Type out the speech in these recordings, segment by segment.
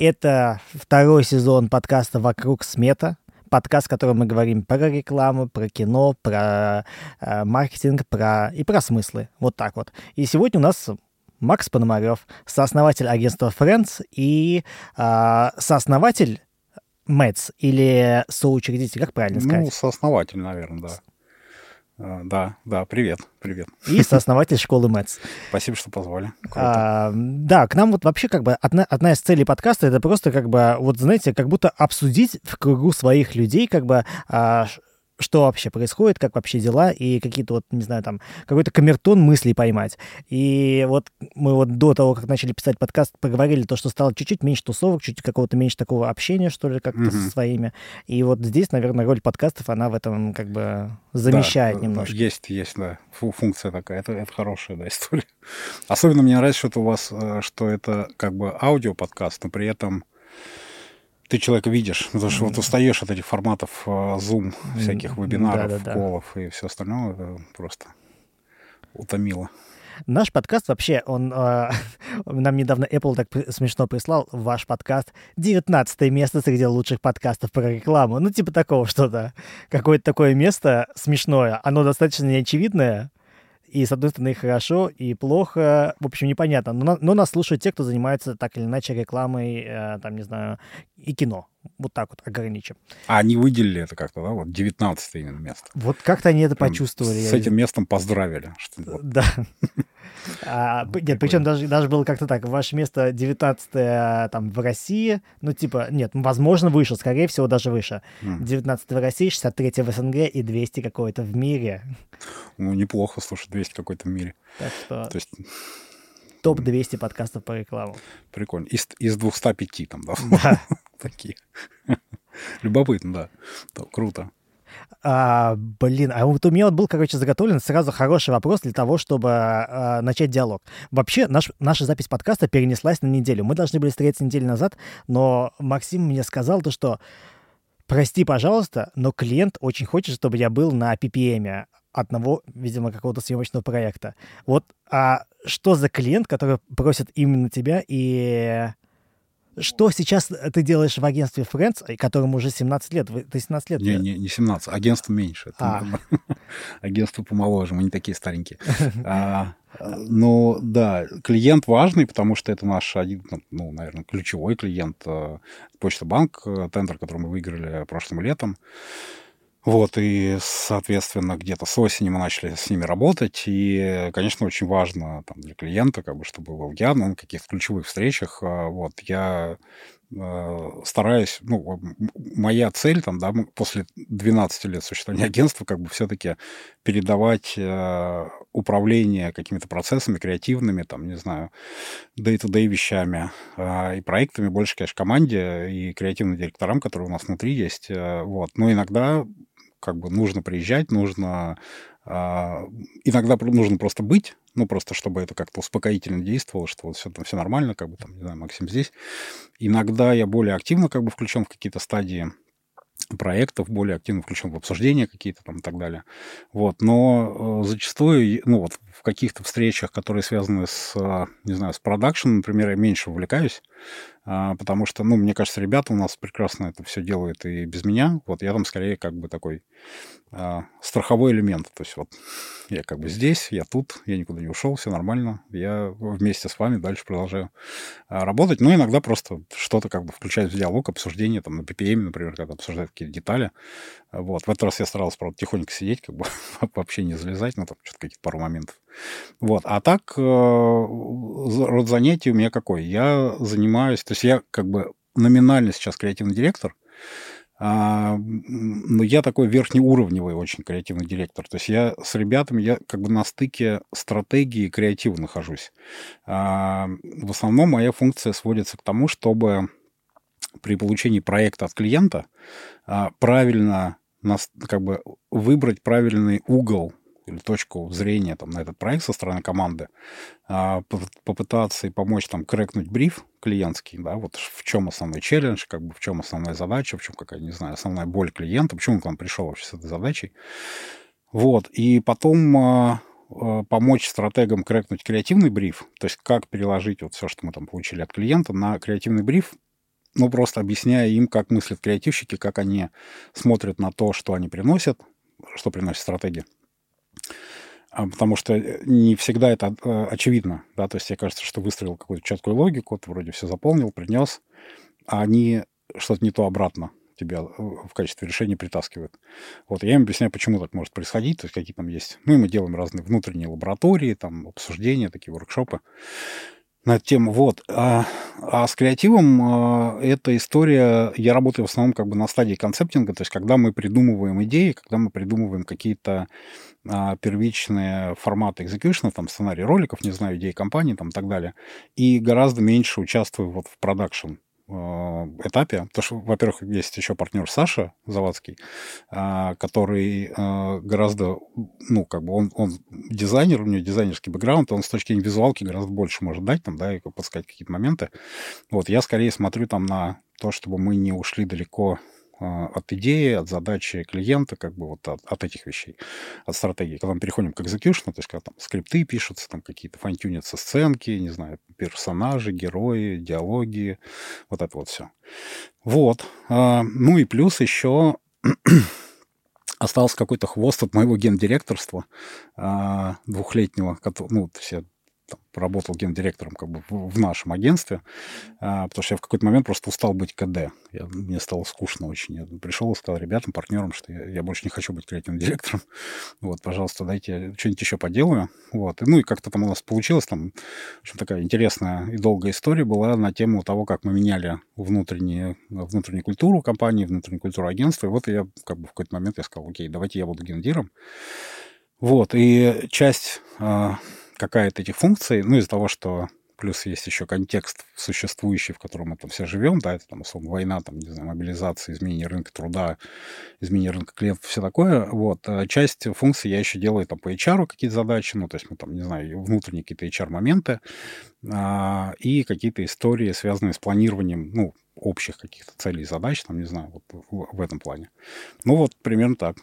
Это второй сезон подкаста «Вокруг смета». Подкаст, в котором мы говорим про рекламу, про кино, про э, маркетинг, про и про смыслы. Вот так вот. И сегодня у нас Макс Пономарев, сооснователь агентства Friends и э, сооснователь Мэтс или соучредитель, как правильно сказать? Ну, сооснователь, наверное, да. А, да, да, привет, привет. И сооснователь школы Мэтс. Спасибо, что позвали. А, да, к нам вот вообще как бы одна, одна из целей подкаста это просто как бы, вот знаете, как будто обсудить в кругу своих людей как бы а, что вообще происходит, как вообще дела, и какие-то вот, не знаю, там, какой-то камертон мыслей поймать. И вот мы вот до того, как начали писать подкаст, поговорили то, что стало чуть-чуть меньше тусовок, чуть-чуть какого-то меньше такого общения, что ли, как-то mm-hmm. со своими. И вот здесь, наверное, роль подкастов, она в этом как бы замещает да, немножко. Есть, есть, да, функция такая, это, это хорошая, да, история. Особенно мне нравится, что это у вас, э, что это как бы аудиоподкаст, но при этом ты человека видишь, потому что вот устаешь от этих форматов э, Zoom, всяких вебинаров, да, да, колов и все остальное, это просто утомило. Наш подкаст вообще, он э, нам недавно Apple так смешно прислал, ваш подкаст 19 место среди лучших подкастов про рекламу. Ну, типа такого что-то. Какое-то такое место смешное. Оно достаточно неочевидное, и, с одной стороны, хорошо, и плохо, в общем, непонятно. Но, но нас слушают те, кто занимается так или иначе рекламой, э, там, не знаю, и кино. Вот так вот ограничим. А они выделили это как-то, да? Вот 19 именно место. Вот как-то они это почувствовали. С этим местом поздравили. Что вот. Да. А, нет, причем даже, даже было как-то так, ваше место 19 там в России, ну типа, нет, возможно выше, скорее всего даже выше. 19 в России, 63 в СНГ и 200 какой-то в мире. Ну неплохо, слушай, 200 какой-то в мире. Так что... То есть... Топ-200 подкастов по рекламу. Прикольно. Из, из 205 там, да? Да. Такие. Любопытно, да. Круто. А, блин, а вот у меня вот был, короче, заготовлен сразу хороший вопрос для того, чтобы а, начать диалог. Вообще, наш, наша запись подкаста перенеслась на неделю. Мы должны были встретиться неделю назад, но Максим мне сказал то, что прости, пожалуйста, но клиент очень хочет, чтобы я был на PPM одного, видимо, какого-то съемочного проекта. Вот, а что за клиент, который просит именно тебя и что сейчас ты делаешь в агентстве Friends, которому уже 17 лет? Ты 17 лет? Не, не, не 17, агентство меньше. А. Агентство помоложе, мы не такие старенькие. А, ну, да, клиент важный, потому что это наш один, ну, наверное, ключевой клиент. Э, Почта Банк, э, тендер, который мы выиграли прошлым летом. Вот, и, соответственно, где-то с осени мы начали с ними работать, и, конечно, очень важно там, для клиента, как бы, чтобы был я на каких-то ключевых встречах. А, вот, я э, стараюсь, ну, моя цель, там, да, после 12 лет существования агентства, как бы все-таки передавать э, управление какими-то процессами креативными, там, не знаю, day-to-day вещами э, и проектами больше, конечно, команде и креативным директорам, которые у нас внутри есть, э, вот. Но иногда как бы нужно приезжать, нужно... Э, иногда нужно просто быть, ну, просто чтобы это как-то успокоительно действовало, что вот все, все нормально, как бы там, не знаю, Максим здесь. Иногда я более активно как бы включен в какие-то стадии проектов, более активно включен в обсуждения какие-то там и так далее. Вот. Но э, зачастую, ну вот в каких-то встречах, которые связаны с, э, не знаю, с продакшеном, например, я меньше увлекаюсь, э, потому что, ну, мне кажется, ребята у нас прекрасно это все делают и без меня. Вот я там скорее как бы такой э, страховой элемент. То есть вот я как бы здесь, я тут, я никуда не ушел, все нормально. Я вместе с вами дальше продолжаю работать. Но иногда просто что-то как бы включать в диалог, обсуждение, там на PPM, например, когда обсуждают какие-то детали. Вот. В этот раз я старался, правда, тихонько сидеть, как бы вообще не залезать, но там что-то какие-то пару моментов. Вот. А так, э, род занятий у меня какой? Я занимаюсь, то есть я как бы номинально сейчас креативный директор, а, но я такой верхнеуровневый очень креативный директор. То есть я с ребятами, я как бы на стыке стратегии и креатива нахожусь. А, в основном моя функция сводится к тому, чтобы при получении проекта от клиента а, правильно как бы выбрать правильный угол или точку зрения там, на этот проект со стороны команды, а, попытаться и помочь там крекнуть бриф клиентский, да, вот в чем основной челлендж, как бы в чем основная задача, в чем какая, не знаю, основная боль клиента, почему он к вам пришел вообще с этой задачей. Вот, и потом а, а, помочь стратегам крекнуть креативный бриф, то есть как переложить вот все, что мы там получили от клиента, на креативный бриф ну, просто объясняя им, как мыслят креативщики, как они смотрят на то, что они приносят, что приносит стратегия. А, потому что э, не всегда это э, очевидно, да, то есть тебе кажется, что выстроил какую-то четкую логику, ты вроде все заполнил, принес, а они что-то не то обратно тебя э, в качестве решения притаскивают. Вот, я им объясняю, почему так может происходить, то есть какие там есть... Ну, и мы делаем разные внутренние лаборатории, там, обсуждения, такие воркшопы на эту тему. Вот. А, а с креативом а, эта история... Я работаю в основном как бы на стадии концептинга, то есть когда мы придумываем идеи, когда мы придумываем какие-то а, первичные форматы экзекьюшна, там сценарий роликов, не знаю, идеи компании там и так далее, и гораздо меньше участвую вот в продакшн этапе, потому что, во-первых, есть еще партнер Саша Завадский, а, который э, гораздо, ну, как бы он, он дизайнер, у него дизайнерский бэкграунд, он с точки зрения визуалки гораздо больше может дать там, да, и подсказать какие-то моменты. Вот, я скорее смотрю там на то, чтобы мы не ушли далеко от идеи, от задачи клиента, как бы вот от, от этих вещей, от стратегии. Когда мы переходим к экзекьюшну, то есть когда там скрипты пишутся, там какие-то файнтюнятся сценки, не знаю, персонажи, герои, диалоги, вот это вот все. Вот. А, ну и плюс еще остался какой-то хвост от моего гендиректорства а, двухлетнего, ну, то есть я там, поработал гендиректором как бы в, нашем агентстве, а, потому что я в какой-то момент просто устал быть КД. Я, мне стало скучно очень. Я пришел и сказал ребятам, партнерам, что я, я больше не хочу быть креативным директором. Вот, пожалуйста, дайте что-нибудь еще поделаю. Вот. И, ну и как-то там у нас получилось, там, в общем, такая интересная и долгая история была на тему того, как мы меняли внутреннюю, внутреннюю культуру компании, внутреннюю культуру агентства. И вот я как бы в какой-то момент я сказал, окей, давайте я буду гендиром. Вот, и часть а, какая-то этих функций, ну, из-за того, что плюс есть еще контекст существующий, в котором мы там все живем, да, это там, условно, война, там, не знаю, мобилизация, изменение рынка труда, изменение рынка клиентов, все такое, вот. А часть функций я еще делаю там по HR какие-то задачи, ну, то есть мы там, не знаю, внутренние какие-то HR-моменты а, и какие-то истории, связанные с планированием, ну, общих каких-то целей и задач, там, не знаю, вот в, в этом плане. Ну, вот примерно так.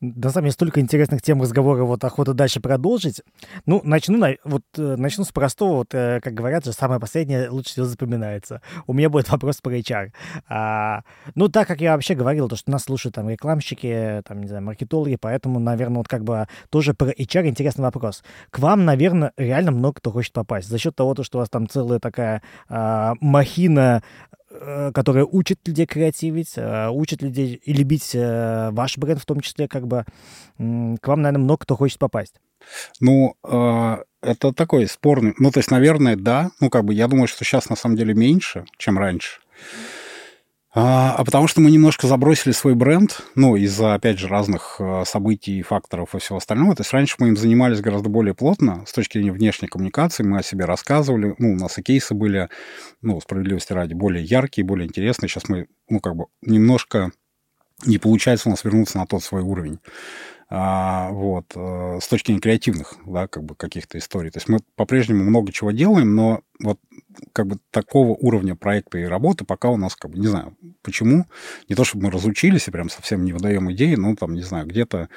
На самом деле столько интересных тем разговора, вот охота дальше продолжить. Ну, начну, вот, э, начну с простого, вот, э, как говорят же, самое последнее лучше всего запоминается. У меня будет вопрос про HR. А, ну, так как я вообще говорил, то, что нас слушают там рекламщики, там, не знаю, маркетологи, поэтому, наверное, вот как бы тоже про HR интересный вопрос. К вам, наверное, реально много кто хочет попасть. За счет того, что у вас там целая такая а, махина которая учит людей креативить, э, учит людей и любить э, ваш бренд в том числе, как бы к вам, наверное, много кто хочет попасть. Ну, это такой спорный. Ну, то есть, наверное, да. Ну, как бы я думаю, что сейчас на самом деле меньше, чем раньше. А, а потому что мы немножко забросили свой бренд, ну, из-за, опять же, разных э, событий, факторов и всего остального. То есть раньше мы им занимались гораздо более плотно с точки зрения внешней коммуникации, мы о себе рассказывали, ну, у нас и кейсы были, ну, справедливости ради, более яркие, более интересные. Сейчас мы, ну, как бы немножко не получается у нас вернуться на тот свой уровень а, вот, э, с точки зрения креативных, да, как бы каких-то историй. То есть мы по-прежнему много чего делаем, но вот как бы такого уровня проекта и работы пока у нас, как бы, не знаю, почему. Не то, чтобы мы разучились и прям совсем не выдаем идеи, но там, не знаю, где-то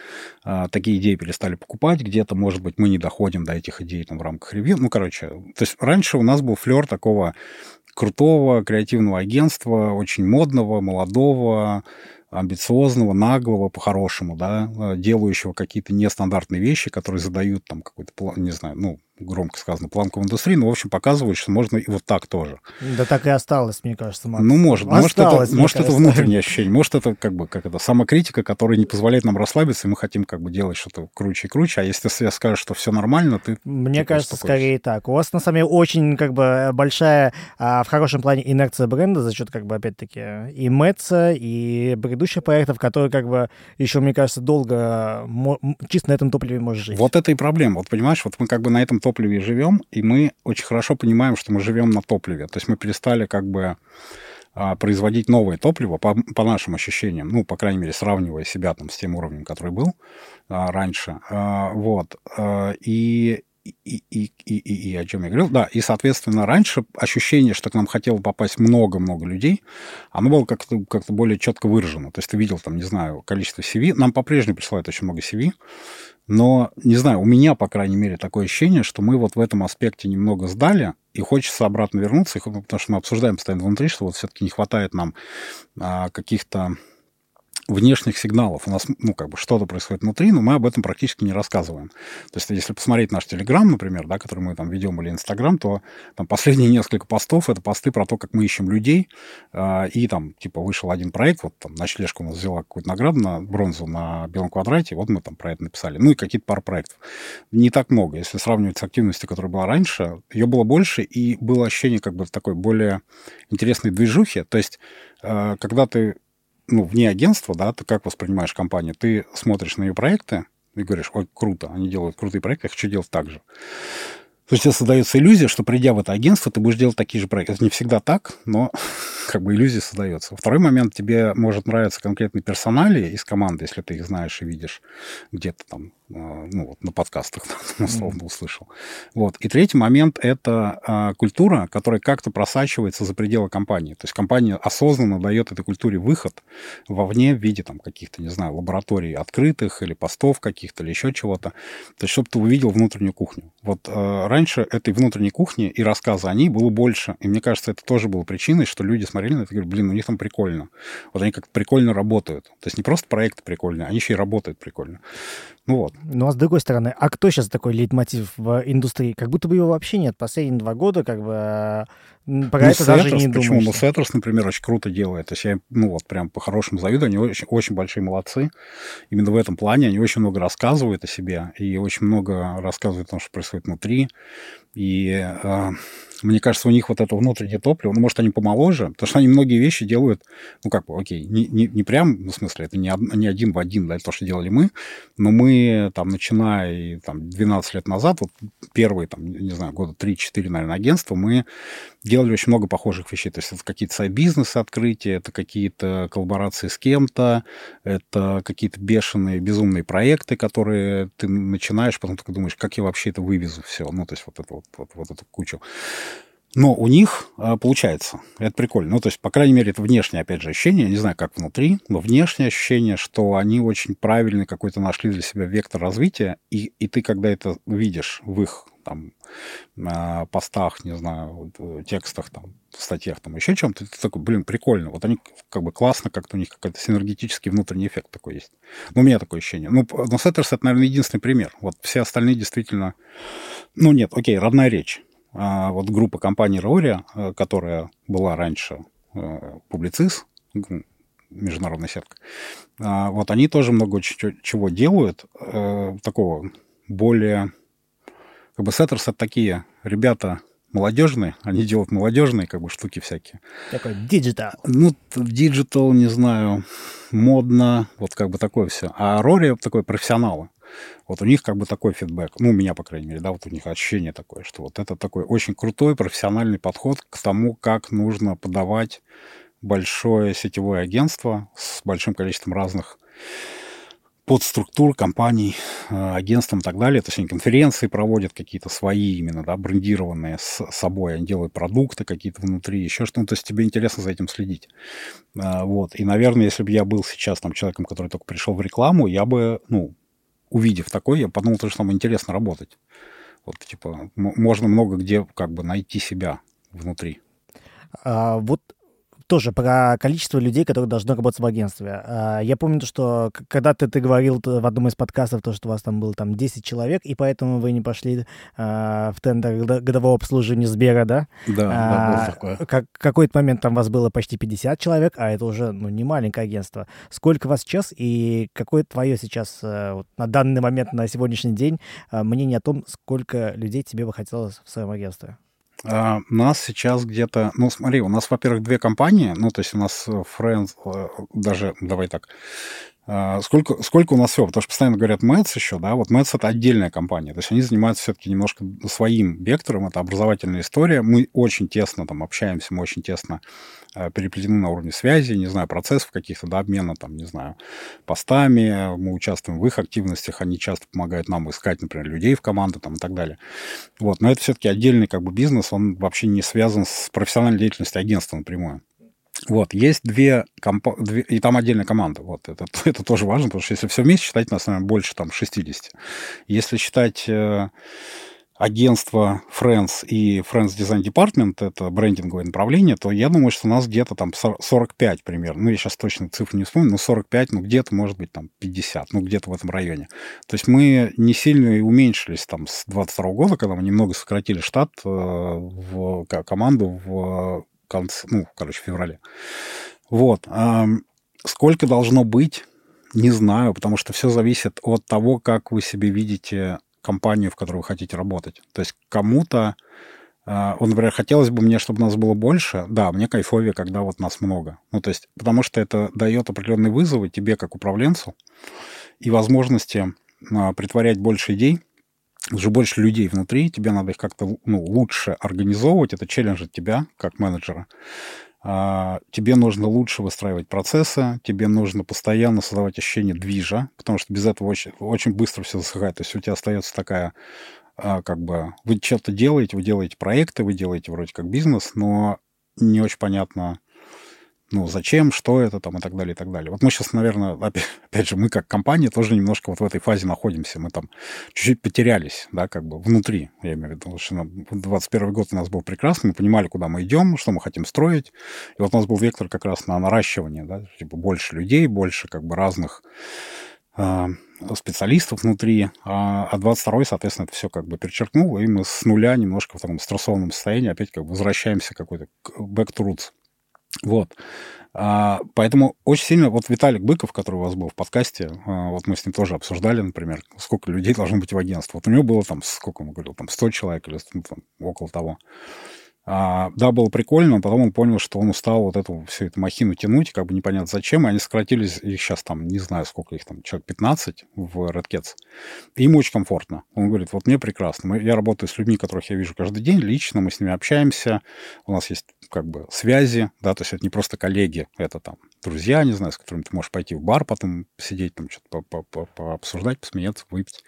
а, такие идеи перестали покупать, где-то, может быть, мы не доходим до этих идей там в рамках ревью. Ну, короче, то есть раньше у нас был флер такого крутого креативного агентства, очень модного, молодого, амбициозного, наглого, по-хорошему, да, э, делающего какие-то нестандартные вещи, которые задают там какой-то, не знаю, ну, громко сказано, планку в индустрии, но, в общем, показывает, что можно и вот так тоже. Да так и осталось, мне кажется, Макс. Ну, может. Осталось, может, это, может это внутреннее ощущение, может, это как бы как это самокритика, которая не позволяет нам расслабиться, и мы хотим как бы делать что-то круче и круче, а если ты скажешь, что все нормально, ты... Мне кажется, скорее так. У вас, на самом деле, очень как бы большая, а, в хорошем плане, инерция бренда за счет, как бы, опять-таки, и Мэтца, и предыдущих проектов, которые, как бы, еще, мне кажется, долго чисто на этом топливе может жить. Вот это и проблема. Вот понимаешь, вот мы как бы на этом топливе топливе живем, и мы очень хорошо понимаем, что мы живем на топливе. То есть мы перестали как бы а, производить новое топливо, по, по нашим ощущениям, ну, по крайней мере, сравнивая себя там с тем уровнем, который был а, раньше. А, вот. А, и, и, и, и, и, и о чем я говорил? Да, и, соответственно, раньше ощущение, что к нам хотело попасть много-много людей, оно было как-то как более четко выражено. То есть ты видел там, не знаю, количество CV. Нам по-прежнему присылают очень много CV, Но, не знаю, у меня, по крайней мере, такое ощущение, что мы вот в этом аспекте немного сдали, и хочется обратно вернуться, потому что мы обсуждаем постоянно внутри, что вот все-таки не хватает нам а, каких-то внешних сигналов. У нас, ну, как бы что-то происходит внутри, но мы об этом практически не рассказываем. То есть, если посмотреть наш Телеграм, например, да, который мы там ведем, или Инстаграм, то там последние несколько постов — это посты про то, как мы ищем людей, э, и там, типа, вышел один проект, вот там Ночлежка у нас взяла какую-то награду на бронзу на Белом квадрате, вот мы там про это написали. Ну, и какие-то пары проектов. Не так много. Если сравнивать с активностью, которая была раньше, ее было больше, и было ощущение как бы такой более интересной движухи. То есть, э, когда ты ну, вне агентства, да, ты как воспринимаешь компанию? Ты смотришь на ее проекты и говоришь, ой, круто, они делают крутые проекты, я хочу делать так же. То есть тебе создается иллюзия, что придя в это агентство, ты будешь делать такие же проекты. Это не всегда так, но как бы иллюзия создается. Второй момент, тебе может нравиться конкретные персонали из команды, если ты их знаешь и видишь где-то там ну, вот на подкастах, условно, услышал. Вот. И третий момент — это а, культура, которая как-то просачивается за пределы компании. То есть компания осознанно дает этой культуре выход вовне в виде там каких-то, не знаю, лабораторий открытых или постов каких-то или еще чего-то. То есть чтобы ты увидел внутреннюю кухню. Вот а, раньше этой внутренней кухни и рассказа о ней было больше. И мне кажется, это тоже было причиной, что люди смотрели на это и говорили, блин, у них там прикольно. Вот они как-то прикольно работают. То есть не просто проекты прикольные, они еще и работают прикольно. Ну вот. Ну а с другой стороны, а кто сейчас такой лейтмотив в индустрии? Как будто бы его вообще нет. Последние два года как бы про ну, это даже не почему? думаешь. Ну, Сеттерс, например, очень круто делает. То есть я, ну вот, прям по-хорошему завидую. Они очень, очень большие молодцы. Именно в этом плане они очень много рассказывают о себе и очень много рассказывают о том, что происходит внутри. И э, мне кажется, у них вот это внутреннее топливо, ну, может, они помоложе, потому что они многие вещи делают, ну, как бы, окей, не, не, не прям, ну, в смысле, это не, не один в один, да, то, что делали мы, но мы, там, начиная, там, 12 лет назад, вот первые, там, не знаю, года 3-4, наверное, агентства, мы делали очень много похожих вещей. То есть это какие-то сайт-бизнесы открытия, это какие-то коллаборации с кем-то, это какие-то бешеные, безумные проекты, которые ты начинаешь, потом только думаешь, как я вообще это вывезу все. Ну, то есть вот, это, вот, вот, вот эту кучу. Но у них а, получается. Это прикольно. Ну, то есть, по крайней мере, это внешнее, опять же, ощущение. Я не знаю, как внутри, но внешнее ощущение, что они очень правильный какой-то нашли для себя вектор развития. И, и ты, когда это видишь в их там на постах, не знаю, э, текстах, там, статьях, там, еще чем-то, ты такой, блин, прикольно. Вот они как бы классно, как-то у них какой-то синергетический внутренний эффект такой есть. Ну, у меня такое ощущение. Ну, но Setters это, наверное, единственный пример. Вот все остальные действительно... Ну, нет, окей, Родная речь. А вот группа компании Rore, э, которая была раньше э, Publicis, международная сетка, а вот они тоже много чего делают, такого более как бы Setters это такие ребята молодежные, они делают молодежные как бы штуки всякие. Такой диджитал. Ну, диджитал, не знаю, модно, вот как бы такое все. А Рори такой профессионалы. Вот у них как бы такой фидбэк, ну, у меня, по крайней мере, да, вот у них ощущение такое, что вот это такой очень крутой профессиональный подход к тому, как нужно подавать большое сетевое агентство с большим количеством разных подструктур компаний, э, агентством и так далее. То есть они конференции проводят какие-то свои именно, да, брендированные с собой. Они делают продукты какие-то внутри, еще что-то. То есть тебе интересно за этим следить. Э, вот. И, наверное, если бы я был сейчас там человеком, который только пришел в рекламу, я бы, ну, увидев такое, я подумал, что там интересно работать. Вот, типа, можно много где как бы найти себя внутри. А, вот тоже про количество людей, которые должны работать в агентстве. А, я помню, что когда-то ты говорил в одном из подкастов, то, что у вас там было там 10 человек, и поэтому вы не пошли а, в тендер годового обслуживания Сбера, да? Да, а, да, такое. Как, какой-то момент там вас было почти 50 человек, а это уже ну, не маленькое агентство. Сколько вас сейчас и какое твое сейчас э, вот, на данный момент, на сегодняшний день мнение о том, сколько людей тебе бы хотелось в своем агентстве? Uh, нас сейчас где-то... Ну, смотри, у нас, во-первых, две компании. Ну, то есть у нас э, Friends... Э, даже, давай так. Uh, сколько, сколько у нас всего? Потому что постоянно говорят Мэтс еще, да? Вот Мэтс — это отдельная компания. То есть они занимаются все-таки немножко своим вектором. Это образовательная история. Мы очень тесно там общаемся, мы очень тесно переплетены на уровне связи, не знаю, процессов каких-то, да, обмена, там, не знаю, постами, мы участвуем в их активностях, они часто помогают нам искать, например, людей в команду, там, и так далее. Вот, но это все-таки отдельный, как бы, бизнес, он вообще не связан с профессиональной деятельностью агентства напрямую. Вот, есть две, компа- две и там отдельная команда. Вот, это, это тоже важно, потому что если все вместе считать, нас, наверное, больше там 60. Если считать э, агентство Friends и Friends Design Department, это брендинговое направление, то я думаю, что у нас где-то там 45 примерно. Ну, я сейчас точно цифру не вспомню, но 45, ну, где-то, может быть, там 50, ну, где-то в этом районе. То есть мы не сильно уменьшились там с 22 года, когда мы немного сократили штат э, в команду в конце, ну, короче, в феврале. Вот. Сколько должно быть, не знаю, потому что все зависит от того, как вы себе видите компанию, в которой вы хотите работать. То есть кому-то, а, вот, например, хотелось бы мне, чтобы нас было больше. Да, мне кайфовее, когда вот нас много. Ну, то есть, потому что это дает определенные вызовы тебе, как управленцу, и возможности а, притворять больше идей, уже больше людей внутри, тебе надо их как-то ну, лучше организовывать, это челлендж от тебя, как менеджера. А, тебе нужно лучше выстраивать процессы, тебе нужно постоянно создавать ощущение движа, потому что без этого очень, очень быстро все засыхает. То есть у тебя остается такая, а, как бы, вы что-то делаете, вы делаете проекты, вы делаете вроде как бизнес, но не очень понятно, ну, зачем, что это там и так далее, и так далее. Вот мы сейчас, наверное, опять, опять же, мы как компания тоже немножко вот в этой фазе находимся. Мы там чуть-чуть потерялись, да, как бы внутри, я имею в виду, что 21 год у нас был прекрасный, мы понимали, куда мы идем, что мы хотим строить. И вот у нас был вектор как раз на наращивание, да, типа больше людей, больше как бы разных э, специалистов внутри, а, а 22 соответственно, это все как бы перечеркнул, и мы с нуля немножко в таком стрессованном состоянии опять как бы возвращаемся какой-то back to roots. Вот. А, поэтому очень сильно, вот Виталик Быков, который у вас был в подкасте, а, вот мы с ним тоже обсуждали, например, сколько людей должно быть в агентстве. Вот у него было там, сколько он говорил, там 100 человек или ну, там, около того. А, да, было прикольно, но потом он понял, что он устал вот эту всю эту махину тянуть, как бы непонятно зачем, и они сократились, их сейчас там, не знаю, сколько их там, человек 15 в Red Cats. И ему очень комфортно. Он говорит, вот мне прекрасно. Мы, я работаю с людьми, которых я вижу каждый день, лично, мы с ними общаемся, у нас есть как бы связи, да, то есть это не просто коллеги, это там друзья, не знаю, с которыми ты можешь пойти в бар, потом сидеть, там что-то пообсуждать, посмеяться, выпить.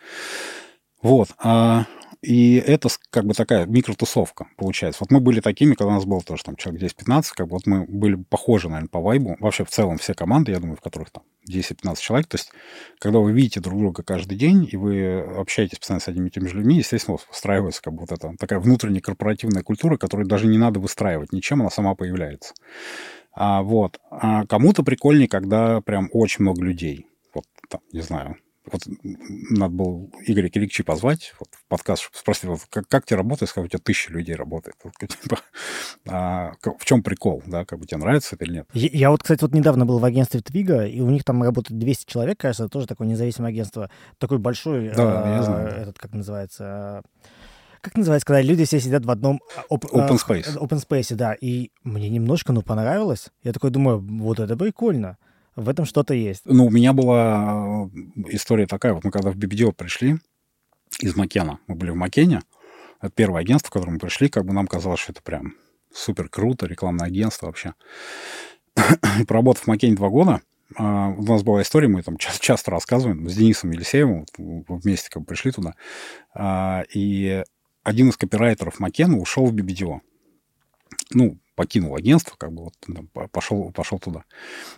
Вот. А и это как бы такая микротусовка получается. Вот мы были такими, когда у нас было тоже там человек 10-15, как бы вот мы были похожи, наверное, по вайбу. Вообще в целом все команды, я думаю, в которых там 10-15 человек. То есть, когда вы видите друг друга каждый день, и вы общаетесь постоянно с одними и теми же людьми, естественно, выстраивается как бы вот эта такая внутренняя корпоративная культура, которую даже не надо выстраивать ничем, она сама появляется. А, вот. А кому-то прикольнее, когда прям очень много людей. Вот там, не знаю, вот надо было Игоря Кирикчи позвать вот, в подкаст, спросить, вот, как, как тебе работает, сказать, у тебя тысяча людей работает. Вот, типа, а, в чем прикол, да, как бы тебе нравится это или нет? Я, я вот, кстати, вот недавно был в агентстве Твига, и у них там работает 200 человек, кажется, тоже такое независимое агентство, такой большой, да, а, я знаю. этот, как называется, как называется, когда люди все сидят в одном оп, open space. Open space, да. И мне немножко, ну, понравилось. Я такой думаю, вот это прикольно в этом что-то есть. Ну, у меня была э, история такая. Вот мы когда в BBDO пришли из Макена, мы были в Макене, это первое агентство, в которое мы пришли, как бы нам казалось, что это прям супер круто, рекламное агентство вообще. Проработав в Макене два года, а, у нас была история, мы там часто, рассказываем, с Денисом Елисеевым, вместе как бы пришли туда, а, и один из копирайтеров Макена ушел в BBDO. Ну, покинул агентство, как бы вот пошел, пошел туда.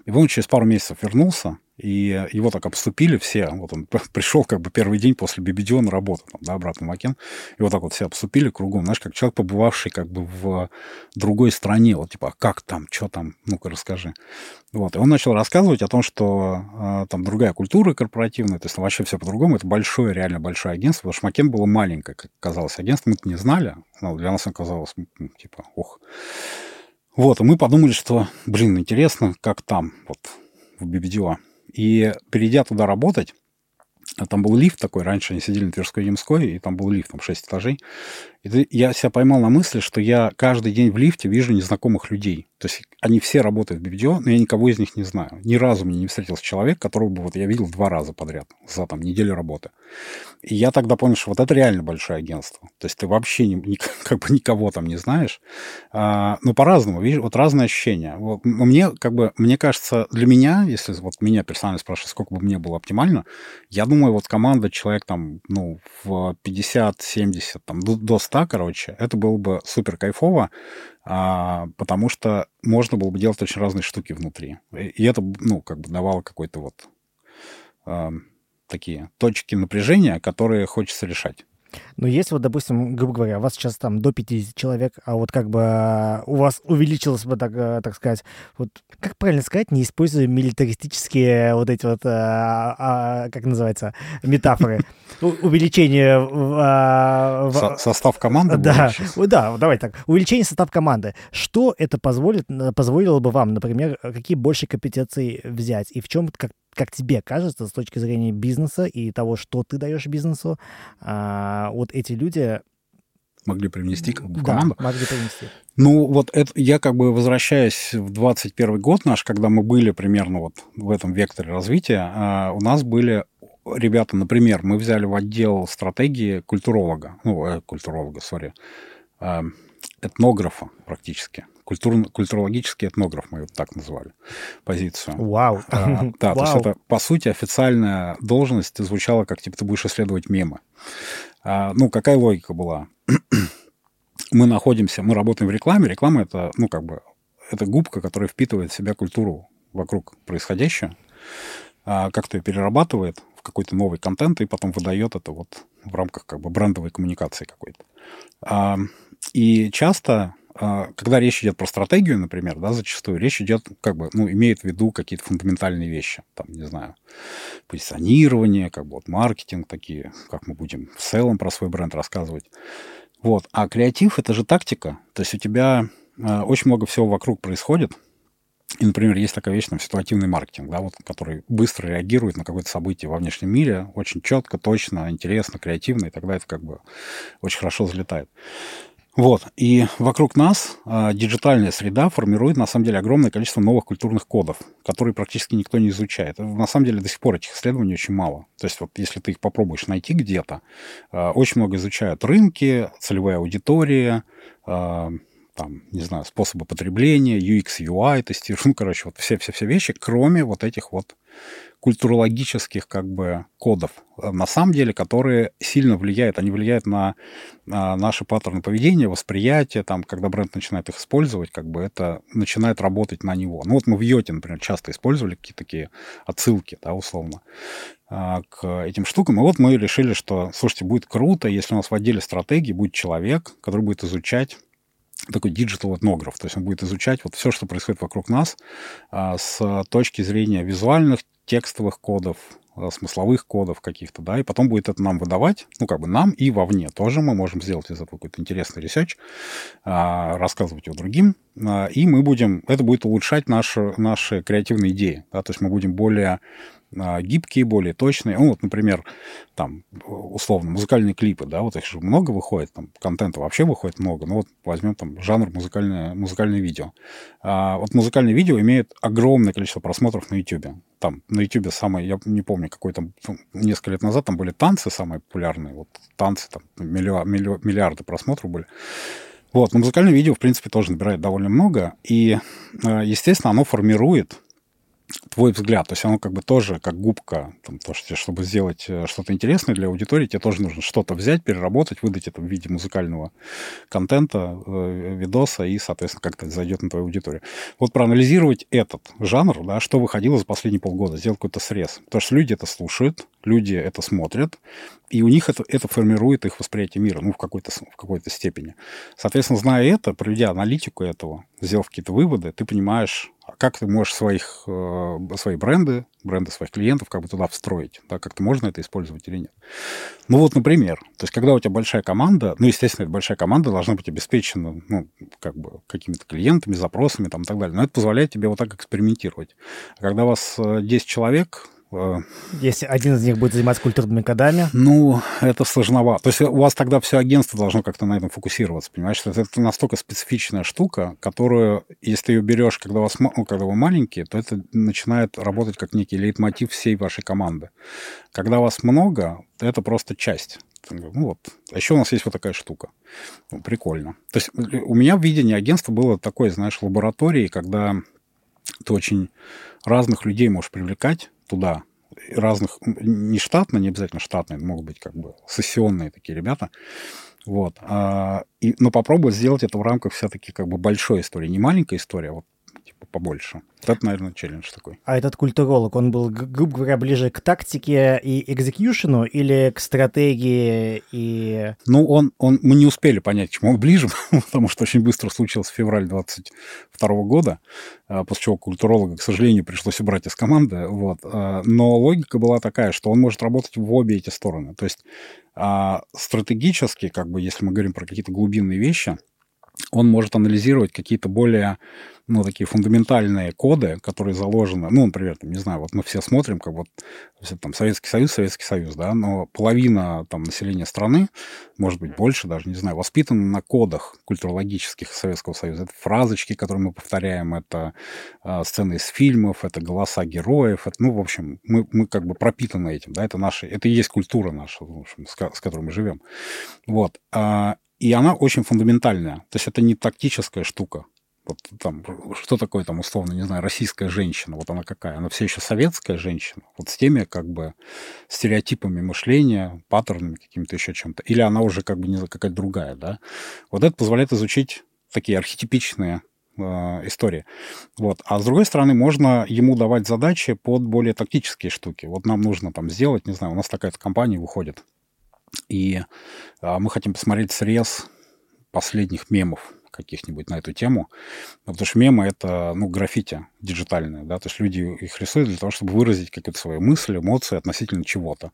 И он через пару месяцев вернулся, и его так обступили все. Вот он пришел как бы первый день после BBDO на работу, там, да, обратно в Макен. И вот так вот все обступили кругом. Знаешь, как человек, побывавший как бы в другой стране. Вот типа, а как там, что там, ну-ка расскажи. Вот. И он начал рассказывать о том, что э, там другая культура корпоративная, то есть вообще все по-другому. Это большое, реально большое агентство, потому что Макен было маленькое, как казалось, агентство. Мы это не знали. Но для нас оно казалось, типа, ох. Вот, и мы подумали, что, блин, интересно, как там, вот, в BBDO. И перейдя туда работать, там был лифт такой, раньше они сидели на Тверской Ямской, и там был лифт, там 6 этажей. Я себя поймал на мысли, что я каждый день в лифте вижу незнакомых людей. То есть они все работают в BBDO, но я никого из них не знаю. Ни разу мне не встретился человек, которого бы вот я видел два раза подряд за там неделю работы. И я тогда понял, что вот это реально большое агентство. То есть ты вообще не, ни, как бы никого там не знаешь. А, но по-разному, видишь, вот разные ощущения. Вот, мне как бы, мне кажется, для меня, если вот меня персонально спрашивать, сколько бы мне было оптимально, я думаю, вот команда человек там, ну, в 50-70, там, до 100 места, короче, это было бы супер кайфово, а, потому что можно было бы делать очень разные штуки внутри. И это, ну, как бы давало какой-то вот а, такие точки напряжения, которые хочется решать. Ну, если вот, допустим, грубо говоря, у вас сейчас там до 50 человек, а вот как бы а, у вас увеличилось бы, так, э, так сказать, вот как правильно сказать, не используя милитаристические вот эти вот, а, а, как называется, метафоры. Увеличение... А, в... Состав команды? Да, да, давай так. Увеличение состава команды. Что это позволит, позволило бы вам, например, какие больше компетенции взять? И в чем, как как тебе кажется, с точки зрения бизнеса и того, что ты даешь бизнесу, а, вот эти люди могли привнести как бы, в команду. Да, могли привнести. Ну, вот это я как бы возвращаясь в 21 год наш, когда мы были примерно вот в этом векторе развития, а, у нас были ребята, например, мы взяли в отдел стратегии культуролога, ну, э, культуролога, сори, э, этнографа практически культур, культурологический этнограф, мы его так назвали, позицию. Вау. А, да, Вау. то есть это, по сути, официальная должность звучала как, типа, ты будешь исследовать мемы. А, ну, какая логика была? мы находимся, мы работаем в рекламе. Реклама — это, ну, как бы, это губка, которая впитывает в себя культуру вокруг происходящего, а, как-то ее перерабатывает в какой-то новый контент и потом выдает это вот в рамках как бы брендовой коммуникации какой-то. А, и часто а, когда речь идет про стратегию, например, да, зачастую речь идет, как бы, ну, имеет в виду какие-то фундаментальные вещи, там, не знаю, позиционирование, как бы вот маркетинг такие, как мы будем в целом про свой бренд рассказывать. Вот. А креатив — это же тактика. То есть у тебя э, очень много всего вокруг происходит, и, например, есть такая вещь, там, ситуативный маркетинг, да, вот, который быстро реагирует на какое-то событие во внешнем мире, очень четко, точно, интересно, креативно, и тогда это как бы очень хорошо взлетает. Вот. И вокруг нас э, диджитальная среда формирует, на самом деле, огромное количество новых культурных кодов, которые практически никто не изучает. На самом деле, до сих пор этих исследований очень мало. То есть, вот если ты их попробуешь найти где-то, э, очень много изучают рынки, целевая аудитория, э, там, не знаю, способы потребления, UX, UI тестируют, ну, короче, вот все-все-все вещи, кроме вот этих вот культурологических как бы кодов, э, на самом деле, которые сильно влияют, они влияют на, на наши паттерны поведения, восприятие, там, когда бренд начинает их использовать, как бы это начинает работать на него. Ну вот мы в Йоте, например, часто использовали какие-то такие отсылки, да, условно, а, к этим штукам. И вот мы решили, что, слушайте, будет круто, если у нас в отделе стратегии будет человек, который будет изучать такой диджитал этнограф, то есть он будет изучать вот все, что происходит вокруг нас а, с точки зрения визуальных, текстовых кодов, а, смысловых кодов каких-то, да, и потом будет это нам выдавать, ну, как бы нам и вовне тоже мы можем сделать из этого какой-то интересный research, а, рассказывать его другим, и мы будем, это будет улучшать наши, наши креативные идеи, да, то есть мы будем более а, гибкие, более точные. Ну, вот, например, там, условно, музыкальные клипы, да, вот их же много выходит, там, контента вообще выходит много. Ну, вот возьмем там жанр музыкальное, музыкальное видео. А, вот музыкальное видео имеет огромное количество просмотров на YouTube. Там, на YouTube самое, я не помню, какой там, ну, несколько лет назад там были танцы самые популярные, вот танцы, там, миллиарды, миллиарды просмотров были. Вот, но музыкальное видео, в принципе, тоже набирает довольно много, и, а, естественно, оно формирует твой взгляд. То есть оно как бы тоже как губка, там, то, что, чтобы сделать э, что-то интересное для аудитории, тебе тоже нужно что-то взять, переработать, выдать это в виде музыкального контента, э, видоса, и, соответственно, как-то зайдет на твою аудиторию. Вот проанализировать этот жанр, да, что выходило за последние полгода, сделать какой-то срез. Потому что люди это слушают, люди это смотрят, и у них это, это формирует их восприятие мира, ну, в какой-то, в какой-то степени. Соответственно, зная это, проведя аналитику этого, сделав какие-то выводы, ты понимаешь, как ты можешь своих, э, свои бренды, бренды своих клиентов как бы туда встроить, да, как-то можно это использовать или нет. Ну вот, например, то есть когда у тебя большая команда, ну, естественно, эта большая команда должна быть обеспечена, ну, как бы какими-то клиентами, запросами там и так далее, но это позволяет тебе вот так экспериментировать. А когда у вас 10 э, человек, Если один из них будет заниматься культурными кодами? Ну, это сложновато. То есть у вас тогда все агентство должно как-то на этом фокусироваться, понимаешь? Это, это настолько специфичная штука, которую, если ты ее берешь, когда, вас, ну, когда вы маленькие, то это начинает работать как некий лейтмотив всей вашей команды. Когда вас много, это просто часть. Ну вот. А еще у нас есть вот такая штука. Ну, прикольно. То есть у меня в видении агентства было такое, знаешь, лаборатории, когда ты очень разных людей можешь привлекать туда разных, не штатно, не обязательно штатные, могут быть как бы сессионные такие ребята, Вот. А, и, но попробовать сделать это в рамках все-таки как бы большой истории. Не маленькая история, а вот побольше. Это, наверное, челлендж такой. А этот культуролог, он был, грубо говоря, ближе к тактике и экзекьюшену или к стратегии и... Ну, он, он, мы не успели понять, чему он ближе, потому что очень быстро случился февраль 22 года, а, после чего культуролога, к сожалению, пришлось убрать из команды. Вот. А, но логика была такая, что он может работать в обе эти стороны. То есть а стратегически, как бы, если мы говорим про какие-то глубинные вещи, он может анализировать какие-то более ну, такие фундаментальные коды, которые заложены, ну, например, там, не знаю, вот мы все смотрим, как вот там Советский Союз, Советский Союз, да, но половина там населения страны, может быть, больше даже, не знаю, воспитана на кодах культурологических Советского Союза. Это фразочки, которые мы повторяем, это э, сцены из фильмов, это голоса героев, это, ну, в общем, мы, мы как бы пропитаны этим, да, это наша, это и есть культура наша, в общем, с, с которой мы живем. Вот. А, и она очень фундаментальная. То есть это не тактическая штука. Вот там, что такое там, условно, не знаю, российская женщина, вот она какая? Она все еще советская женщина, вот с теми как бы стереотипами мышления, паттернами какими-то еще чем-то. Или она уже как бы не какая-то другая, да? Вот это позволяет изучить такие архетипичные э, истории. Вот. А с другой стороны, можно ему давать задачи под более тактические штуки. Вот нам нужно там сделать, не знаю, у нас такая-то компания выходит, и э, мы хотим посмотреть срез последних мемов каких-нибудь на эту тему. Потому что мемы — это, ну, граффити диджитальное, да, то есть люди их рисуют для того, чтобы выразить какие-то свои мысли, эмоции относительно чего-то.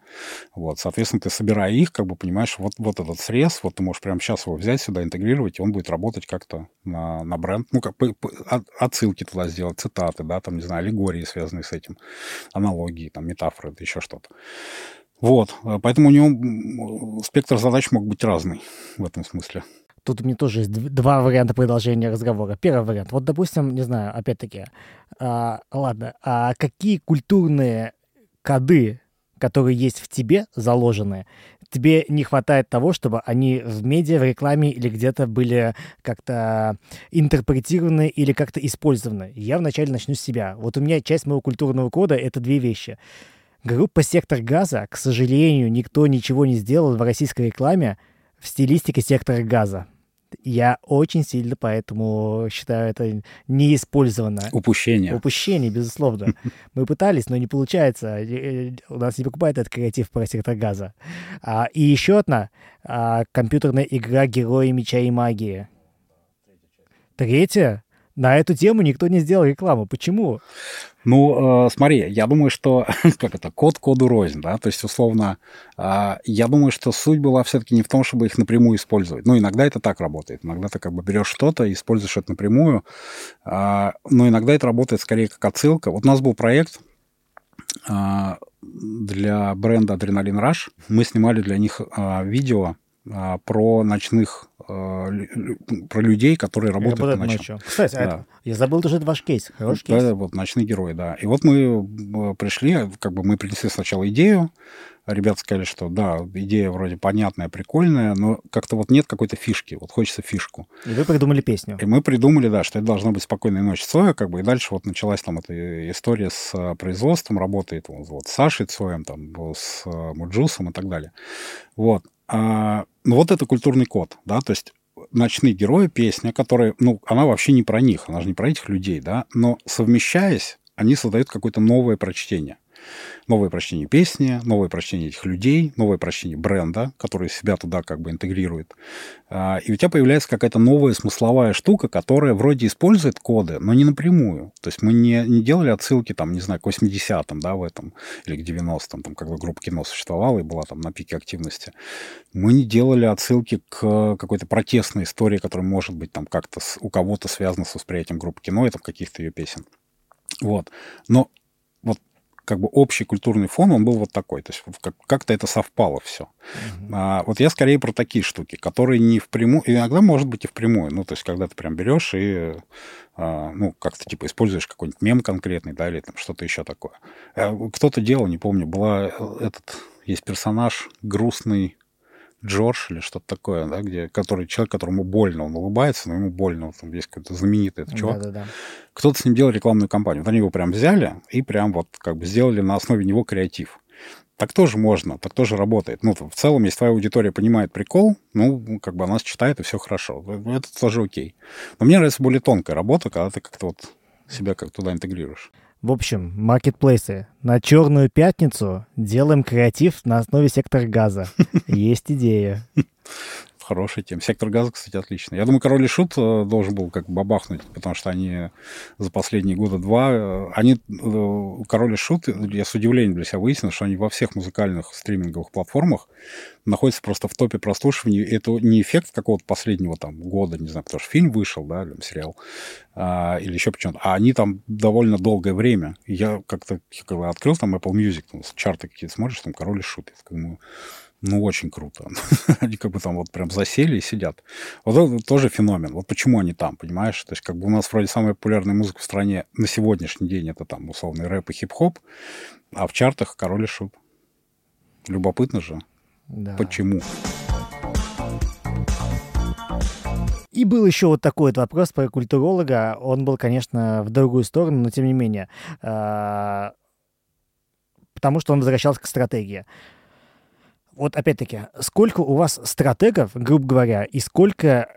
Вот, соответственно, ты, собирая их, как бы понимаешь, вот, вот этот срез, вот ты можешь прямо сейчас его взять сюда, интегрировать, и он будет работать как-то на, на бренд, ну, как по, по, отсылки туда сделать, цитаты, да, там, не знаю, аллегории, связанные с этим, аналогии, там, метафоры, это еще что-то. Вот, поэтому у него спектр задач мог быть разный в этом смысле. Тут у меня тоже есть два варианта продолжения разговора. Первый вариант. Вот, допустим, не знаю, опять-таки, а, ладно, а какие культурные коды, которые есть в тебе заложены, тебе не хватает того, чтобы они в медиа, в рекламе или где-то были как-то интерпретированы или как-то использованы. Я вначале начну с себя. Вот у меня часть моего культурного кода — это две вещи. Группа «Сектор газа», к сожалению, никто ничего не сделал в российской рекламе в стилистике «Сектора газа». Я очень сильно поэтому считаю это неиспользованно. Упущение. Упущение, безусловно. Мы пытались, но не получается. У нас не покупает этот креатив про сектор газа. А, и еще одна а, компьютерная игра «Герои меча и магии». Третья? На эту тему никто не сделал рекламу. Почему? Ну, э, смотри, я думаю, что, как это, код коду рознь, да, то есть, условно, э, я думаю, что суть была все-таки не в том, чтобы их напрямую использовать. Ну, иногда это так работает, иногда ты как бы берешь что-то и используешь это напрямую, э, но иногда это работает скорее как отсылка. Вот у нас был проект э, для бренда Adrenaline Rush, мы снимали для них видео про ночных про людей, которые работают, работают ночью. ночью. Кстати, да. это, я забыл тоже ваш кейс. Хороший кейс. Да, вот «Ночные герои», да. И вот мы э, пришли, как бы мы принесли сначала идею, ребята сказали, что да, идея вроде понятная, прикольная, но как-то вот нет какой-то фишки, вот хочется фишку. И вы придумали песню. И мы придумали, да, что это должна быть «Спокойная ночь» Цоя, как бы, и дальше вот началась там эта история с э, производством, работает вот, вот с Сашей Цоем, там, с Муджусом и так далее. Вот. А, вот это культурный код, да, то есть ночные герои, песня, которая, ну, она вообще не про них, она же не про этих людей, да, но совмещаясь, они создают какое-то новое прочтение новое прочтение песни, новое прочтение этих людей, новое прочтение бренда, который себя туда как бы интегрирует. А, и у тебя появляется какая-то новая смысловая штука, которая вроде использует коды, но не напрямую. То есть мы не, не делали отсылки, там, не знаю, к 80-м, да, в этом, или к 90-м, там, когда группа кино существовала и была там на пике активности. Мы не делали отсылки к какой-то протестной истории, которая может быть там как-то у кого-то связана с восприятием группы кино и там каких-то ее песен. Вот. Но как бы общий культурный фон, он был вот такой. То есть как-то это совпало все. Uh-huh. А, вот я скорее про такие штуки, которые не впрямую, иногда может быть и впрямую. Ну, то есть когда ты прям берешь и, а, ну, как-то типа используешь какой-нибудь мем конкретный, да, или там что-то еще такое. А, кто-то делал, не помню, была э, этот, есть персонаж грустный, Джордж или что-то такое, да, где, который человек, которому больно, он улыбается, но ему больно, вот там есть какой-то знаменитый этот чувак. Да-да-да. Кто-то с ним делал рекламную кампанию. Вот они его прям взяли и прям вот как бы сделали на основе него креатив. Так тоже можно, так тоже работает. Ну, в целом, если твоя аудитория понимает прикол, ну, как бы она читает, и все хорошо. Это тоже окей. Но мне нравится более тонкая работа, когда ты как-то вот себя как туда интегрируешь. В общем, маркетплейсы. На черную пятницу делаем креатив на основе сектора газа. Есть идея хорошая тема. Сектор газа, кстати, отлично. Я думаю, Король и Шут э, должен был как бабахнуть, потому что они за последние года два... Э, они... Э, Король и Шут, я с удивлением для себя выяснил, что они во всех музыкальных стриминговых платформах находятся просто в топе прослушивания. Это не эффект какого-то последнего там года, не знаю, потому что фильм вышел, да, или сериал, а, или еще почему-то. А они там довольно долгое время. Я как-то когда открыл там Apple Music, там, чарты какие-то смотришь, там Король и Шут. Я думаю, ну, очень круто. они как бы там вот прям засели и сидят. Вот это тоже феномен. Вот почему они там, понимаешь? То есть как бы у нас вроде самая популярная музыка в стране на сегодняшний день это там условный рэп и хип-хоп, а в чартах король и шут. Любопытно же. Да. Почему? И был еще вот такой вот вопрос про культуролога. Он был, конечно, в другую сторону, но тем не менее. А, потому что он возвращался к стратегии вот опять-таки, сколько у вас стратегов, грубо говоря, и сколько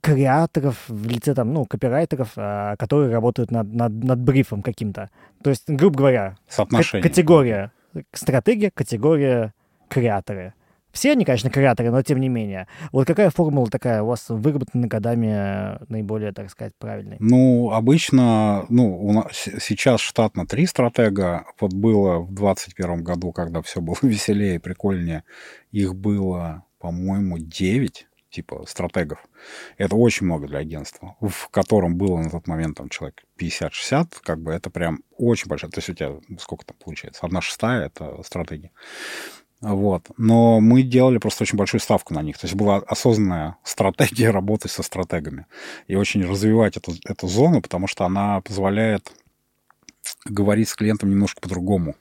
креаторов в лице там, ну, копирайтеров, а, которые работают над, над, над брифом каким-то. То есть, грубо говоря, категория стратегия, категория креаторы. Все они, конечно, креаторы, но тем не менее. Вот какая формула такая у вас выработана годами э, наиболее, так сказать, правильной? Ну, обычно, ну, у нас сейчас штатно три стратега. Вот было в 2021 году, когда все было веселее и прикольнее, их было, по-моему, 9 типа стратегов. Это очень много для агентства, в котором было на тот момент там человек 50-60, как бы это прям очень большое. То есть у тебя сколько там получается? Одна шестая — это стратегия. Вот. Но мы делали просто очень большую ставку на них. То есть была осознанная стратегия работы со стратегами. И очень развивать эту, эту зону, потому что она позволяет говорить с клиентом немножко по-другому.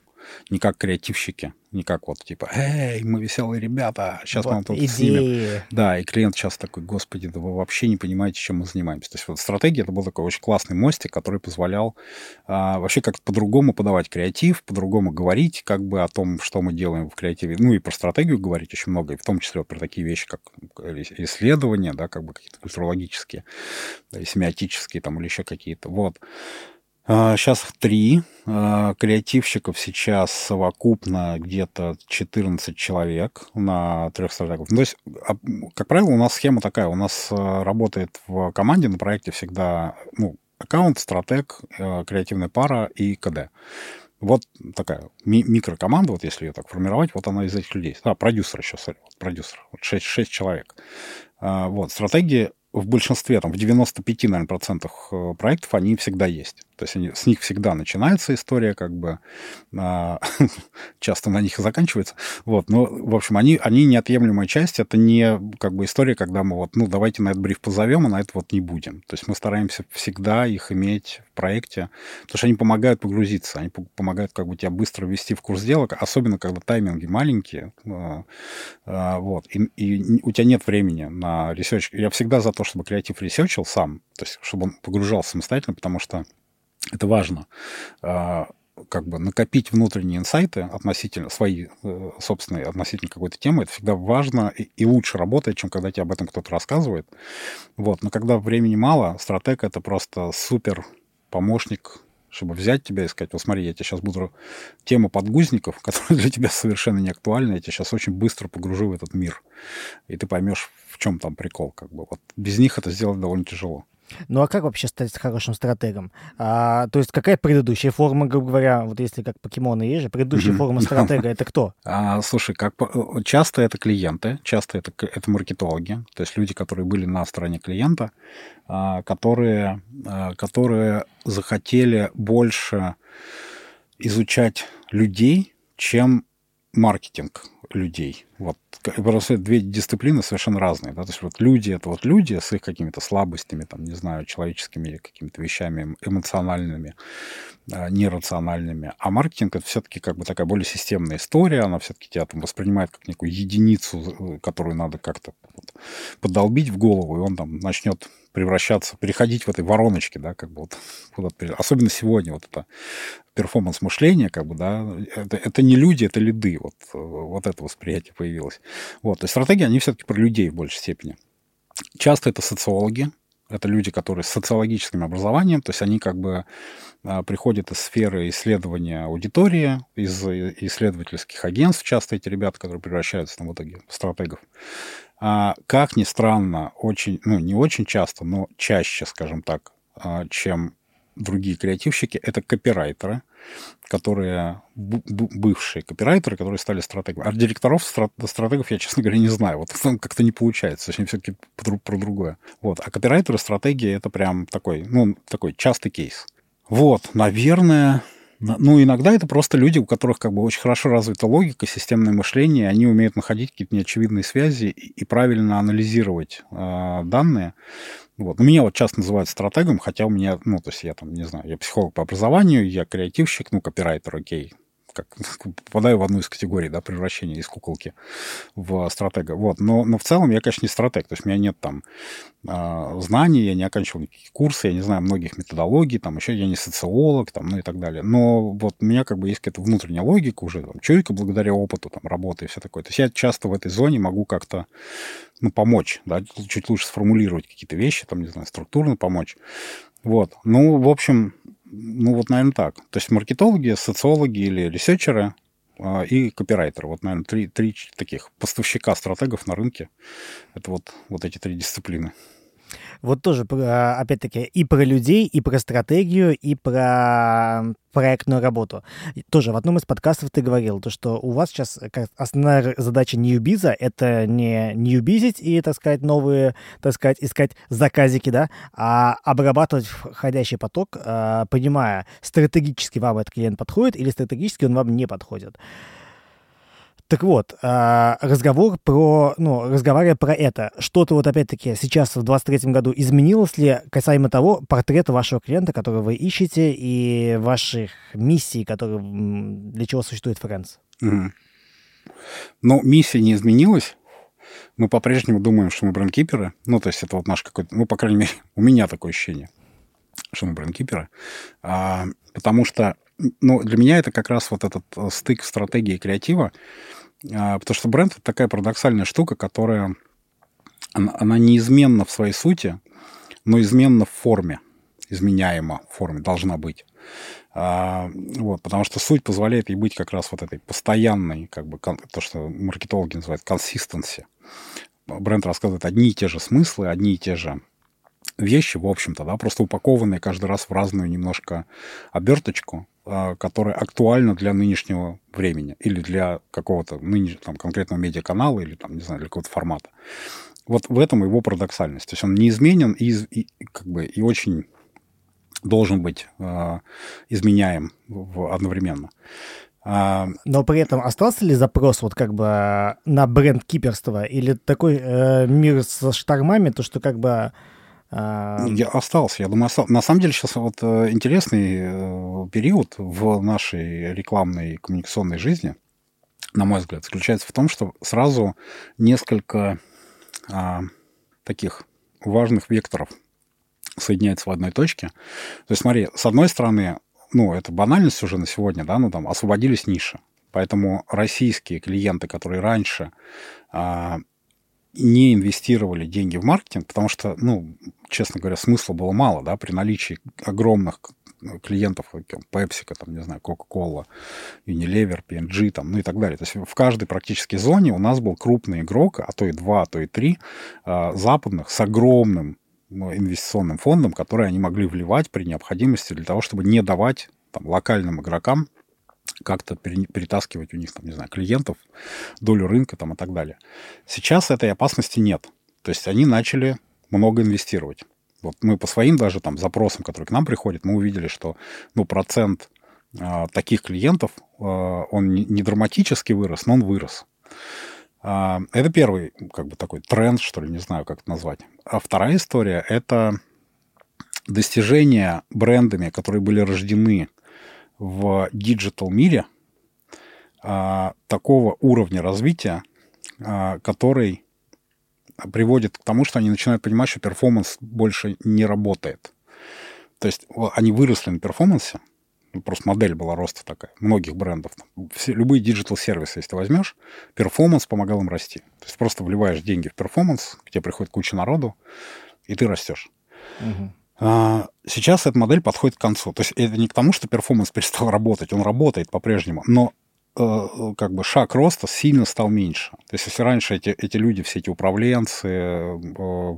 Не как креативщики не как вот типа, эй, мы веселые ребята, сейчас вот мы тут идеи. снимем. Да, и клиент сейчас такой, господи, да вы вообще не понимаете, чем мы занимаемся. То есть вот стратегия, это был такой очень классный мостик, который позволял а, вообще как-то по-другому подавать креатив, по-другому говорить как бы о том, что мы делаем в креативе. Ну и про стратегию говорить очень много, и в том числе вот про такие вещи, как исследования, да, как бы какие-то культурологические, да, семиотические там или еще какие-то. Вот. Сейчас их три. А, креативщиков сейчас совокупно где-то 14 человек на трех стратегах. Ну, то есть, а, как правило, у нас схема такая. У нас а, работает в команде на проекте всегда ну, аккаунт, стратег, креативная пара и КД. Вот такая ми- микрокоманда, вот если ее так формировать, вот она из этих людей. А, продюсер еще, sorry, продюсер. Вот 6, 6 человек. Вот, стратегии в большинстве, там, в 95, наверное, процентах э, проектов они всегда есть. То есть они, с них всегда начинается история, как бы а, часто на них и заканчивается. Вот, но, в общем, они, они неотъемлемая часть. Это не как бы история, когда мы вот, ну, давайте на этот бриф позовем, а на это вот не будем. То есть мы стараемся всегда их иметь проекте, потому что они помогают погрузиться, они помогают как бы тебя быстро ввести в курс дела, особенно когда тайминги маленькие. А, а, вот, и, и у тебя нет времени на research. Я всегда за то, чтобы креатив ресерчил сам, то есть чтобы он погружался самостоятельно, потому что это важно а, как бы накопить внутренние инсайты относительно свои э, собственные относительно какой-то темы, это всегда важно и, и лучше работает, чем когда тебе об этом кто-то рассказывает. Вот. Но когда времени мало, стратег — это просто супер помощник, чтобы взять тебя и сказать, вот смотри, я тебе сейчас буду тему подгузников, которая для тебя совершенно не актуальна, я тебя сейчас очень быстро погружу в этот мир, и ты поймешь, в чем там прикол. Как бы. Вот без них это сделать довольно тяжело. Ну а как вообще стать хорошим стратегом? А, то есть какая предыдущая форма, грубо говоря, вот если как покемоны есть же, предыдущая форма стратега это кто? А, слушай, как часто это клиенты, часто это, это маркетологи, то есть люди, которые были на стороне клиента, а, которые, а, которые захотели больше изучать людей, чем маркетинг людей. Вот просто две дисциплины совершенно разные. Да? То есть вот люди — это вот люди с их какими-то слабостями, там, не знаю, человеческими какими-то вещами эмоциональными, а, нерациональными. А маркетинг — это все-таки как бы такая более системная история, она все-таки тебя там воспринимает как некую единицу, которую надо как-то вот, подолбить в голову, и он там начнет превращаться, переходить в этой вороночке, да, как бы вот куда-то, особенно сегодня вот это перформанс мышления, как бы, да, это, это не люди, это лиды, вот, вот это восприятие появилось. Вот, и стратегии, они все-таки про людей в большей степени. Часто это социологи, это люди, которые с социологическим образованием, то есть они как бы а, приходят из сферы исследования аудитории, из исследовательских агентств, часто эти ребята, которые превращаются там, в итоге в стратегов. А, как ни странно, очень, ну, не очень часто, но чаще, скажем так, а, чем другие креативщики, это копирайтеры, которые бывшие копирайтеры, которые стали стратегами. А директоров стратегов я, честно говоря, не знаю. Вот как-то не получается. Точнее, все-таки про другое. Вот. А копирайтеры стратегии это прям такой, ну, такой частый кейс. Вот, наверное, ну, иногда это просто люди, у которых как бы очень хорошо развита логика, системное мышление, они умеют находить какие-то неочевидные связи и, правильно анализировать э, данные. Вот. Ну, меня вот часто называют стратегом, хотя у меня, ну, то есть я там, не знаю, я психолог по образованию, я креативщик, ну, копирайтер, окей, как попадаю в одну из категорий, да, превращения из куколки в стратега. Вот. Но, но в целом я, конечно, не стратег. То есть у меня нет там э, знаний, я не оканчивал никакие курсы, я не знаю многих методологий, там еще я не социолог, там, ну и так далее. Но вот у меня как бы есть какая-то внутренняя логика уже, там, чуйка благодаря опыту, там, работы и все такое. То есть я часто в этой зоне могу как-то ну, помочь, да, чуть лучше сформулировать какие-то вещи, там, не знаю, структурно помочь. Вот. Ну, в общем, ну, вот, наверное, так. То есть маркетологи, социологи или ресерчеры а, и копирайтеры. Вот, наверное, три, три таких поставщика стратегов на рынке. Это вот, вот эти три дисциплины. Вот тоже, а, опять-таки, и про людей, и про стратегию, и про проектную работу. Тоже в одном из подкастов ты говорил, то, что у вас сейчас основная задача ньюбиза — это не ньюбизить и, так сказать, новые, так сказать, искать заказики, да, а обрабатывать входящий поток, а, понимая, стратегически вам этот клиент подходит или стратегически он вам не подходит. Так вот, а, разговор про, ну, разговаривая про это, что-то вот опять-таки сейчас в 23 году изменилось ли касаемо того портрета вашего клиента, который вы ищете, и ваших миссий, которые, для чего существует Friends? Mm. Ну, миссия не изменилась. Мы по-прежнему думаем, что мы брендкиперы. Ну, то есть это вот наш какой-то, ну, по крайней мере, у меня такое ощущение, что мы брендкиперы. А, потому что, ну, для меня это как раз вот этот э, стык стратегии и креатива. А, потому что бренд — это такая парадоксальная штука, которая... Она, она неизменна в своей сути, но изменна в форме. Изменяема в форме, должна быть. А, вот, потому что суть позволяет ей быть как раз вот этой постоянной, как бы, то, что маркетологи называют consistency. Бренд рассказывает одни и те же смыслы, одни и те же вещи, в общем-то, да, просто упакованные каждый раз в разную немножко оберточку, которая актуальна для нынешнего времени или для какого-то нынеш... там, конкретного медиаканала или, там, не знаю, для какого-то формата. Вот в этом его парадоксальность. То есть он неизменен и, и, как бы, и очень должен быть э, изменяем в, одновременно. А... Но при этом остался ли запрос вот как бы на бренд-киперство или такой э, мир со штормами, то что как бы я остался, я думаю, остался. На самом деле сейчас вот э, интересный э, период в нашей рекламной коммуникационной жизни, на мой взгляд, заключается в том, что сразу несколько а, таких важных векторов соединяется в одной точке. То есть смотри, с одной стороны, ну, это банальность уже на сегодня, да, ну, там, освободились ниши. Поэтому российские клиенты, которые раньше а, не инвестировали деньги в маркетинг, потому что, ну, честно говоря, смысла было мало, да, при наличии огромных клиентов, PepsiCo, там, не знаю, Coca-Cola, Unilever, P&G, там, ну и так далее. То есть в каждой практически зоне у нас был крупный игрок, а то и два, а то и три а, западных с огромным ну, инвестиционным фондом, который они могли вливать при необходимости для того, чтобы не давать там, локальным игрокам как-то перетаскивать у них, там, не знаю, клиентов, долю рынка там, и так далее. Сейчас этой опасности нет. То есть они начали много инвестировать. Вот мы по своим даже там запросам, которые к нам приходят, мы увидели, что ну, процент э, таких клиентов, э, он не, драматически вырос, но он вырос. Э, это первый как бы такой тренд, что ли, не знаю, как это назвать. А вторая история — это достижения брендами, которые были рождены в диджитал мире а, такого уровня развития, а, который приводит к тому, что они начинают понимать, что перформанс больше не работает. То есть они выросли на перформансе, ну, просто модель была роста такая, многих брендов. Все, любые диджитал-сервисы, если ты возьмешь, перформанс помогал им расти. То есть просто вливаешь деньги в перформанс, к тебе приходит куча народу, и ты растешь. Угу. А, сейчас эта модель подходит к концу. То есть это не к тому, что перформанс перестал работать, он работает по-прежнему, но Э, как бы шаг роста сильно стал меньше. То есть если раньше эти, эти люди, все эти управленцы, э,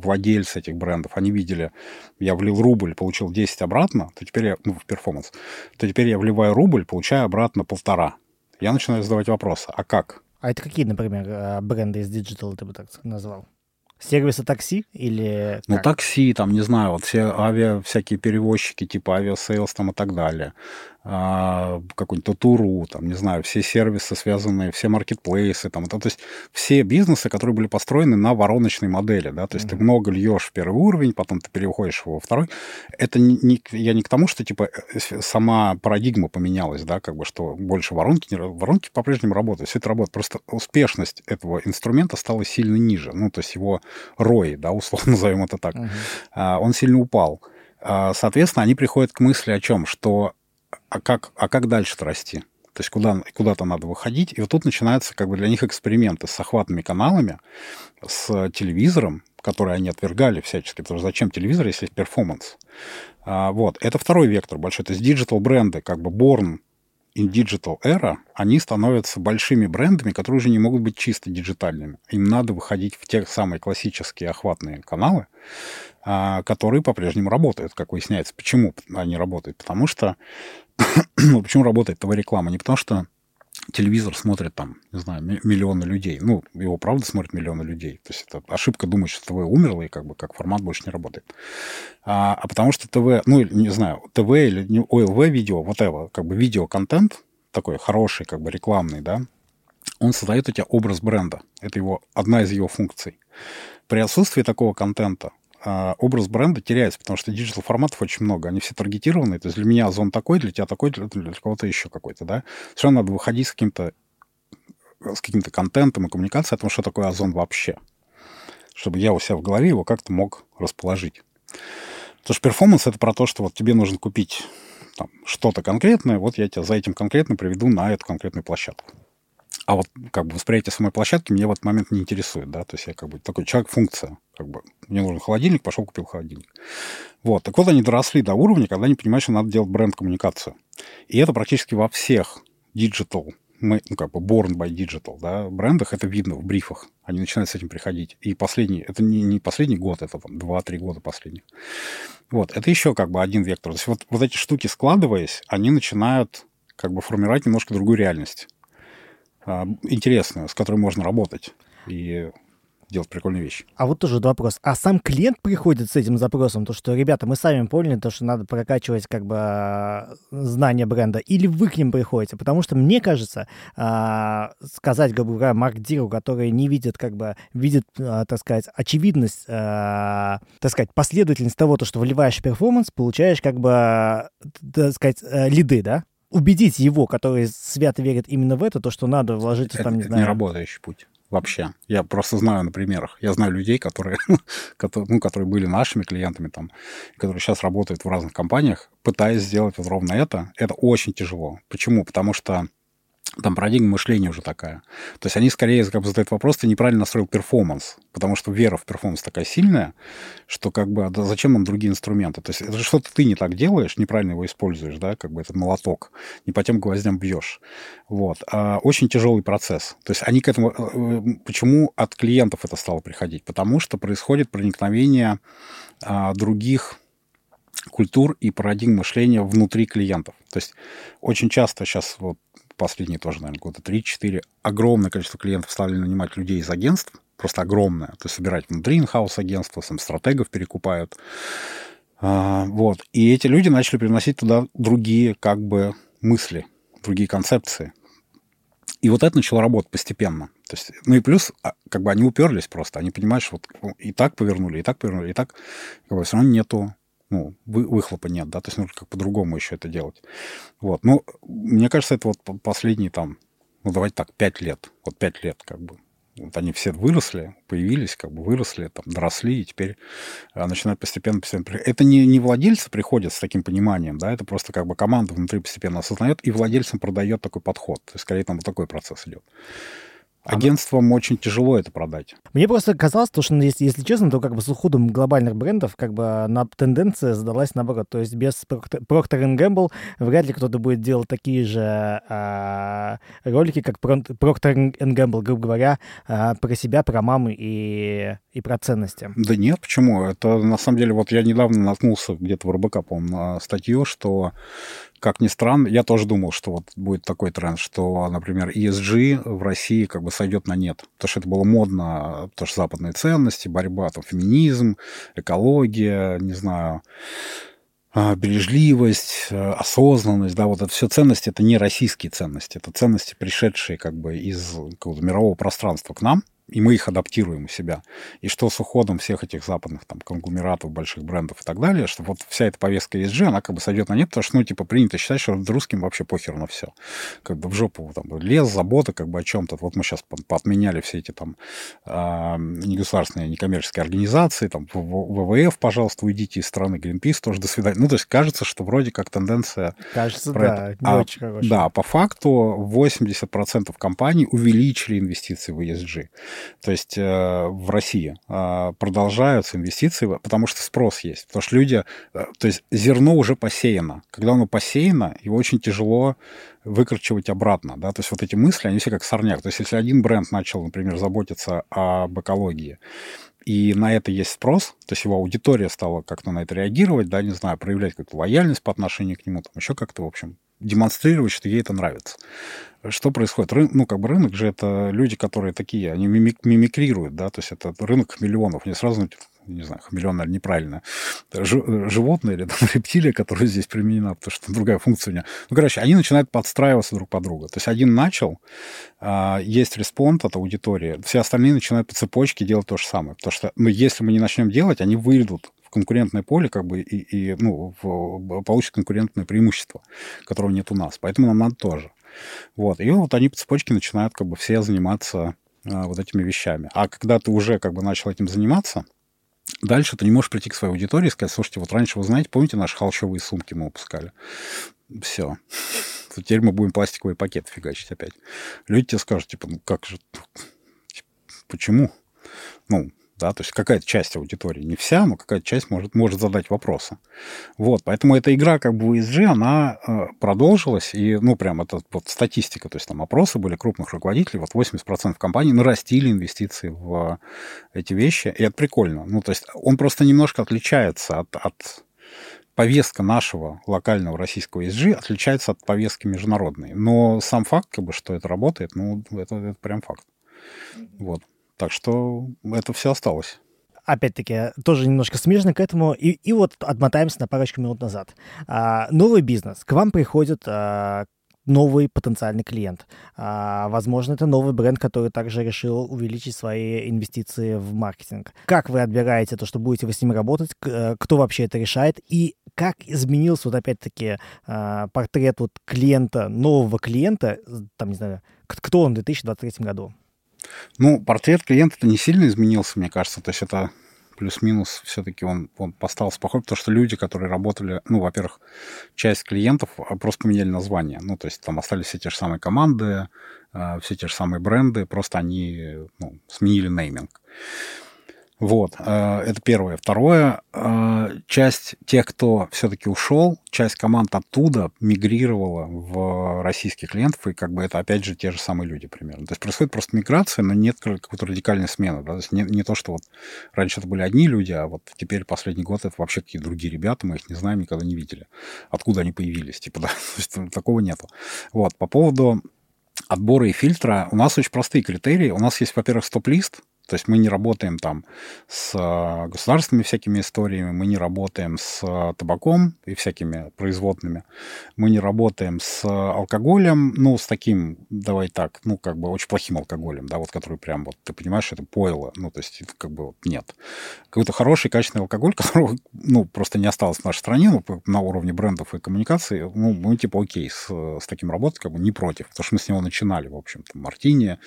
владельцы этих брендов, они видели, я влил рубль, получил 10 обратно, то теперь я, ну, в перформанс, то теперь я вливаю рубль, получаю обратно полтора. Я начинаю задавать вопросы, а как? А это какие, например, э, бренды из диджитал ты бы так назвал? Сервисы такси или... Ну, такси, там, не знаю, вот все авиа, всякие перевозчики, типа Aviasales там и так далее. А, какой-нибудь Туту, там, не знаю, все сервисы связанные, все маркетплейсы, там, то, то есть все бизнесы, которые были построены на вороночной модели, да, то есть mm-hmm. ты много льешь в первый уровень, потом ты переходишь во второй. Это не, не, я не к тому, что, типа, э, сама парадигма поменялась, да, как бы, что больше воронки, не, воронки по-прежнему работают, все это работает, просто успешность этого инструмента стала сильно ниже, ну, то есть его рой, да, условно назовем это так, mm-hmm. он сильно упал. А, соответственно, они приходят к мысли о чем? Что а как, а как дальше-то расти? То есть куда, куда-то надо выходить. И вот тут начинаются как бы для них эксперименты с охватными каналами, с телевизором, который они отвергали всячески. Потому что зачем телевизор, если есть перформанс? А, вот. Это второй вектор большой. То есть диджитал-бренды, как бы born in digital era, они становятся большими брендами, которые уже не могут быть чисто диджитальными. Им надо выходить в те самые классические охватные каналы, а, которые по-прежнему работают, как выясняется. Почему они работают? Потому что почему работает ТВ-реклама? Не потому что телевизор смотрит там, не знаю, миллионы людей. Ну, его правда смотрят миллионы людей. То есть это ошибка думать, что ТВ умерло и как бы как формат больше не работает. А, а потому что ТВ, ну, не знаю, ТВ или OLV видео, вот это, как бы видеоконтент такой хороший, как бы рекламный, да, он создает у тебя образ бренда. Это его, одна из его функций. При отсутствии такого контента образ бренда теряется, потому что диджитал форматов очень много, они все таргетированные. То есть для меня озон такой, для тебя такой, для, для кого-то еще какой-то, да. Все надо выходить с каким-то с каким-то контентом и коммуникацией о том, что такое озон вообще. Чтобы я у себя в голове его как-то мог расположить. Потому что перформанс — это про то, что вот тебе нужно купить что-то конкретное, вот я тебя за этим конкретно приведу на эту конкретную площадку. А вот как бы восприятие самой площадки меня в этот момент не интересует, да, то есть я как бы такой человек-функция, как бы мне нужен холодильник, пошел купил холодильник. Вот, так вот они доросли до уровня, когда они понимают, что надо делать бренд-коммуникацию. И это практически во всех диджитал, ну, как бы born by digital, да, брендах это видно в брифах. Они начинают с этим приходить. И последний, это не, не последний год, это там 2-3 года последних. Вот, это еще как бы один вектор. То есть вот, вот эти штуки складываясь, они начинают как бы формировать немножко другую реальность. А, интересную, с которой можно работать и делать прикольные вещи. А вот тоже вопрос. А сам клиент приходит с этим запросом, то, что, ребята, мы сами поняли, то, что надо прокачивать как бы знание бренда, или вы к ним приходите? Потому что мне кажется, а, сказать, грубо говоря, маркдиру, который не видит, как бы, видит, а, так сказать, очевидность, так сказать, последовательность того, то, что вливаешь в перформанс, получаешь, как бы, так сказать, э, лиды, да? Убедить его, который свято верит именно в это, то, что надо вложить это, там, не это знаю... не работающий путь вообще. Я просто знаю на примерах. Я знаю людей, которые, которые, ну, которые были нашими клиентами, там, которые сейчас работают в разных компаниях, пытаясь сделать вот ровно это. Это очень тяжело. Почему? Потому что там парадигма мышления уже такая. То есть они скорее как бы задают вопрос, ты неправильно настроил перформанс, потому что вера в перформанс такая сильная, что как бы а да, зачем нам другие инструменты? То есть это что-то ты не так делаешь, неправильно его используешь, да, как бы этот молоток, не по тем гвоздям бьешь. Вот. А очень тяжелый процесс. То есть они к этому... Э, э, почему от клиентов это стало приходить? Потому что происходит проникновение а, других культур и парадигм мышления внутри клиентов. То есть очень часто сейчас вот последние тоже, наверное, года 3-4, огромное количество клиентов стали нанимать людей из агентств, просто огромное. То есть собирать внутри инхаус агентства, сам стратегов перекупают. А, вот. И эти люди начали приносить туда другие как бы мысли, другие концепции. И вот это начало работать постепенно. То есть, ну и плюс, а, как бы они уперлись просто. Они понимают, что вот и так повернули, и так повернули, и так. Как бы, все равно нету ну, вы, выхлопа нет, да, то есть нужно как по-другому еще это делать. Вот, ну, мне кажется, это вот последние там, ну, давайте так, пять лет, вот пять лет как бы Вот они все выросли, появились, как бы выросли, там, доросли, и теперь а, начинают постепенно, постепенно... Это не, не владельцы приходят с таким пониманием, да, это просто как бы команда внутри постепенно осознает, и владельцам продает такой подход. То есть, скорее, там вот такой процесс идет. Агентствам очень тяжело это продать. Мне просто казалось, то, что, ну, если, если честно, то как бы с уходом глобальных брендов как бы на тенденция задалась наоборот. То есть без Procter Gamble вряд ли кто-то будет делать такие же а, ролики, как Procter Gamble, грубо говоря, а, про себя, про мамы и, и про ценности. Да нет, почему? Это на самом деле, вот я недавно наткнулся где-то в РБК, по-моему, на статью, что как ни странно, я тоже думал, что вот будет такой тренд, что, например, ESG в России как бы сойдет на нет. Потому что это было модно, потому что западные ценности, борьба, там, феминизм, экология, не знаю, а, бережливость, э, осознанность, да, вот это все ценности, это не российские ценности, это ценности, пришедшие как бы из какого-то мирового пространства к нам – и мы их адаптируем у себя. И что с уходом всех этих западных там конгломератов, больших брендов и так далее, что вот вся эта повестка ESG, она как бы сойдет на нет, потому что, ну, типа, принято считать, что русским вообще похер на все. Как бы в жопу там лес, забота как бы о чем-то. Вот мы сейчас поотменяли все эти там э, негосударственные, некоммерческие организации, там ВВФ, пожалуйста, уйдите из страны, Greenpeace тоже до свидания. Ну, то есть кажется, что вроде как тенденция... Кажется, да, это. не а, очень хорошая. Да, по факту 80% компаний увеличили инвестиции в ESG то есть э, в России э, продолжаются инвестиции, потому что спрос есть, потому что люди, э, то есть зерно уже посеяно. Когда оно посеяно, его очень тяжело выкручивать обратно, да, то есть вот эти мысли, они все как сорняк. То есть если один бренд начал, например, заботиться об экологии, и на это есть спрос, то есть его аудитория стала как-то на это реагировать, да, не знаю, проявлять какую-то лояльность по отношению к нему, там еще как-то, в общем, демонстрировать, что ей это нравится. Что происходит? Рын, ну, как бы рынок же это люди, которые такие, они мимик, мимикрируют, да, то есть это рынок миллионов. Не сразу не знаю, хамелеон, наверное, неправильно, животное или там, рептилия, которая здесь применена, потому что другая функция у нее. Ну, короче, они начинают подстраиваться друг под друга. То есть один начал, а, есть респонд от аудитории, все остальные начинают по цепочке делать то же самое. Потому что, ну, если мы не начнем делать, они выйдут в конкурентное поле, как бы, и, и ну, в, получат конкурентное преимущество, которого нет у нас. Поэтому нам надо тоже. Вот. И вот они по цепочке начинают как бы все заниматься а, вот этими вещами. А когда ты уже как бы начал этим заниматься, Дальше ты не можешь прийти к своей аудитории и сказать, слушайте, вот раньше, вы знаете, помните, наши холщовые сумки мы выпускали? Все. Теперь мы будем пластиковый пакет фигачить опять. Люди тебе скажут, типа, ну как же, почему? Ну, да, то есть какая-то часть аудитории, не вся, но какая-то часть может, может задать вопросы. Вот, поэтому эта игра как бы ESG, она э, продолжилась, и, ну, прям это вот статистика, то есть там опросы были крупных руководителей, вот 80% компаний нарастили инвестиции в эти вещи, и это прикольно. Ну, то есть он просто немножко отличается от, от повестка нашего локального российского ESG отличается от повестки международной. Но сам факт, как бы, что это работает, ну, это, это прям факт. Вот. Так что это все осталось. Опять-таки, тоже немножко смежно к этому. И, и вот отмотаемся на парочку минут назад. А, новый бизнес. К вам приходит а, новый потенциальный клиент. А, возможно, это новый бренд, который также решил увеличить свои инвестиции в маркетинг. Как вы отбираете то, что будете вы с ним работать? Э, кто вообще это решает? И как изменился вот опять-таки а, портрет вот клиента, нового клиента, там, не знаю, кто он в 2023 году? Ну, портрет клиента-то не сильно изменился, мне кажется. То есть это плюс-минус все-таки он, он поставился похож, потому что люди, которые работали, ну, во-первых, часть клиентов а, просто поменяли название. Ну, то есть там остались все те же самые команды, а, все те же самые бренды, просто они ну, сменили нейминг. Вот, э, это первое. Второе, э, часть тех, кто все-таки ушел, часть команд оттуда мигрировала в российских клиентов, и как бы это опять же те же самые люди примерно. То есть происходит просто миграция, но нет какой-то радикальной смены. Да? То есть не, не то, что вот раньше это были одни люди, а вот теперь последний год это вообще какие-то другие ребята, мы их не знаем, никогда не видели. Откуда они появились, типа, да, то есть такого нету. Вот, по поводу отбора и фильтра у нас очень простые критерии. У нас есть, во-первых, стоп-лист, То есть мы не работаем там с а, государственными всякими историями, мы не работаем с а, табаком и всякими производными, мы не работаем с алкоголем, ну, с таким, давай так, ну, как бы очень плохим алкоголем, да, вот который прям вот, ты понимаешь, это пойло, ну, то есть как бы вот нет. Какой-то хороший, качественный алкоголь, которого, ну, просто не осталось в нашей стране, ну, на уровне брендов и коммуникации, ну, мы типа окей, с, с таким работать как бы не против, потому что мы с него начинали, в общем-то, Мартини,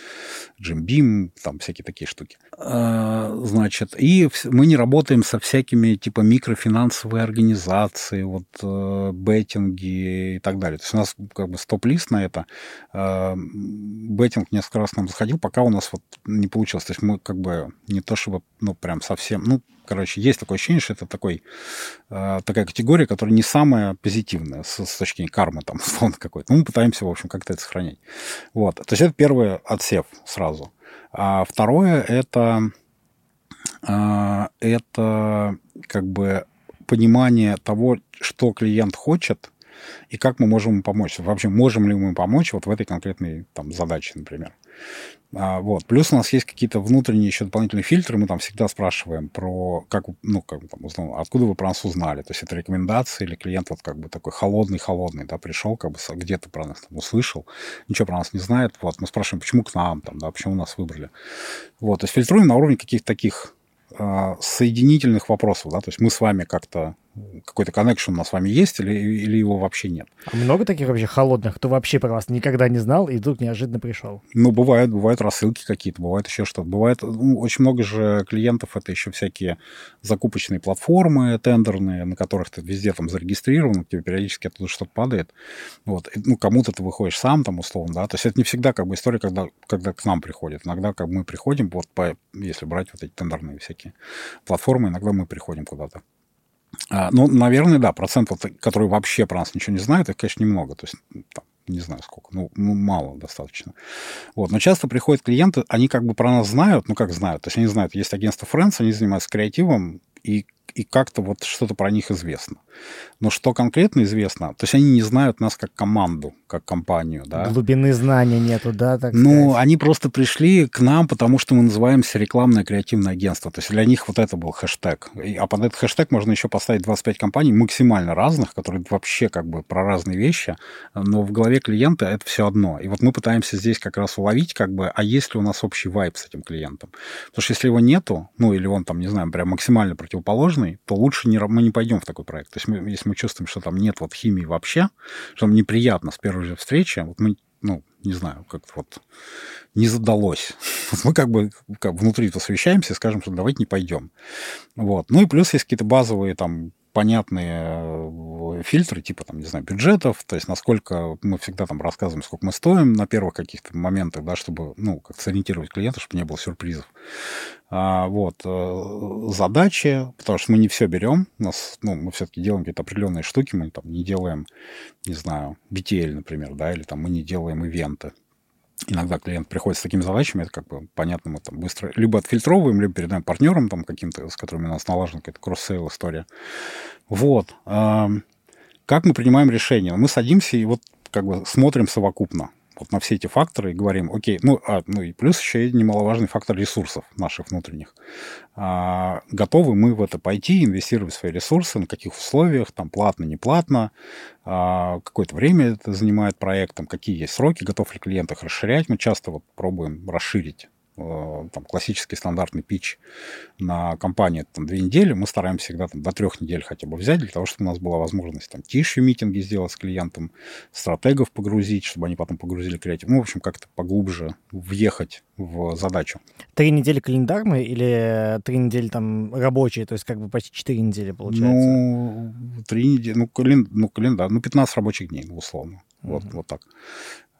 Джим Бим, там всякие такие штуки штуки. А, значит, и мы не работаем со всякими типа микрофинансовые организации, вот э, беттинги и так далее. То есть у нас как бы стоп-лист на это. А, беттинг несколько раз нам заходил, пока у нас вот не получилось. То есть мы как бы не то чтобы, ну, прям совсем, ну, короче, есть такое ощущение, что это такой, э, такая категория, которая не самая позитивная с, с точки зрения кармы, там, условно какой-то. Ну, мы пытаемся, в общем, как-то это сохранять. Вот. То есть это первый отсев сразу. А второе это, а, это как бы понимание того, что клиент хочет, и как мы можем ему помочь. Вообще, можем ли мы помочь вот в этой конкретной там, задаче, например. А, вот. Плюс у нас есть какие-то внутренние еще дополнительные фильтры. Мы там всегда спрашиваем про, как, ну, как там, условно, откуда вы про нас узнали. То есть это рекомендации или клиент вот как бы такой холодный-холодный, да, пришел, как бы где-то про нас там, услышал, ничего про нас не знает. Вот. Мы спрашиваем, почему к нам, там, да, почему нас выбрали. Вот. То есть фильтруем на уровне каких-то таких э, соединительных вопросов, да, то есть мы с вами как-то какой-то коннекшн у нас с вами есть или, или его вообще нет. А много таких вообще холодных, кто вообще про вас никогда не знал и вдруг неожиданно пришел? Ну, бывает, бывают рассылки какие-то, бывает еще что-то. Бывает, ну, очень много же клиентов, это еще всякие закупочные платформы тендерные, на которых ты везде там зарегистрирован, тебе периодически оттуда что-то падает. Вот. И, ну, кому-то ты выходишь сам там условно, да, то есть это не всегда как бы история, когда, когда к нам приходит. Иногда как мы приходим, вот по, если брать вот эти тендерные всякие платформы, иногда мы приходим куда-то. А, ну, наверное, да, процент, вот, который вообще про нас ничего не знает, их, конечно, немного. То есть, там, не знаю сколько, ну, ну, мало достаточно. Вот. Но часто приходят клиенты, они как бы про нас знают, ну, как знают, то есть они знают, есть агентство Friends, они занимаются креативом, и и как-то вот что-то про них известно. Но что конкретно известно, то есть они не знают нас как команду, как компанию, да. Глубины знания нету, да, так Ну, сказать. они просто пришли к нам, потому что мы называемся рекламное креативное агентство. То есть для них вот это был хэштег. А под этот хэштег можно еще поставить 25 компаний максимально разных, которые вообще как бы про разные вещи, но в голове клиента это все одно. И вот мы пытаемся здесь как раз уловить, как бы, а есть ли у нас общий вайб с этим клиентом. Потому что если его нету, ну, или он там, не знаю, прям максимально противоположный, то лучше не, мы не пойдем в такой проект. То есть мы, если мы чувствуем, что там нет вот химии вообще, что нам неприятно с первой же встречи, вот мы, ну, не знаю, как вот не задалось. Мы как бы как внутри посвящаемся и скажем, что давайте не пойдем. Вот. Ну и плюс есть какие-то базовые там понятные э, фильтры, типа, там, не знаю, бюджетов, то есть насколько мы всегда там рассказываем, сколько мы стоим на первых каких-то моментах, да, чтобы, ну, как сориентировать клиента, чтобы не было сюрпризов. А, вот, э, задачи, потому что мы не все берем, нас, ну, мы все-таки делаем какие-то определенные штуки, мы там не делаем, не знаю, BTL, например, да, или там мы не делаем ивенты иногда клиент приходит с такими задачами, это как бы понятно, мы там быстро либо отфильтровываем, либо передаем партнерам там каким-то, с которыми у нас налажена какая-то cross-sale история. Вот. Как мы принимаем решение? Мы садимся и вот как бы смотрим совокупно вот на все эти факторы и говорим, окей, ну, а, ну и плюс еще немаловажный фактор ресурсов наших внутренних. А, готовы мы в это пойти, инвестировать свои ресурсы, на каких условиях, там, платно, не платно, а, какое-то время это занимает проект, какие есть сроки, готов ли клиент их расширять. Мы часто вот пробуем расширить там, классический стандартный пич на компанию там, две недели, мы стараемся всегда там, до трех недель хотя бы взять, для того, чтобы у нас была возможность там тише митинги сделать с клиентом, стратегов погрузить, чтобы они потом погрузили креатив. Ну, в общем, как-то поглубже въехать в задачу. Три недели календарные или три недели там рабочие, то есть как бы почти четыре недели получается? Ну, три недели, ну, кален, ну, календарь, ну, 15 рабочих дней, условно. Вот, вот так.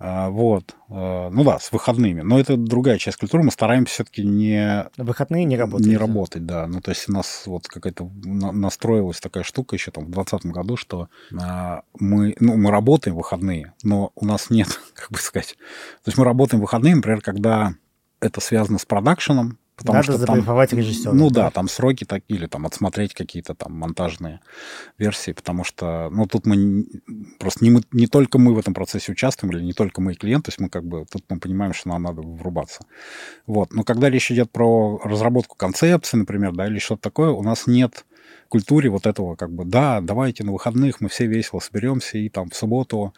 А, вот. А, ну да, с выходными. Но это другая часть культуры. Мы стараемся все-таки не... Выходные не работать. Не работать, да. Ну, то есть у нас вот какая-то настроилась такая штука еще там в 2020 году, что а, мы, ну, мы работаем в выходные, но у нас нет, как бы сказать... То есть мы работаем в выходные, например, когда это связано с продакшеном, Потому Надо что забрифовать режиссера. Ну да, там сроки такие, или там отсмотреть какие-то там монтажные версии, потому что, ну, тут мы просто не, мы, не только мы в этом процессе участвуем, или не только мы и клиент, то есть мы как бы, тут мы понимаем, что нам надо врубаться. Вот, но когда речь идет про разработку концепции, например, да, или что-то такое, у нас нет культуре вот этого как бы, да, давайте на выходных мы все весело соберемся и там в субботу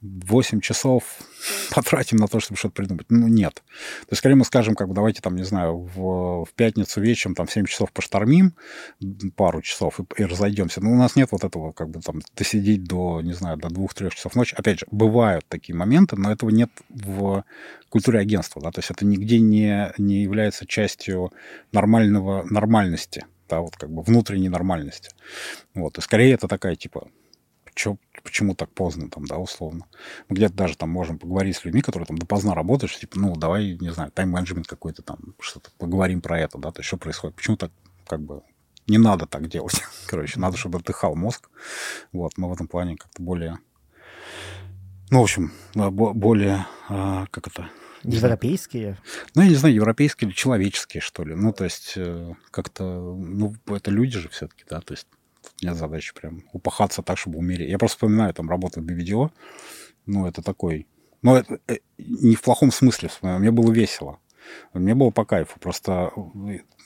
8 часов потратим на то, чтобы что-то придумать. Ну, нет. То есть, скорее мы скажем, как бы, давайте там, не знаю, в, в пятницу вечером там в 7 часов поштормим пару часов и, и разойдемся. Но у нас нет вот этого, как бы, там, досидеть до, не знаю, до 2-3 часов ночи. Опять же, бывают такие моменты, но этого нет в культуре агентства, да, то есть это нигде не, не является частью нормального, нормальности да, вот как бы внутренней нормальности. Вот, и скорее это такая, типа, чё, почему так поздно там, да, условно. Мы где-то даже там можем поговорить с людьми, которые там допоздна работают, что, типа, ну, давай, не знаю, тайм-менеджмент какой-то там, что-то поговорим про это, да, то есть что происходит, почему так, как бы, не надо так делать. Короче, надо, чтобы отдыхал мозг. Вот, мы в этом плане как-то более, ну, в общем, более, а, как это, Европейские? Ну, я не знаю, европейские или человеческие, что ли. Ну, то есть, э, как-то, ну, это люди же все-таки, да, то есть нет задачи прям упахаться так, чтобы умереть. Я просто вспоминаю там работу в BVDO, ну, это такой... Ну, это, э, не в плохом смысле, мне было весело. Мне было по кайфу. Просто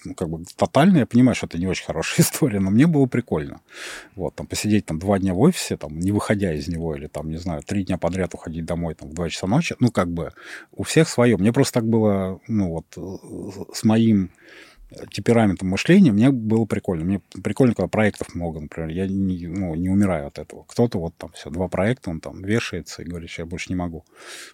ну, как бы тотально, я понимаю, что это не очень хорошая история, но мне было прикольно. Вот, там, посидеть там два дня в офисе, там, не выходя из него, или там, не знаю, три дня подряд уходить домой там в два часа ночи, ну, как бы у всех свое. Мне просто так было, ну, вот, э, с моим темпераментом мышления, мне было прикольно. Мне прикольно, когда проектов много, например. Я не, ну, не умираю от этого. Кто-то вот там все, два проекта, он там вешается и говорит, я больше не могу.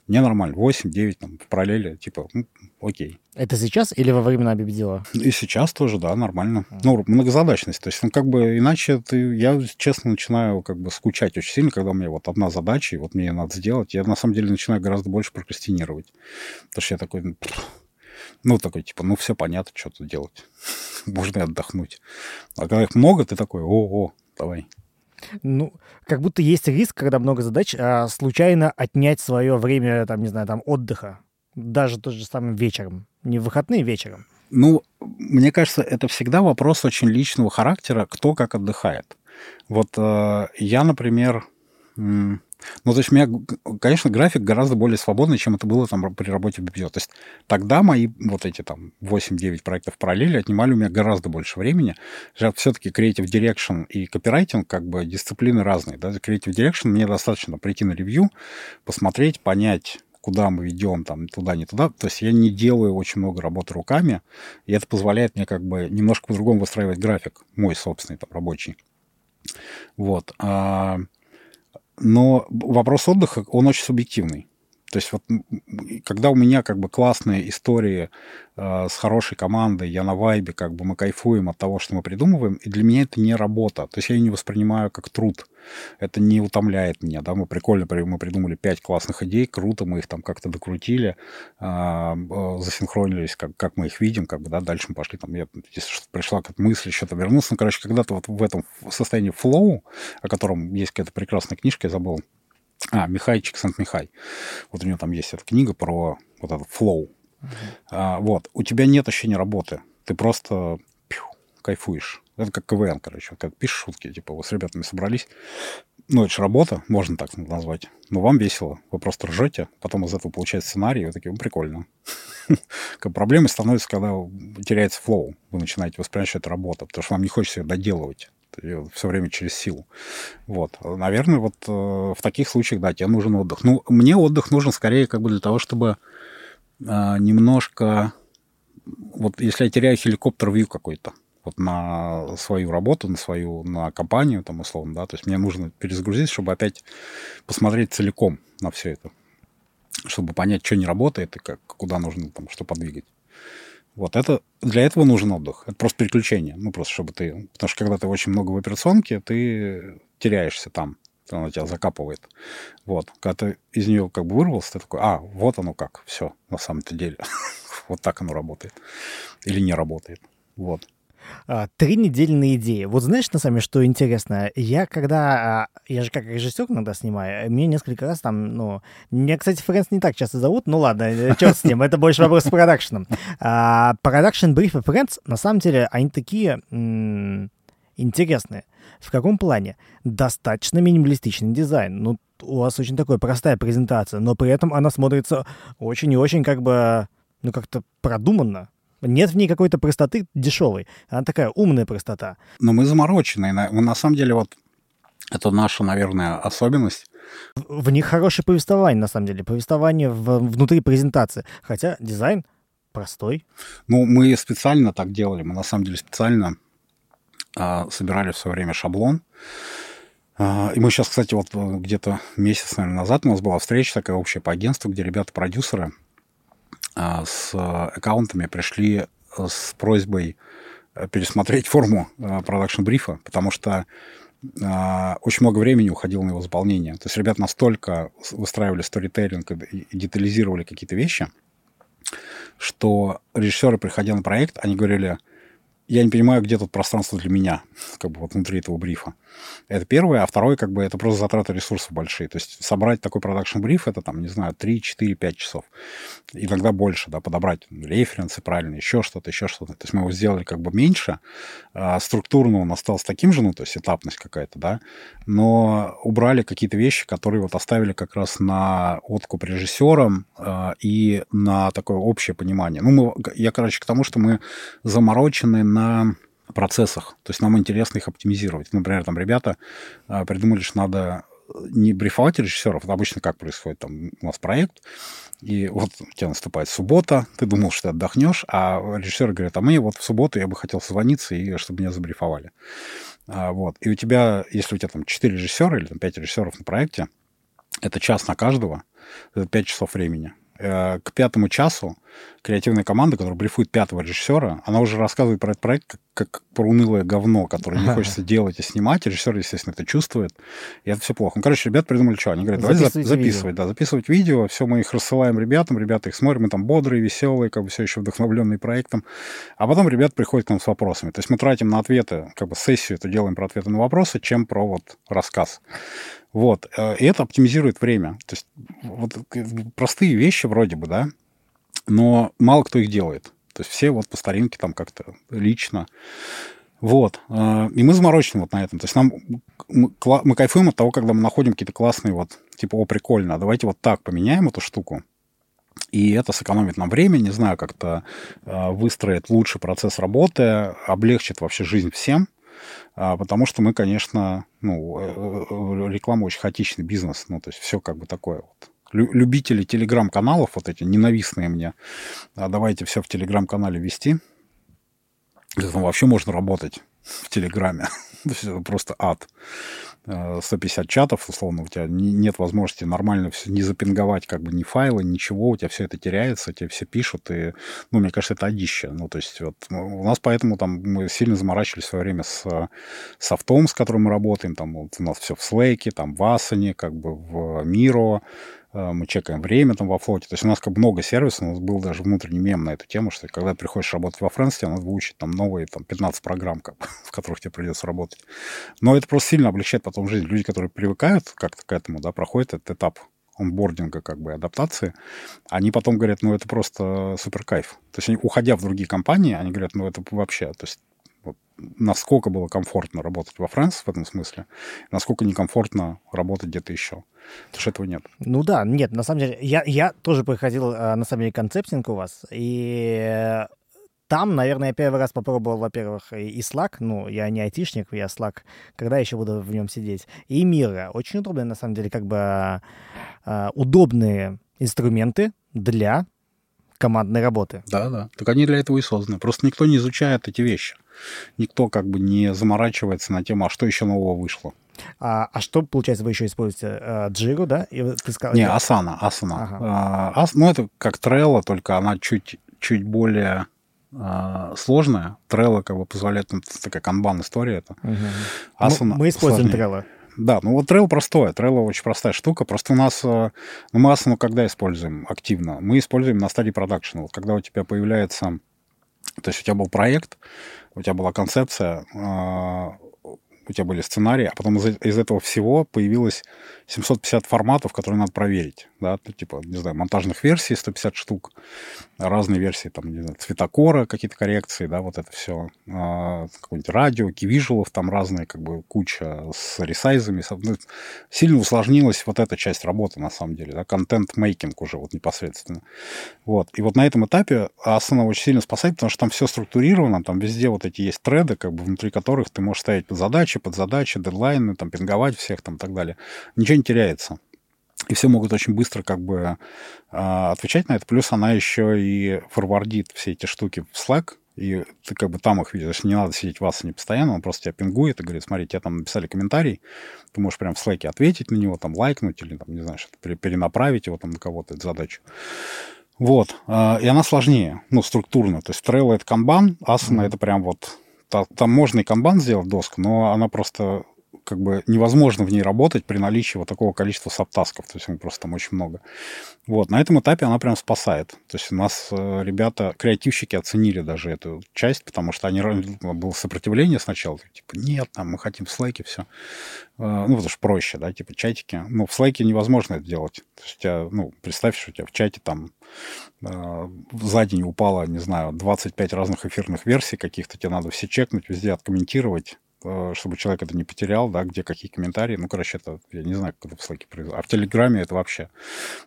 Мне нормально. 8-9 там в параллели, типа, ну, окей. Это сейчас или во время BBDO? И сейчас тоже, да, нормально. Mm. Ну, многозадачность. То есть, ну, как бы, иначе ты... Я, честно, начинаю как бы скучать очень сильно, когда у меня вот одна задача, и вот мне ее надо сделать. Я, на самом деле, начинаю гораздо больше прокрастинировать. Потому что я такой, ну, такой, типа, ну, все понятно, что тут делать. Можно и отдохнуть. А когда их много, ты такой, о-о, давай. Ну, как будто есть риск, когда много задач, а случайно отнять свое время, там, не знаю, там, отдыха. Даже тот же самым вечером. Не в выходные, вечером. Ну, мне кажется, это всегда вопрос очень личного характера, кто как отдыхает. Вот э, я, например, ну, то есть у меня, конечно, график гораздо более свободный, чем это было там при работе в BPO. То есть тогда мои вот эти там 8-9 проектов в параллели отнимали у меня гораздо больше времени. Все-таки Creative Direction и копирайтинг как бы дисциплины разные. Да? Creative Direction мне достаточно прийти на ревью, посмотреть, понять, куда мы ведем, там, туда, не туда. То есть я не делаю очень много работы руками, и это позволяет мне как бы немножко по-другому выстраивать график, мой собственный, там, рабочий. Вот. Но вопрос отдыха, он очень субъективный. То есть вот когда у меня как бы классные истории э, с хорошей командой, я на вайбе, как бы мы кайфуем от того, что мы придумываем, и для меня это не работа. То есть я ее не воспринимаю как труд. Это не утомляет меня, да, мы прикольно, мы придумали пять классных идей, круто, мы их там как-то докрутили, э, засинхронились, как, как мы их видим, как бы, да, дальше мы пошли, там, я, если что пришла как мысль, что-то вернулся, ну, короче, когда-то вот в этом состоянии флоу, о котором есть какая-то прекрасная книжка, я забыл, а, Михайчик Сант-Михай. Вот у него там есть эта книга про вот этот flow. Uh-huh. А, вот. У тебя нет ощущения работы. Ты просто пью, кайфуешь. Это как КВН, короче. Как пишешь шутки, типа, вы с ребятами собрались. Ну, это же работа, можно так назвать. Но вам весело. Вы просто ржете, потом из этого получается сценарий, и вы такие, ну, прикольно. Проблемой становится, когда теряется flow. Вы начинаете воспринимать, что это работа, потому что вам не хочется ее доделывать все время через силу. Вот. Наверное, вот э, в таких случаях, да, тебе нужен отдых. Ну, мне отдых нужен скорее как бы для того, чтобы э, немножко... Вот если я теряю хеликоптер-вью какой-то, вот на свою работу, на свою, на компанию, там, условно, да, то есть мне нужно перезагрузить, чтобы опять посмотреть целиком на все это, чтобы понять, что не работает и как, куда нужно там что подвигать. Вот это для этого нужен отдых. Это просто переключение. Ну, просто чтобы ты... Потому что когда ты очень много в операционке, ты теряешься там. Она тебя закапывает. Вот. Когда ты из нее как бы вырвался, ты такой, а, вот оно как. Все, на самом-то деле. вот так оно работает. Или не работает. Вот. А, три недели на идеи. Вот знаешь, на самом деле, что интересно? Я когда... А, я же как режиссер иногда снимаю, мне несколько раз там, ну... Меня, кстати, Friends не так часто зовут, ну ладно, э, черт с ним, это больше вопрос с продакшеном. Продакшн брифы Friends, на самом деле, они такие интересные. В каком плане? Достаточно минималистичный дизайн. Ну, у вас очень такая простая презентация, но при этом она смотрится очень и очень как бы, ну, как-то продуманно. Нет в ней какой-то простоты дешевой. Она такая умная простота. Но мы замороченные. На, на самом деле вот это наша, наверное, особенность. В, в них хорошее повествование, на самом деле. Повествование в, внутри презентации. Хотя дизайн простой. Ну, мы специально так делали. Мы на самом деле специально а, собирали в свое время шаблон. А, и мы сейчас, кстати, вот где-то месяц, наверное, назад у нас была встреча такая общая по агентству, где ребята-продюсеры с аккаунтами пришли с просьбой пересмотреть форму продакшн-брифа, потому что очень много времени уходило на его заполнение. То есть ребята настолько выстраивали сторителлинг и детализировали какие-то вещи, что режиссеры, приходя на проект, они говорили, я не понимаю, где тут пространство для меня, как бы вот внутри этого брифа. Это первое. А второе, как бы, это просто затраты ресурсов большие. То есть собрать такой продакшн-бриф, это там, не знаю, 3, 4, 5 часов. Иногда больше, да, подобрать референсы правильно, еще что-то, еще что-то. То есть мы его сделали как бы меньше. А структурно он остался таким же, ну, то есть этапность какая-то, да. Но убрали какие-то вещи, которые вот оставили как раз на откуп режиссерам а, и на такое общее понимание. Ну, мы, я, короче, к тому, что мы заморочены на процессах. То есть нам интересно их оптимизировать. Например, там ребята а, придумали, что надо не брифовать режиссеров, обычно как происходит, там у нас проект, и вот у тебя наступает суббота, ты думал, что ты отдохнешь, а режиссер говорит, а мне вот в субботу я бы хотел созвониться, и чтобы меня забрифовали. А, вот. И у тебя, если у тебя там 4 режиссера или там 5 режиссеров на проекте, это час на каждого, это 5 часов времени. Э, к пятому часу креативная команда, которая брифует пятого режиссера, она уже рассказывает про этот проект как, как про унылое говно, которое не хочется делать и снимать. Режиссер, естественно, это чувствует. И это все плохо. Ну, короче, ребят придумали что? Они говорят, давайте записывать, записывать, да, записывать видео. Все, мы их рассылаем ребятам, ребята их смотрят, мы там бодрые, веселые, как бы все еще вдохновленные проектом. А потом ребят приходят к нам с вопросами. То есть мы тратим на ответы, как бы сессию это делаем про ответы на вопросы, чем про вот рассказ. Вот. Э, и это оптимизирует время. То есть вот простые вещи вроде бы, да, но мало кто их делает. То есть все вот по старинке там как-то лично. Вот. Э, и мы заморочены вот на этом. То есть нам, мы, кайфуем от того, когда мы находим какие-то классные вот, типа, о, прикольно, а давайте вот так поменяем эту штуку. И это сэкономит нам время, не знаю, как-то э, выстроит лучший процесс работы, облегчит вообще жизнь всем. А, потому что мы, конечно, ну, э, э, реклама очень хаотичный бизнес, ну, то есть все как бы такое вот. Любители телеграм-каналов, вот эти ненавистные мне, а давайте все в телеграм-канале вести. Это вообще можно работать в телеграме. Это просто ад. 150 э, чатов, условно, у тебя нет возможности нормально все не запинговать как бы ни файлы, ничего, у тебя все это теряется, тебе все пишут, и, ну, мне кажется, это одище. Ну, то есть вот ну, у нас поэтому там мы сильно заморачивались в свое время с софтом, с которым мы работаем, там вот у нас все в Slack, там в Asana, как бы в Э, мы чекаем время там во флоте. То есть у нас как много сервисов, у нас был даже внутренний мем на эту тему, что когда приходишь работать во Фрэнс, тебе надо выучить там новые там, 15 программ, как, в которых тебе придется работать. Но это просто сильно облегчает потом жизнь. Люди, которые привыкают как-то к этому, да, проходят этот этап онбординга, как бы, адаптации, они потом говорят, ну, это просто супер кайф. То есть они, уходя в другие компании, они говорят, ну, это вообще, то есть насколько было комфортно работать во Франции в этом смысле, насколько некомфортно работать где-то еще. Потому что этого нет. Ну да, нет, на самом деле, я, я тоже проходил, а, на самом деле, концептинг у вас, и там, наверное, я первый раз попробовал, во-первых, и Slack, ну, я не айтишник, я Slack, когда еще буду в нем сидеть, и Мира. Очень удобные, на самом деле, как бы э, удобные инструменты для командной работы. Да, да. Так они для этого и созданы. Просто никто не изучает эти вещи. Никто как бы не заморачивается на тему, а что еще нового вышло. А, а что, получается, вы еще используете? А, Джиру, да? И ты сказал, Не, Asana. Asana. Ага. А, ас, ну, это как Trello, только она чуть, чуть более а, сложная. Trello как бы позволяет, ну, такая канбан-история. Это. Угу. Asana мы, мы используем. Trello. Да, ну вот Trello простое. Trello очень простая штука. Просто у нас, ну, мы Asana когда используем активно? Мы используем на стадии продакшена. Вот когда у тебя появляется То есть у тебя был проект, у тебя была концепция, а, у тебя были сценарии, а потом из, из этого всего появилось 750 форматов, которые надо проверить, да, ну, типа, не знаю, монтажных версий 150 штук, разные версии, там, не знаю, цветокора, какие-то коррекции, да, вот это все, а, какое-нибудь радио, кивижелов там разные, как бы куча с ресайзами, ну, сильно усложнилась вот эта часть работы, на самом деле, да, контент-мейкинг уже вот непосредственно. Вот, и вот на этом этапе Asana очень сильно спасает, потому что там все структурировано, там везде вот эти есть треды, как бы внутри которых ты можешь ставить задачи, под задачи, дедлайны, там, пинговать всех там и так далее. Ничего не теряется. И все могут очень быстро как бы э, отвечать на это. Плюс она еще и форвардит все эти штуки в Slack, и ты как бы там их видишь. Не надо сидеть в вас не постоянно, он просто тебя пингует и говорит, смотри, тебе там написали комментарий, ты можешь прям в Slack ответить на него, там лайкнуть или, там, не знаю, что-то перенаправить его там на кого-то, эту задачу. Вот. Э, и она сложнее, ну, структурно. То есть Trello — это канбан, Asana mm-hmm. — это прям вот... Там можно и канбан сделать доску, но она просто как бы невозможно в ней работать при наличии вот такого количества сабтасков, то есть просто там очень много. Вот, на этом этапе она прям спасает. То есть у нас э, ребята, креативщики оценили даже эту часть, потому что они, было сопротивление сначала, типа, нет, там, мы хотим в слайке все. Ну, потому что проще, да, типа чатики. Ну, в слайке невозможно это делать. То есть у тебя, ну, представь, что у тебя в чате там э, за день упало, не знаю, 25 разных эфирных версий каких-то, тебе надо все чекнуть, везде откомментировать, чтобы человек это не потерял, да, где какие комментарии. Ну, короче, это, я не знаю, как это в Slack произошло. А в Телеграме это вообще...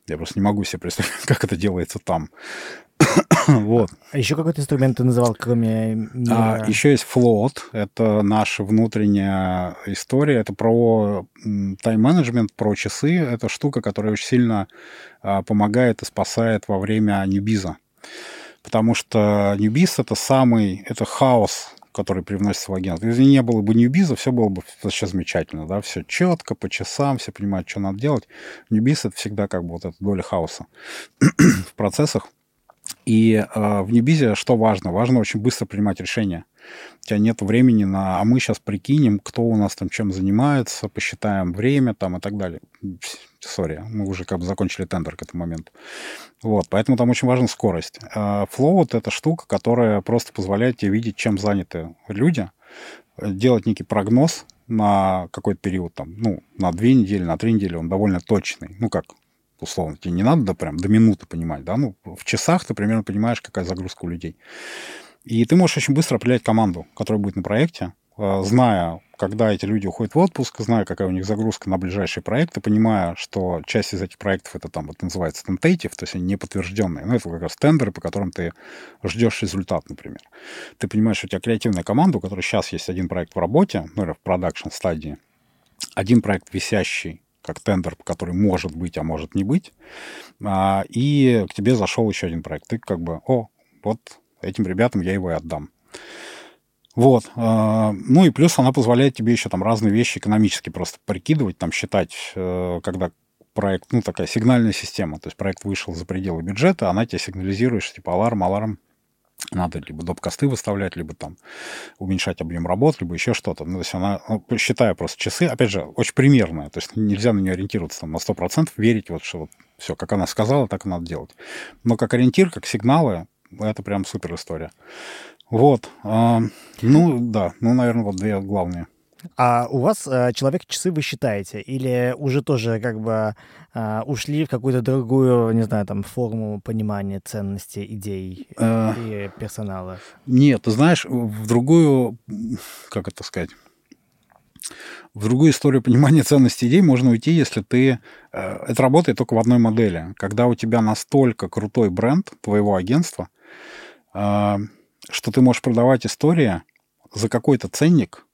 Я просто не могу себе представить, как это делается там. вот. А еще какой-то инструмент ты называл, кроме А, еще есть Float. Это наша внутренняя история. Это про тайм-менеджмент, про часы. Это штука, которая очень сильно а, помогает и спасает во время ньюбиза. Потому что ньюбиз — это самый... Это хаос который привносится в агентство. Если не было бы Ньюбиза, все было бы вообще замечательно, да, все четко, по часам, все понимают, что надо делать. Ньюбиз — это всегда как бы вот эта доля хаоса в процессах. И э, в Ньюбизе что важно? Важно очень быстро принимать решения. У тебя нет времени на... А мы сейчас прикинем, кто у нас там чем занимается, посчитаем время там и так далее. Сори, мы уже как бы закончили тендер к этому моменту. Вот, поэтому там очень важна скорость. А Flow — это штука, которая просто позволяет тебе видеть, чем заняты люди, делать некий прогноз на какой-то период, там, ну, на две недели, на три недели, он довольно точный. Ну, как условно, тебе не надо да, прям до минуты понимать, да, ну, в часах ты примерно понимаешь, какая загрузка у людей. И ты можешь очень быстро определять команду, которая будет на проекте, э, зная, когда эти люди уходят в отпуск, зная, какая у них загрузка на ближайшие проекты, понимая, что часть из этих проектов это там вот называется tentative, то есть они не подтвержденные. Ну, это как раз тендеры, по которым ты ждешь результат, например. Ты понимаешь, что у тебя креативная команда, у которой сейчас есть один проект в работе, ну, или в продакшн стадии, один проект висящий, как тендер, который может быть, а может не быть, а, и к тебе зашел еще один проект. Ты как бы, о, вот этим ребятам я его и отдам. Вот. А, ну и плюс она позволяет тебе еще там разные вещи экономически просто прикидывать, там считать, э, когда проект, ну такая сигнальная система, то есть проект вышел за пределы бюджета, она тебе сигнализирует, что типа аларм, аларм, надо либо доп-косты выставлять, либо там уменьшать объем работ, либо еще что-то. Ну, то есть она, ну, считая просто часы, опять же, очень примерная, то есть нельзя на нее ориентироваться там, на 100%, верить, вот что вот все, как она сказала, так и надо делать. Но как ориентир, как сигналы, это прям супер история. Вот. А, ну, да, ну, наверное, вот две главные. А у вас э, человек-часы вы считаете? Или уже тоже как бы э, ушли в какую-то другую, не знаю, там, форму понимания ценностей, идей э, и персонала? Нет, ты знаешь, в другую, как это сказать, в другую историю понимания ценностей идей можно уйти, если ты... Э, это работает только в одной модели. Когда у тебя настолько крутой бренд твоего агентства, что ты можешь продавать истории за какой-то ценник,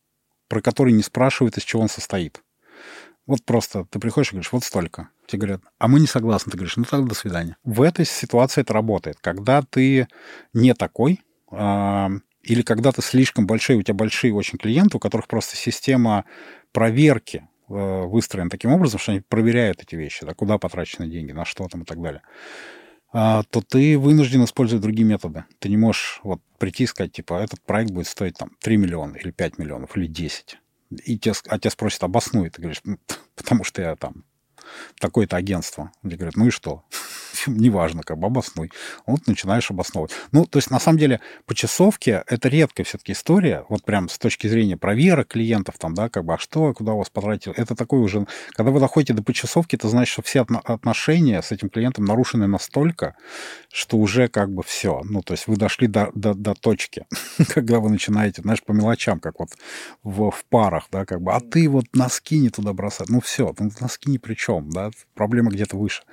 про который не спрашивают, из чего он состоит. Вот просто ты приходишь и говоришь, вот столько. Тебе говорят, а мы не согласны. Ты говоришь, ну тогда до свидания. В этой ситуации это работает. Когда ты не такой, э, или когда ты слишком большой, у тебя большие очень клиенты, у которых просто система проверки э, выстроена таким образом, что они проверяют эти вещи, да, куда потрачены деньги, на что там и так далее, то ты вынужден использовать другие методы. Ты не можешь вот прийти и сказать, типа, этот проект будет стоить там 3 миллиона или 5 миллионов или 10 и тебя, а тебя спросят, обоснуй. Ты говоришь, ну, потому что я там такое-то агентство. Мне говорят, ну и что? неважно, как бы обоснуй. Вот начинаешь обосновывать. Ну, то есть, на самом деле, по часовке это редкая все-таки история, вот прям с точки зрения проверок клиентов, там, да, как бы, а что, куда у вас потратили. Это такой уже, когда вы доходите до почасовки, это значит, что все отношения с этим клиентом нарушены настолько, что уже как бы все. Ну, то есть вы дошли до, до, до точки, когда вы начинаете, знаешь, по мелочам, как вот в, в парах, да, как бы, а ты вот носки не туда бросать. Ну, все, ну, носки ни при чем, да, проблема где-то выше.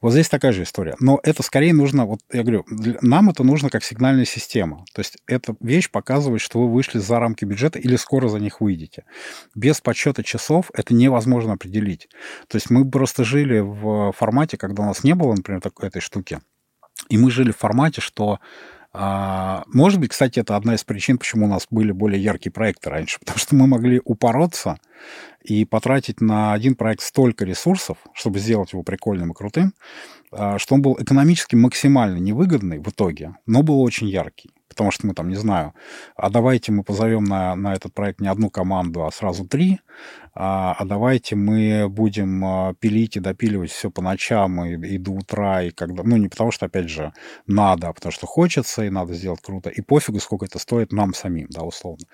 Вот здесь такая же история. Но это скорее нужно, вот я говорю, нам это нужно как сигнальная система. То есть эта вещь показывает, что вы вышли за рамки бюджета или скоро за них выйдете. Без подсчета часов это невозможно определить. То есть мы просто жили в формате, когда у нас не было, например, такой, этой штуки. И мы жили в формате, что может быть, кстати, это одна из причин, почему у нас были более яркие проекты раньше, потому что мы могли упороться и потратить на один проект столько ресурсов, чтобы сделать его прикольным и крутым, а, что он был экономически максимально невыгодный в итоге, но был очень яркий потому что мы там, не знаю, а давайте мы позовем на, на этот проект не одну команду, а сразу три, а, а давайте мы будем а, пилить и допиливать все по ночам и, и до утра, и когда, ну, не потому что, опять же, надо, а потому что хочется, и надо сделать круто, и пофигу, сколько это стоит нам самим, да, условно.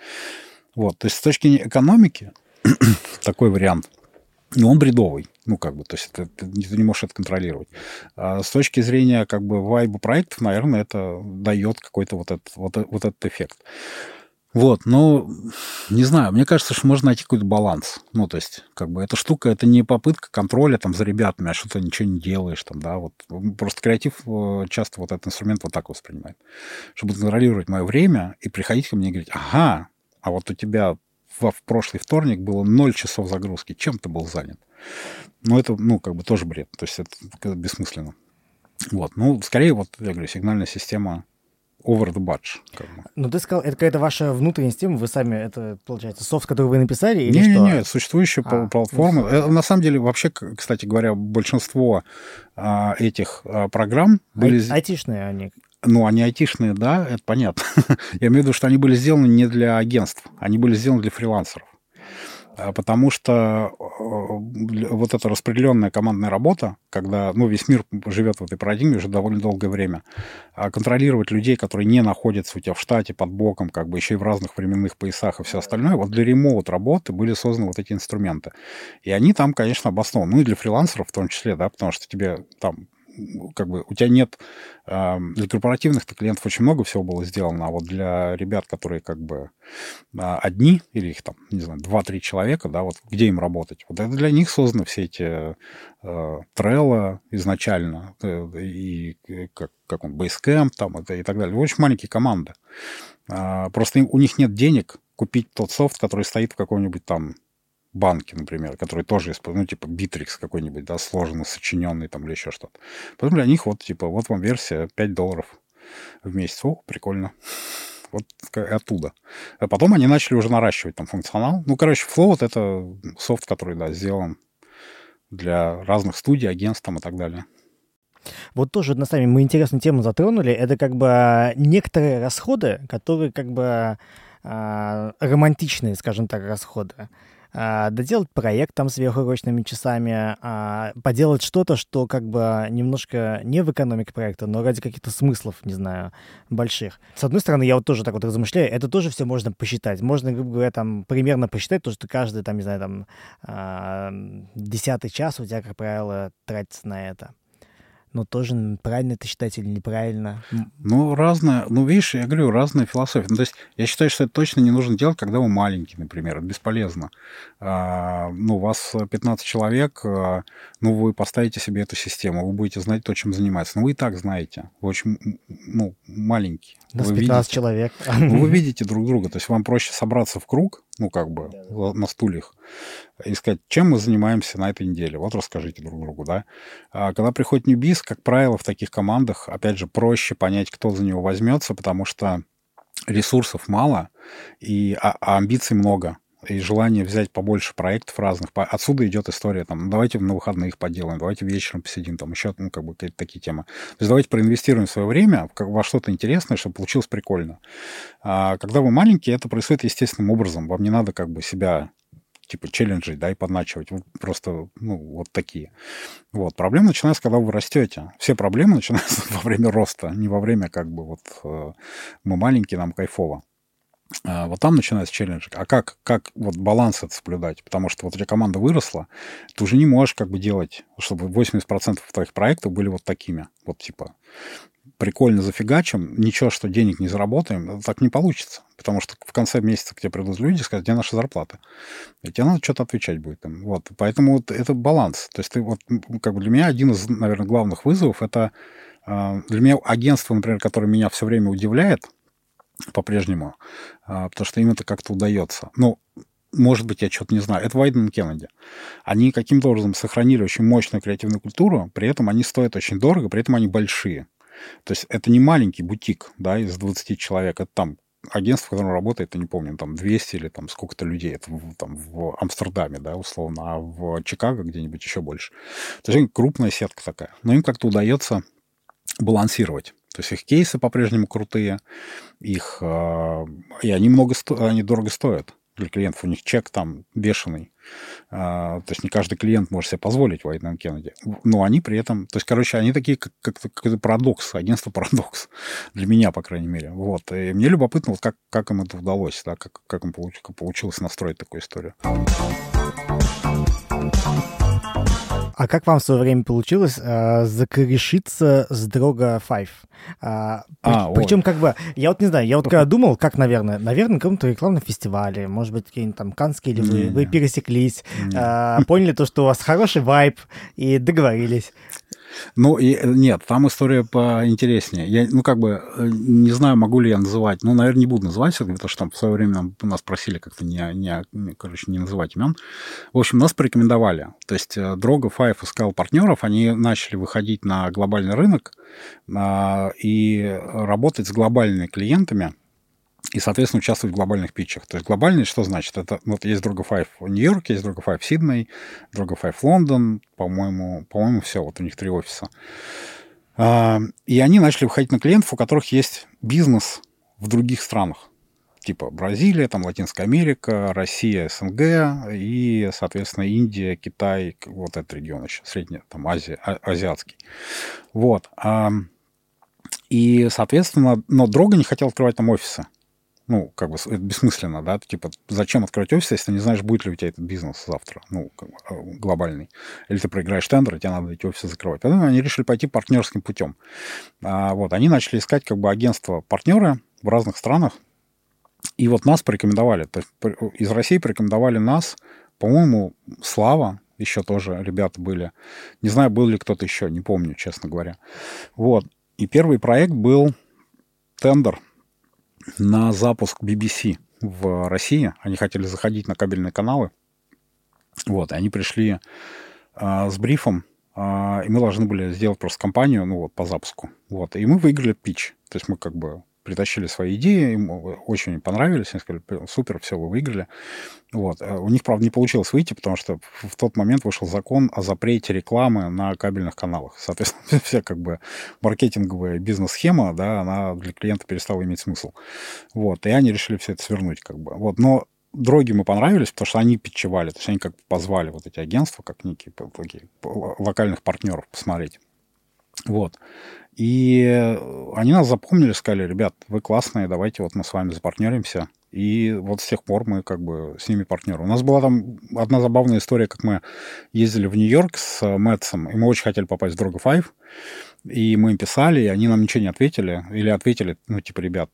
Вот, то есть с точки экономики такой вариант, ну, он бредовый. Ну, как бы, то есть это, ты, ты не можешь это контролировать. А с точки зрения, как бы, вайба проектов, наверное, это дает какой-то вот этот, вот, вот этот эффект. Вот, но не знаю, мне кажется, что можно найти какой-то баланс. Ну, то есть, как бы, эта штука, это не попытка контроля там за ребятами, а что то ничего не делаешь там, да, вот. Просто креатив э, часто вот этот инструмент вот так воспринимает. Чтобы контролировать мое время и приходить ко мне и говорить, ага, а вот у тебя в, в прошлый вторник было 0 часов загрузки, чем ты был занят? Но это, ну, как бы тоже бред. То есть это бессмысленно. Вот. Ну, скорее, вот, я говорю, сигнальная система over the budget. Как бы. Ну, ты сказал, это какая-то ваша внутренняя система, вы сами, это, получается, софт, который вы написали, или не, что? Не, не, существующая а, платформа. Ну, на самом деле, вообще, кстати говоря, большинство а, этих а, программ были... Айтишные они. Ну, они айтишные, да, это понятно. Я имею в виду, что они были сделаны не для агентств, они были сделаны для фрилансеров. А, потому что э, вот эта распределенная командная работа, когда ну, весь мир живет в этой парадигме уже довольно долгое время, а контролировать людей, которые не находятся у тебя в штате под боком, как бы еще и в разных временных поясах и все остальное, вот для ремоут работы были созданы вот эти инструменты. И они там, конечно, обоснованы. Ну и для фрилансеров в том числе, да, потому что тебе там как бы у тебя нет... Для корпоративных клиентов очень много всего было сделано, а вот для ребят, которые как бы а, одни, или их там, не знаю, два-три человека, да, вот где им работать, вот это для них созданы все эти э, Trello изначально, э, и как, как он, Basecamp там это, и так далее. Очень маленькие команды. А, просто у них нет денег купить тот софт, который стоит в каком-нибудь там банки, например, которые тоже используют, ну, типа Bittrex какой-нибудь, да, сложно сочиненный там или еще что-то. Потом для них вот, типа, вот вам версия 5 долларов в месяц. О, прикольно. Вот оттуда. А потом они начали уже наращивать там функционал. Ну, короче, вот это софт, который, да, сделан для разных студий, агентств там и так далее. Вот тоже, на самом деле, мы интересную тему затронули. Это как бы некоторые расходы, которые как бы э, романтичные, скажем так, расходы доделать проект там сверхурочными часами, а, поделать что-то, что как бы немножко не в экономике проекта, но ради каких-то смыслов, не знаю, больших. С одной стороны, я вот тоже так вот размышляю, это тоже все можно посчитать. Можно, грубо говоря, там примерно посчитать то, что каждый, там, не знаю, там, а, десятый час у тебя, как правило, тратится на это но тоже правильно это считать или неправильно? Ну, разное. Ну, видишь, я говорю, разная философия. Ну, то есть я считаю, что это точно не нужно делать, когда вы маленький, например. Это бесполезно. А, ну, у вас 15 человек, а, ну, вы поставите себе эту систему, вы будете знать то, чем заниматься. Но вы и так знаете. Вы очень, ну, маленький. Нас вы 15 видите, человек. Ну, вы видите друг друга. То есть вам проще собраться в круг, ну, как бы, да, на стульях, и сказать, чем мы занимаемся на этой неделе. Вот расскажите друг другу, да. А когда приходит ньюбис, как правило, в таких командах, опять же, проще понять, кто за него возьмется, потому что ресурсов мало, и, а, а амбиций много и желание взять побольше проектов разных. Отсюда идет история, там, «Ну, давайте на выходных поделаем, давайте вечером посидим, там, еще, ну, как бы, какие-то такие темы. То есть давайте проинвестируем свое время во что-то интересное, чтобы получилось прикольно. А когда вы маленькие, это происходит естественным образом. Вам не надо, как бы, себя типа челленджей, да, и подначивать. Вот просто, ну, вот такие. Вот. Проблема начинается, когда вы растете. Все проблемы начинаются во время роста, не во время, как бы, вот э, мы маленькие, нам кайфово. А, вот там начинается челлендж. А как, как вот баланс это соблюдать? Потому что вот у тебя команда выросла, ты уже не можешь как бы делать, чтобы 80% твоих проектов были вот такими. Вот типа прикольно зафигачим, ничего, что денег не заработаем, так не получится. Потому что в конце месяца к тебе придут люди и скажут, где наша зарплата? И тебе надо что-то отвечать будет. Им. Вот. Поэтому вот это баланс. То есть ты вот, как бы для меня один из, наверное, главных вызовов это а, для меня агентство, например, которое меня все время удивляет, по-прежнему, а, потому что им это как-то удается. Ну, может быть, я что-то не знаю. Это Вайден и Кеннеди. Они каким-то образом сохранили очень мощную креативную культуру, при этом они стоят очень дорого, при этом они большие. То есть это не маленький бутик, да, из 20 человек, это там агентство, в котором работает, я не помню, там 200 или там сколько-то людей, это в, там в Амстердаме, да, условно, а в Чикаго где-нибудь еще больше. То есть крупная сетка такая. Но им как-то удается балансировать. То есть их кейсы по-прежнему крутые, их, э, и они много они дорого стоят для клиентов. У них чек там бешеный. А, то есть не каждый клиент может себе позволить White Kennedy. Но они при этом... То есть, короче, они такие, как, как, как парадокс, агентство парадокс. Для меня, по крайней мере. Вот. И мне любопытно, вот как, как им это удалось, да, как, как им получилось настроить такую историю. А как вам в свое время получилось э, закорешиться с Дрога 5? А, а, причем, как бы, я вот не знаю, я вот когда думал, как, наверное, наверное, на каком-то рекламном фестивале, может быть, какие-нибудь там канские, или вы, вы пересеклись, э, поняли то, что у вас хороший вайб, и договорились. Ну, и, э, нет, там история поинтереснее. Я, ну, как бы, э, не знаю, могу ли я называть, ну, наверное, не буду называть потому что там в свое время нас просили как-то не, не, короче, не называть имен. В общем, нас порекомендовали. То есть Дрога э, Five искал партнеров, они начали выходить на глобальный рынок а, и работать с глобальными клиентами, и, соответственно, участвовать в глобальных питчах. То есть глобальный что значит? Это вот есть Друга 5 в Нью-Йорке, есть Друга 5 в Сидней, Друга 5 в Лондон, по-моему, по-моему, все, вот у них три офиса. А, и они начали выходить на клиентов, у которых есть бизнес в других странах. Типа Бразилия, там Латинская Америка, Россия, СНГ и, соответственно, Индия, Китай, вот этот регион еще, средний, там Азия, а, азиатский. Вот. И, соответственно, но Дрога не хотел открывать там офисы ну, как бы это бессмысленно, да, типа, зачем открывать офис, если ты не знаешь, будет ли у тебя этот бизнес завтра, ну, э, глобальный. Или ты проиграешь тендер, и тебе надо эти офисы закрывать. Поэтому они решили пойти партнерским путем. А, вот, они начали искать как бы агентства-партнеры в разных странах, и вот нас порекомендовали, то есть из России порекомендовали нас, по-моему, Слава, еще тоже ребята были. Не знаю, был ли кто-то еще, не помню, честно говоря. Вот. И первый проект был тендер – на запуск BBC в России. Они хотели заходить на кабельные каналы. Вот, и они пришли э, с брифом, э, и мы должны были сделать просто компанию, ну вот, по запуску. Вот, и мы выиграли пич. То есть мы как бы притащили свои идеи, им очень понравились, они сказали, супер, все, вы выиграли. Вот. Э, у них, правда, не получилось выйти, потому что в тот момент вышел закон о запрете рекламы на кабельных каналах. Соответственно, вся как бы маркетинговая бизнес-схема, да, она для клиента перестала иметь смысл. Вот. И они решили все это свернуть, как бы. Вот. Но Дроги мы понравились, потому что они питчевали, то есть они как бы позвали вот эти агентства, как некие такие локальных партнеров посмотреть. Вот. И они нас запомнили, сказали, ребят, вы классные, давайте вот мы с вами запартнеримся. И вот с тех пор мы как бы с ними партнеры. У нас была там одна забавная история, как мы ездили в Нью-Йорк с Мэтсом, и мы очень хотели попасть в Droga 5, и мы им писали, и они нам ничего не ответили. Или ответили, ну, типа, ребят,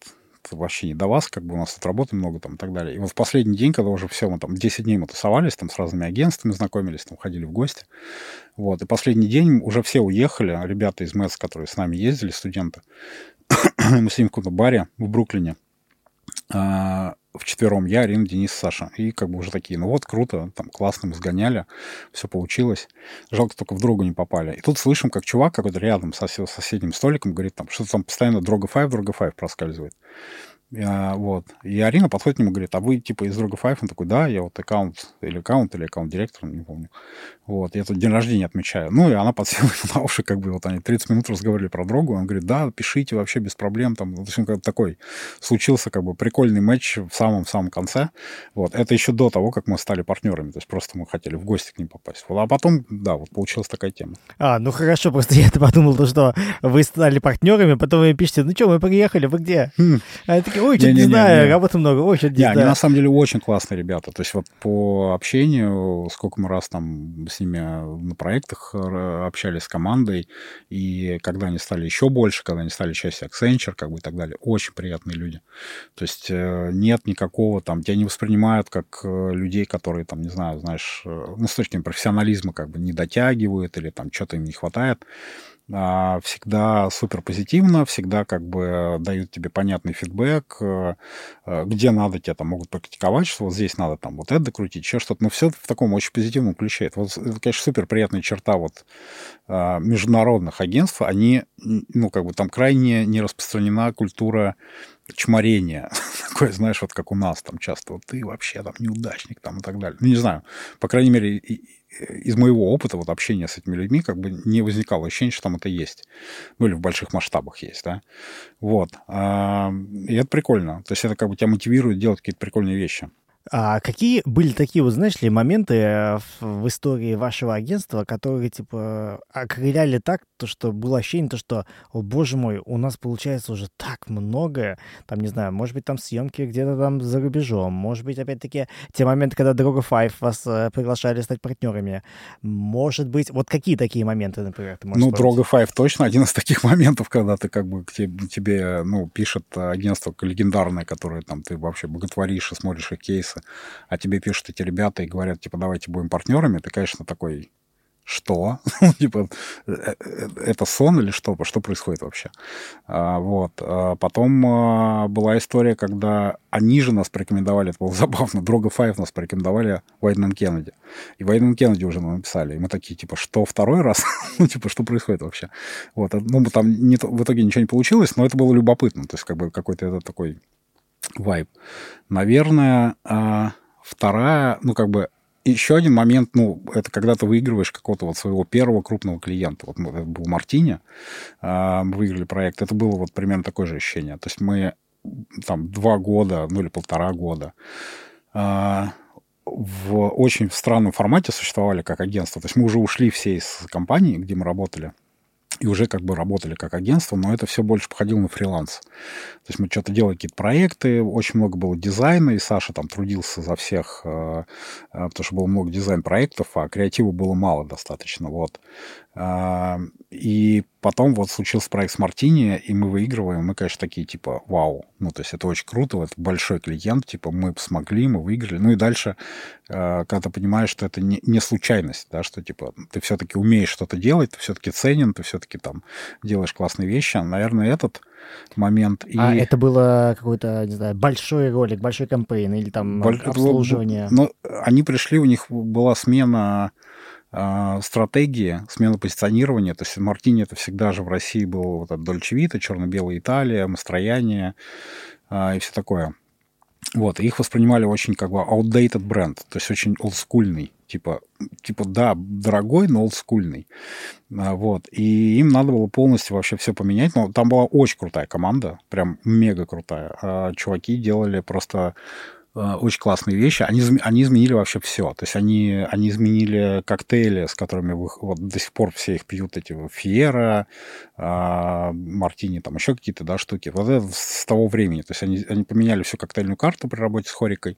вообще не до вас, как бы у нас тут работы много там и так далее. И вот в последний день, когда уже все, мы там 10 дней мы тусовались, там с разными агентствами знакомились, там ходили в гости, вот, и последний день уже все уехали, ребята из МЭЦ, которые с нами ездили, студенты, мы сидим в каком-то баре в Бруклине, а, в четвером я, Арина, Денис, Саша. И как бы уже такие, ну вот, круто, там классно мы сгоняли, все получилось. Жалко, только в другу не попали. И тут слышим, как чувак какой-то рядом со соседним столиком говорит, там, что-то там постоянно Дрога 5, Дрога 5 проскальзывает. А, вот. И Арина подходит к нему и говорит, а вы типа из друга Five? Он такой, да, я вот аккаунт или аккаунт, или аккаунт-директор, не помню. Вот, я тут день рождения отмечаю. Ну, и она подсела на уши, как бы вот они 30 минут разговаривали про другу. Он говорит, да, пишите вообще без проблем. Там, в общем, как такой случился как бы прикольный матч в самом-самом конце. Вот, это еще до того, как мы стали партнерами. То есть просто мы хотели в гости к ним попасть. Вот, а потом, да, вот получилась такая тема. А, ну хорошо, просто я подумал, то, что вы стали партнерами, потом вы пишете, ну что, мы приехали, вы где? Хм. А такие, ой, что-то не, не, знаю, не, работы много, ой, что-то не, знаю. Они на самом деле очень классные ребята. То есть вот по общению, сколько мы раз там с ними на проектах общались с командой, и когда они стали еще больше, когда они стали частью Accenture, как бы и так далее, очень приятные люди. То есть э, нет никакого там, тебя не воспринимают как э, людей, которые там, не знаю, знаешь, э, ну, с точки зрения профессионализма как бы не дотягивают или там что-то им не хватает. А, всегда супер позитивно, всегда как бы дают тебе понятный фидбэк, э, э, где надо тебя там могут практиковать, что вот здесь надо там вот это докрутить, еще что-то, но все в таком очень позитивном ключе. Это, вот, это конечно, супер приятная черта вот а, международных агентств, они, ну, как бы там крайне не распространена культура чморения. Такое, знаешь, вот как у нас там часто, вот ты вообще там неудачник там и так далее. Ну, не знаю, по крайней мере, из моего опыта вот общения с этими людьми как бы не возникало ощущения, что там это есть. Ну, или в больших масштабах есть, да. Вот. А, и это прикольно. То есть это как бы тебя мотивирует делать какие-то прикольные вещи. А какие были такие, вот, знаешь ли, моменты э, в, истории вашего агентства, которые, типа, окрыляли так, то, что было ощущение, то, что, о боже мой, у нас получается уже так многое, там, не знаю, может быть, там съемки где-то там за рубежом, может быть, опять-таки, те моменты, когда Droga Five вас э, приглашали стать партнерами, может быть, вот какие такие моменты, например, ты можешь Ну, Droga Five точно один из таких моментов, когда ты как бы к тебе, тебе ну, пишет агентство легендарное, которое там ты вообще боготворишь и смотришь их кейсы, бизнеса, а тебе пишут эти ребята и говорят, типа, давайте будем партнерами, ты, конечно, такой, что? типа, э, э, это сон или что? Что происходит вообще? А, вот. А потом а, была история, когда они же нас порекомендовали, это было забавно, Дрога Файв нас порекомендовали Вайден Кеннеди. И Вайден Кеннеди уже нам написали. И мы такие, типа, что второй раз? ну, типа, что происходит вообще? Вот. Ну, там не, в итоге ничего не получилось, но это было любопытно. То есть, как бы, какой-то это такой вайб. Наверное, а, вторая, ну, как бы, еще один момент, ну, это когда ты выигрываешь какого-то вот своего первого крупного клиента. Вот это был Мартини, а, мы выиграли проект. Это было вот примерно такое же ощущение. То есть мы там два года, ну или полтора года а, в очень странном формате существовали как агентство. То есть мы уже ушли все из компании, где мы работали, и уже как бы работали как агентство, но это все больше походило на фриланс. То есть мы что-то делали, какие-то проекты, очень много было дизайна, и Саша там трудился за всех, э, э, потому что было много дизайн-проектов, а креатива было мало достаточно, вот. А, и потом вот случился проект с Мартини, и мы выигрываем, мы, конечно, такие, типа, вау, ну, то есть это очень круто, это большой клиент, типа, мы смогли, мы выиграли. Ну и дальше, э, когда ты понимаешь, что это не, случайность, да, что, типа, ты все-таки умеешь что-то делать, ты все-таки ценен, ты все-таки там делаешь классные вещи, наверное, этот момент. И... А это было какой-то, не знаю, большой ролик, большой кампейн или там Боль... обслуживание? Ну, они пришли, у них была смена а, стратегии, смена позиционирования. То есть Мартини это всегда же в России был вот от Дольче Вита, черно-белая Италия, Мастрояние и все такое. Вот, их воспринимали очень как бы outdated бренд, то есть очень олдскульный, типа, типа, да, дорогой, но олдскульный. А, вот, и им надо было полностью вообще все поменять, но там была очень крутая команда, прям мега крутая. А чуваки делали просто Э, очень классные вещи. Они, они изменили вообще все. То есть они, они изменили коктейли, с которыми вы, вот до сих пор все их пьют, эти Фиера, а, Мартини, там еще какие-то да, штуки. Вот это с того времени. То есть они, они поменяли всю коктейльную карту при работе с Хорекой.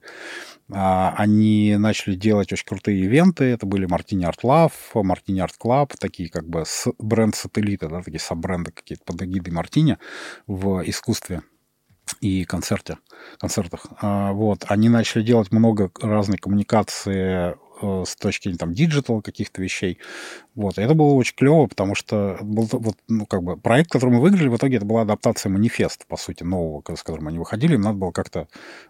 А, они начали делать очень крутые ивенты. Это были Martini Art Love, Martini Art Club, такие как бы бренд-сателлиты, да, такие саб-бренды какие-то под эгидой Мартини в искусстве и концерте, концертах. А, вот. Они начали делать много разной коммуникации э, с точки там диджитал каких-то вещей. Вот. И это было очень клево, потому что был вот, ну, как бы проект, который мы выиграли, в итоге это была адаптация манифеста, по сути, нового, с которым они выходили. Им надо было как-то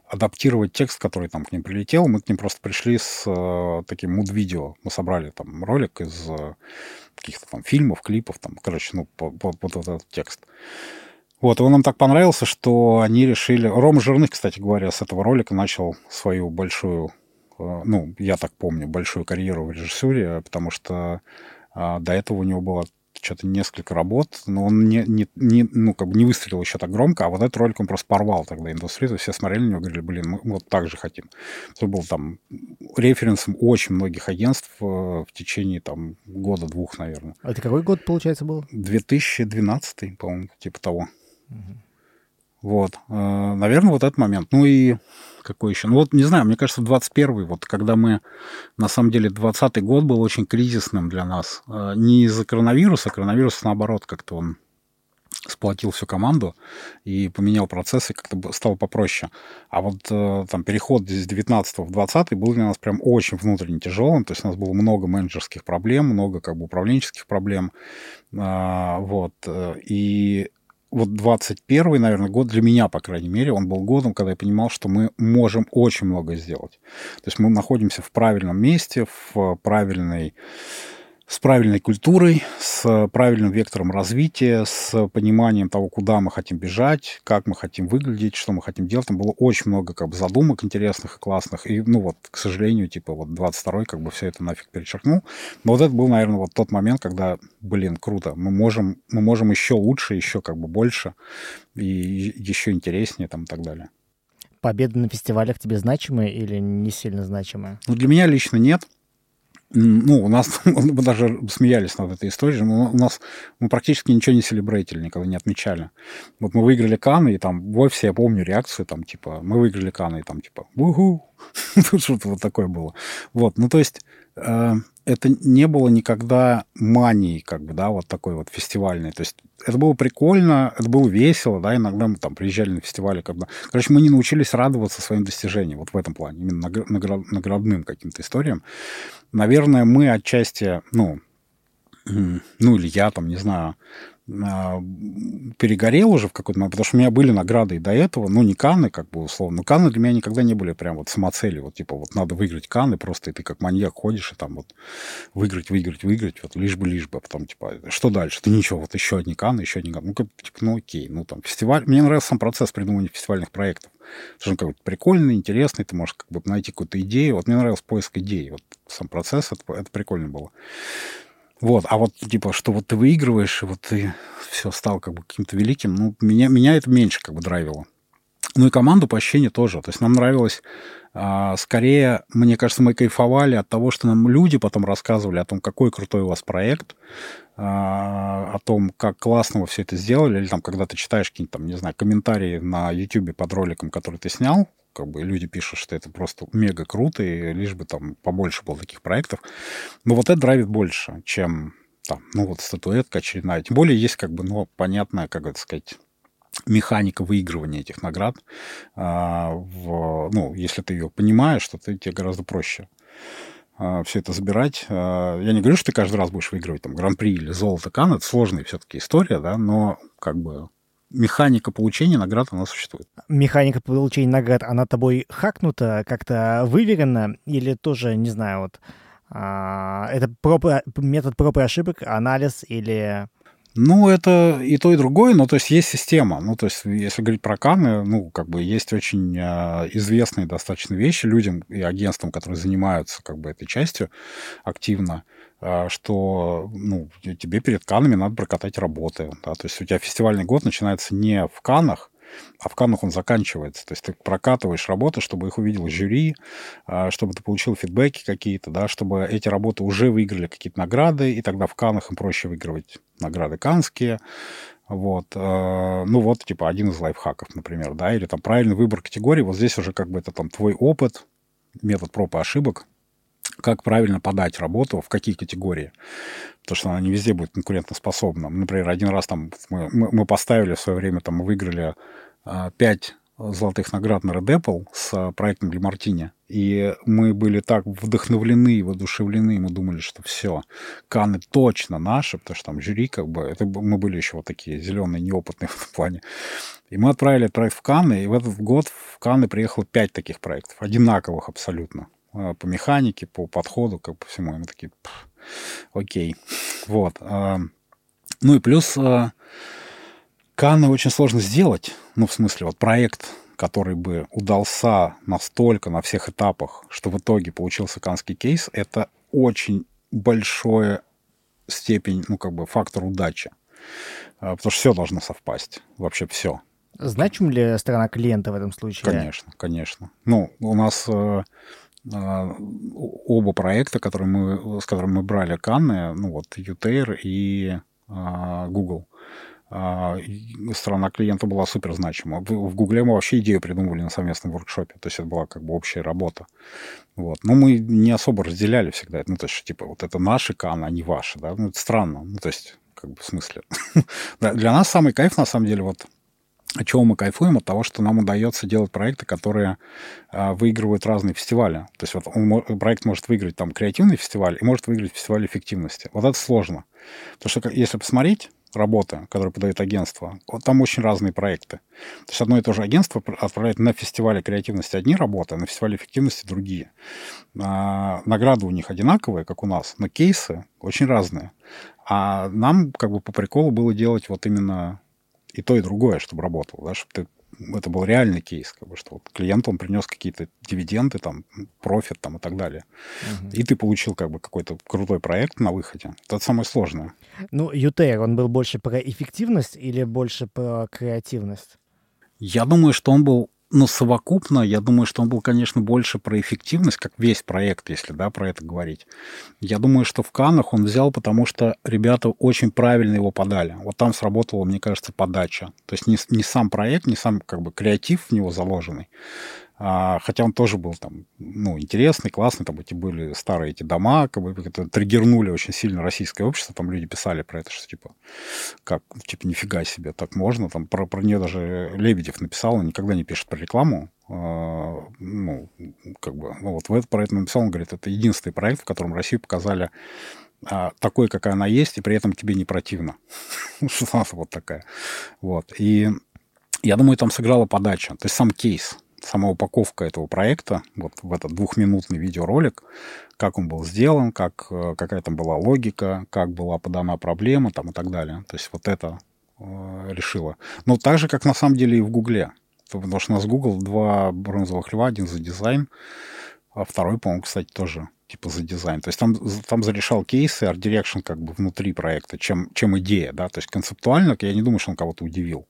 адаптировать текст, который там к ним прилетел. Мы к ним просто пришли с э, таким муд-видео. Мы собрали там ролик из э, каких-то там фильмов, клипов, там, короче, ну, под, под, под этот текст. Вот, и он нам так понравился, что они решили... Рома Жирных, кстати говоря, с этого ролика начал свою большую, э, ну, я так помню, большую карьеру в режиссуре, потому что а, до этого у него было что-то несколько работ, но он не, не, не, ну, как бы не выстрелил еще так громко, а вот этот ролик он просто порвал тогда индустрию, все смотрели на него и говорили, блин, мы, мы вот так же хотим. Это был там референсом очень многих агентств э, в течение там года-двух, наверное. А это какой год, получается, был? 2012, по-моему, типа того. Вот. Э, наверное, вот этот момент. Ну и какой еще? Ну вот, не знаю, мне кажется, 21-й, вот когда мы, на самом деле, 20-й год был очень кризисным для нас. Э, не из-за коронавируса, коронавирус, наоборот, как-то он сплотил всю команду и поменял процессы, как-то стало попроще. А вот э, там переход из 19 в 20 был для нас прям очень внутренне тяжелым, то есть у нас было много менеджерских проблем, много как бы управленческих проблем, а, вот, и вот 21 наверное, год для меня, по крайней мере, он был годом, когда я понимал, что мы можем очень много сделать. То есть мы находимся в правильном месте, в правильной с правильной культурой, с правильным вектором развития, с пониманием того, куда мы хотим бежать, как мы хотим выглядеть, что мы хотим делать. Там было очень много как бы задумок интересных и классных. И, ну вот, к сожалению, типа вот 22-й как бы все это нафиг перечеркнул. Но вот это был, наверное, вот тот момент, когда, блин, круто, мы можем, мы можем еще лучше, еще как бы больше и еще интереснее там и так далее. Победы на фестивалях тебе значимые или не сильно значимые? Ну, для меня лично нет ну, у нас, мы даже смеялись над этой историей, но у нас мы практически ничего не селебрейтили, никогда не отмечали. Вот мы выиграли Каны, и там в офисе я помню реакцию, там, типа, мы выиграли Каны, и там, типа, уху, что-то вот такое было. Вот, ну, то есть, э, это не было никогда мании, как бы, да, вот такой вот фестивальной. То есть это было прикольно, это было весело, да, иногда мы там приезжали на фестивали, когда... Короче, мы не научились радоваться своим достижениям, вот в этом плане, именно наградным каким-то историям. Наверное, мы отчасти, ну, ну или я там, не знаю, перегорел уже в какой-то момент, потому что у меня были награды и до этого, ну, не Канны, как бы, условно, но Канны для меня никогда не были прям вот самоцелью, вот, типа, вот надо выиграть Канны, просто и ты как маньяк ходишь и там вот выиграть, выиграть, выиграть, вот, лишь бы, лишь бы, а потом, типа, что дальше? Ты ничего, вот еще одни Канны, еще одни Канны, ну, как, типа, ну, окей, ну, там, фестиваль, мне нравится сам процесс придумывания фестивальных проектов, потому что он как бы прикольный, интересный, ты можешь как бы найти какую-то идею, вот мне нравился поиск идей, вот сам процесс, это, это прикольно было. Вот, а вот типа, что вот ты выигрываешь, и вот ты все стал как бы каким-то великим, ну, меня, меня это меньше как бы драйвило. Ну и команду по ощущению тоже. То есть нам нравилось, а, скорее, мне кажется, мы кайфовали от того, что нам люди потом рассказывали о том, какой крутой у вас проект, а, о том, как классно вы все это сделали, или там, когда ты читаешь какие-нибудь там, не знаю, комментарии на YouTube под роликом, который ты снял, как бы люди пишут, что это просто мега круто, и лишь бы там побольше было таких проектов. Но вот это драйвит больше, чем там, ну вот статуэтка очередная. Тем более есть как бы, ну, понятная, как это сказать, механика выигрывания этих наград. А, в, ну, если ты ее понимаешь, то ты, тебе гораздо проще а, все это забирать. А, я не говорю, что ты каждый раз будешь выигрывать там гран-при или золото Кан, это сложная все-таки история, да, но как бы механика получения наград, она существует. Механика получения наград, она тобой хакнута, как-то выверена, или тоже, не знаю, вот, а, это проб, метод проб и ошибок, анализ или... Ну, это и то, и другое, но то есть есть система. Ну, то есть, если говорить про Каны, ну, как бы есть очень э, известные достаточно вещи людям и агентствам, которые занимаются как бы этой частью активно. Что ну, тебе перед Канами надо прокатать работы. Да? То есть у тебя фестивальный год начинается не в Канах, а в Каннах он заканчивается. То есть ты прокатываешь работы, чтобы их увидел жюри, а, чтобы ты получил фидбэки какие-то, да, чтобы эти работы уже выиграли какие-то награды, и тогда в Каннах им проще выигрывать награды канские. Вот. А, ну, вот, типа, один из лайфхаков, например, да, или там правильный выбор категории. Вот здесь уже как бы это там твой опыт, метод проб и ошибок, как правильно подать работу, в какие категории. Потому что она не везде будет конкурентоспособна. Например, один раз там мы, мы поставили в свое время, там мы выиграли а, пять золотых наград на Red Apple с а, проектом для Мартини. И мы были так вдохновлены и воодушевлены, мы думали, что все, Каны точно наши, потому что там жюри как бы, это мы были еще вот такие зеленые, неопытные в этом плане. И мы отправили проект в Канны, и в этот год в Канны приехало пять таких проектов, одинаковых абсолютно. Э, по механике, по подходу, как по всему. И мы такие, окей. Вот. Э, ну и плюс, э, Канны очень сложно сделать. Ну, в смысле, вот проект, который бы удался настолько на всех этапах, что в итоге получился канский кейс, это очень большая степень, ну, как бы фактор удачи. Потому что все должно совпасть. Вообще все. Значим ли сторона клиента в этом случае? Конечно, конечно. Ну, у нас оба проекта, которые мы, с которыми мы брали Канны, ну вот UTair и э, Google, э, сторона клиента была супер значима. В Гугле мы вообще идею придумывали на совместном воркшопе, то есть это была как бы общая работа. Вот. Но мы не особо разделяли всегда это. Ну, то есть, типа, вот это наши Канны, а не ваши, да. Ну, это странно. Ну, то есть, как бы в смысле. Для нас самый кайф, на самом деле, вот от чего мы кайфуем? От того, что нам удается делать проекты, которые э, выигрывают разные фестивали. То есть вот он, проект может выиграть там креативный фестиваль и может выиграть фестиваль эффективности. Вот это сложно. Потому что если посмотреть работы, которые подают агентство, вот там очень разные проекты. То есть одно и то же агентство отправляет на фестивале креативности одни работы, а на фестивале эффективности другие. А, награды у них одинаковые, как у нас, но кейсы очень разные. А нам как бы по приколу было делать вот именно и то, и другое, чтобы работало, да, чтобы ты это был реальный кейс, как бы, что вот клиенту он принес какие-то дивиденды, там, профит там, и так далее. Угу. И ты получил как бы какой-то крутой проект на выходе. Это самое сложное. Ну, UTR, он был больше про эффективность или больше про креативность? Я думаю, что он был но совокупно, я думаю, что он был, конечно, больше про эффективность, как весь проект, если да, про это говорить. Я думаю, что в Канах он взял, потому что ребята очень правильно его подали. Вот там сработала, мне кажется, подача. То есть не, не сам проект, не сам как бы креатив в него заложенный, а, хотя он тоже был там, ну, интересный, классный, там эти были старые эти дома, как бы это триггернули очень сильно российское общество, там люди писали про это, что типа, как, типа, нифига себе, так можно, там про, про нее даже Лебедев написал, он никогда не пишет про рекламу, а, ну, как бы, ну, вот в этот про это написал, он говорит, это единственный проект, в котором Россию показали а, такой, какая она есть, и при этом тебе не противно. Вот такая. Вот. И я думаю, там сыграла подача, то есть сам кейс сама упаковка этого проекта, вот в этот двухминутный видеоролик, как он был сделан, как, э, какая там была логика, как была подана проблема там, и так далее. То есть вот это э, решило. Но так же, как на самом деле и в Гугле. Потому что у нас Google два бронзовых льва, один за дизайн, а второй, по-моему, кстати, тоже типа за дизайн. То есть там, там зарешал кейсы, art direction как бы внутри проекта, чем, чем идея, да. То есть концептуально я не думаю, что он кого-то удивил.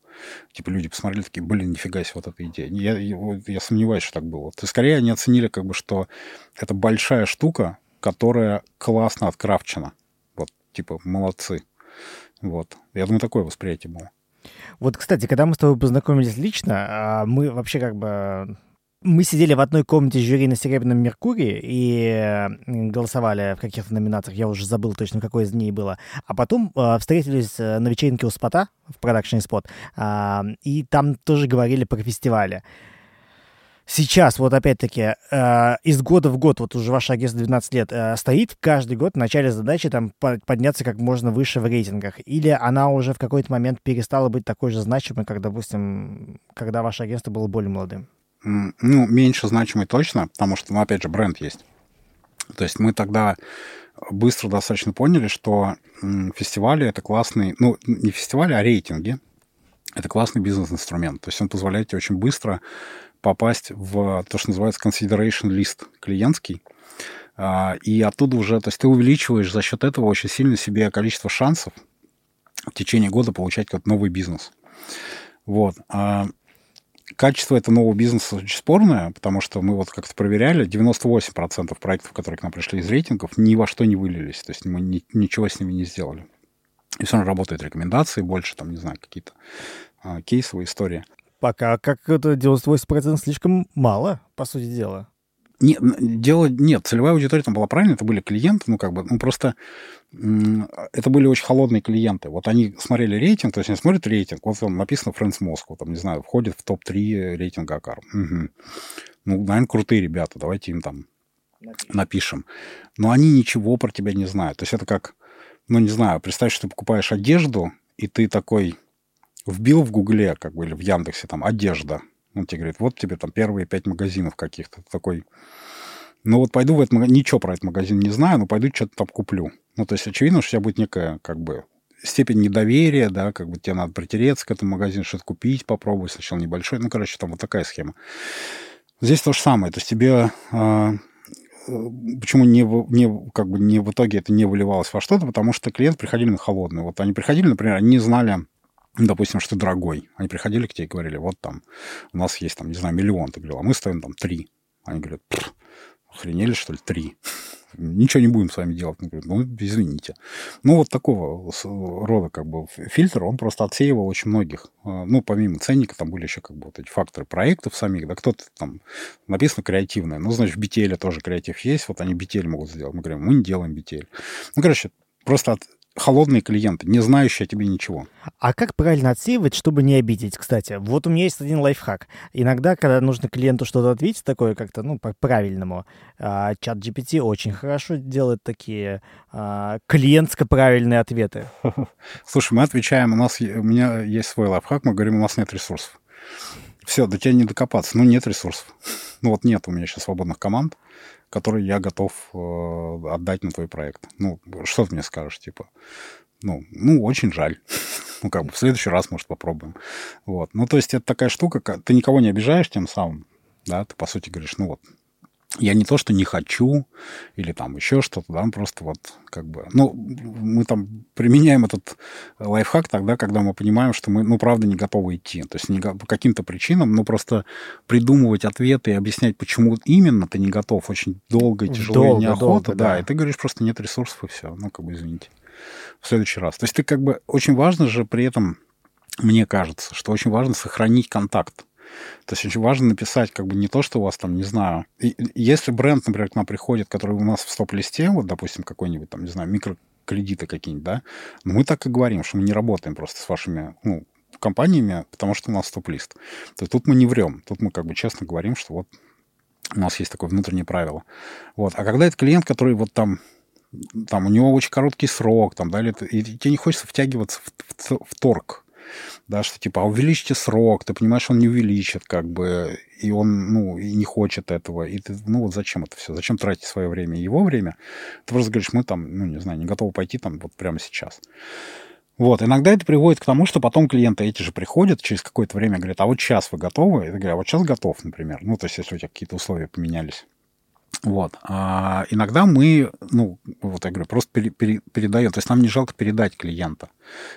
Типа люди посмотрели такие, блин, нифига себе вот эта идея. Я, я, я сомневаюсь, что так было. То есть скорее они оценили как бы, что это большая штука, которая классно открафчена. Вот, типа, молодцы. Вот. Я думаю, такое восприятие было. Вот, кстати, когда мы с тобой познакомились лично, а, мы вообще как бы мы сидели в одной комнате жюри на «Серебряном Меркурии» и голосовали в каких-то номинациях, я уже забыл точно, какой из дней было. А потом э, встретились э, на вечеринке у Спота, в продакшене Спот, э, и там тоже говорили про фестивали. Сейчас, вот опять-таки, э, из года в год, вот уже ваше агентство 12 лет, э, стоит каждый год в начале задачи там подняться как можно выше в рейтингах? Или она уже в какой-то момент перестала быть такой же значимой, как, допустим, когда ваше агентство было более молодым? Ну, меньше значимый точно, потому что, ну, опять же, бренд есть. То есть мы тогда быстро достаточно поняли, что фестивали — это классный, ну, не фестивали, а рейтинги. Это классный бизнес-инструмент. То есть он позволяет тебе очень быстро попасть в то, что называется consideration list клиентский, а, и оттуда уже, то есть ты увеличиваешь за счет этого очень сильно себе количество шансов в течение года получать какой-то новый бизнес. Вот. Качество этого нового бизнеса очень спорное, потому что мы вот как-то проверяли, 98% проектов, которые к нам пришли из рейтингов, ни во что не вылились, то есть мы ни, ничего с ними не сделали. И все равно работают рекомендации больше, там, не знаю, какие-то а, кейсовые истории. Пока как это 98% слишком мало, по сути дела. Не, дело нет, целевая аудитория там была правильная, это были клиенты, ну как бы, ну просто это были очень холодные клиенты. Вот они смотрели рейтинг, то есть они смотрят рейтинг, вот там написано Friends Moscow, там, не знаю, входит в топ-3 рейтинга Акар. Угу. Ну, наверное, крутые ребята, давайте им там напишем. напишем. Но они ничего про тебя не знают. То есть это как, ну, не знаю, представь, что ты покупаешь одежду, и ты такой вбил в Гугле, как бы, или в Яндексе, там, одежда, он тебе говорит, вот тебе там первые пять магазинов каких-то. такой, ну вот пойду в этот магазин, ничего про этот магазин не знаю, но пойду что-то там куплю. Ну, то есть очевидно, что у тебя будет некая, как бы, степень недоверия, да, как бы тебе надо притереться к этому магазину, что-то купить, попробовать сначала небольшой. Ну, короче, там вот такая схема. Здесь то же самое. То есть тебе а, почему не, не, как бы не в итоге это не выливалось во что-то, потому что клиенты приходили на холодную. Вот они приходили, например, они не знали, допустим, что ты дорогой. Они приходили к тебе и говорили, вот там, у нас есть, там, не знаю, миллион. Ты говорил, а мы стоим там три. Они говорят, охренели, что ли, три? Ничего не будем с вами делать. Ну, извините. Ну, вот такого рода как бы фильтр, он просто отсеивал очень многих. А, ну, помимо ценника, там были еще как бы вот эти факторы проектов самих, да, кто-то там написано креативное. Ну, значит, в BTL тоже креатив есть, вот они BTL могут сделать. Мы говорим, мы не делаем BTL. Ну, короче, просто от, холодные клиенты, не знающие о тебе ничего. А как правильно отсеивать, чтобы не обидеть, кстати? Вот у меня есть один лайфхак. Иногда, когда нужно клиенту что-то ответить, такое как-то, ну, по-правильному, а, чат GPT очень хорошо делает такие а, клиентско-правильные ответы. Слушай, мы отвечаем, у нас, у меня есть свой лайфхак, мы говорим, у нас нет ресурсов. Все, до тебя не докопаться. Ну, нет ресурсов. Ну, вот нет у меня сейчас свободных команд который я готов э, отдать на твой проект. Ну, что ты мне скажешь, типа? Ну, ну, очень жаль. ну, как бы в следующий раз, может, попробуем. Вот. Ну, то есть это такая штука, ты никого не обижаешь тем самым, да, ты, по сути, говоришь, ну вот, я не то, что не хочу, или там еще что-то, да, просто вот как бы... Ну, мы там применяем этот лайфхак тогда, когда мы понимаем, что мы, ну, правда, не готовы идти. То есть не, по каким-то причинам, ну, просто придумывать ответы и объяснять, почему именно ты не готов, очень долго и тяжело долго, и неохота, долго, да, да, и ты говоришь, просто нет ресурсов, и все. Ну, как бы, извините. В следующий раз. То есть ты как бы... Очень важно же при этом, мне кажется, что очень важно сохранить контакт. То есть очень важно написать как бы не то, что у вас там, не знаю... И, если бренд, например, к нам приходит, который у нас в стоп-листе, вот, допустим, какой-нибудь там, не знаю, микрокредиты какие-нибудь, да, но мы так и говорим, что мы не работаем просто с вашими, ну, компаниями, потому что у нас стоп-лист. То есть тут мы не врем. Тут мы как бы честно говорим, что вот у нас есть такое внутреннее правило. Вот. А когда это клиент, который вот там там у него очень короткий срок, там, да, или, и тебе не хочется втягиваться в, в, в торг, да, что типа, а увеличьте срок, ты понимаешь, он не увеличит, как бы, и он, ну, и не хочет этого, и ты, ну, вот зачем это все, зачем тратить свое время и его время, ты просто говоришь, мы там, ну, не знаю, не готовы пойти там вот прямо сейчас. Вот, иногда это приводит к тому, что потом клиенты эти же приходят через какое-то время, говорят, а вот сейчас вы готовы? Ты говоришь, а вот сейчас готов, например. Ну, то есть, если у тебя какие-то условия поменялись. Вот. А иногда мы, ну, вот я говорю, просто пере, пере, передаем. То есть нам не жалко передать клиента.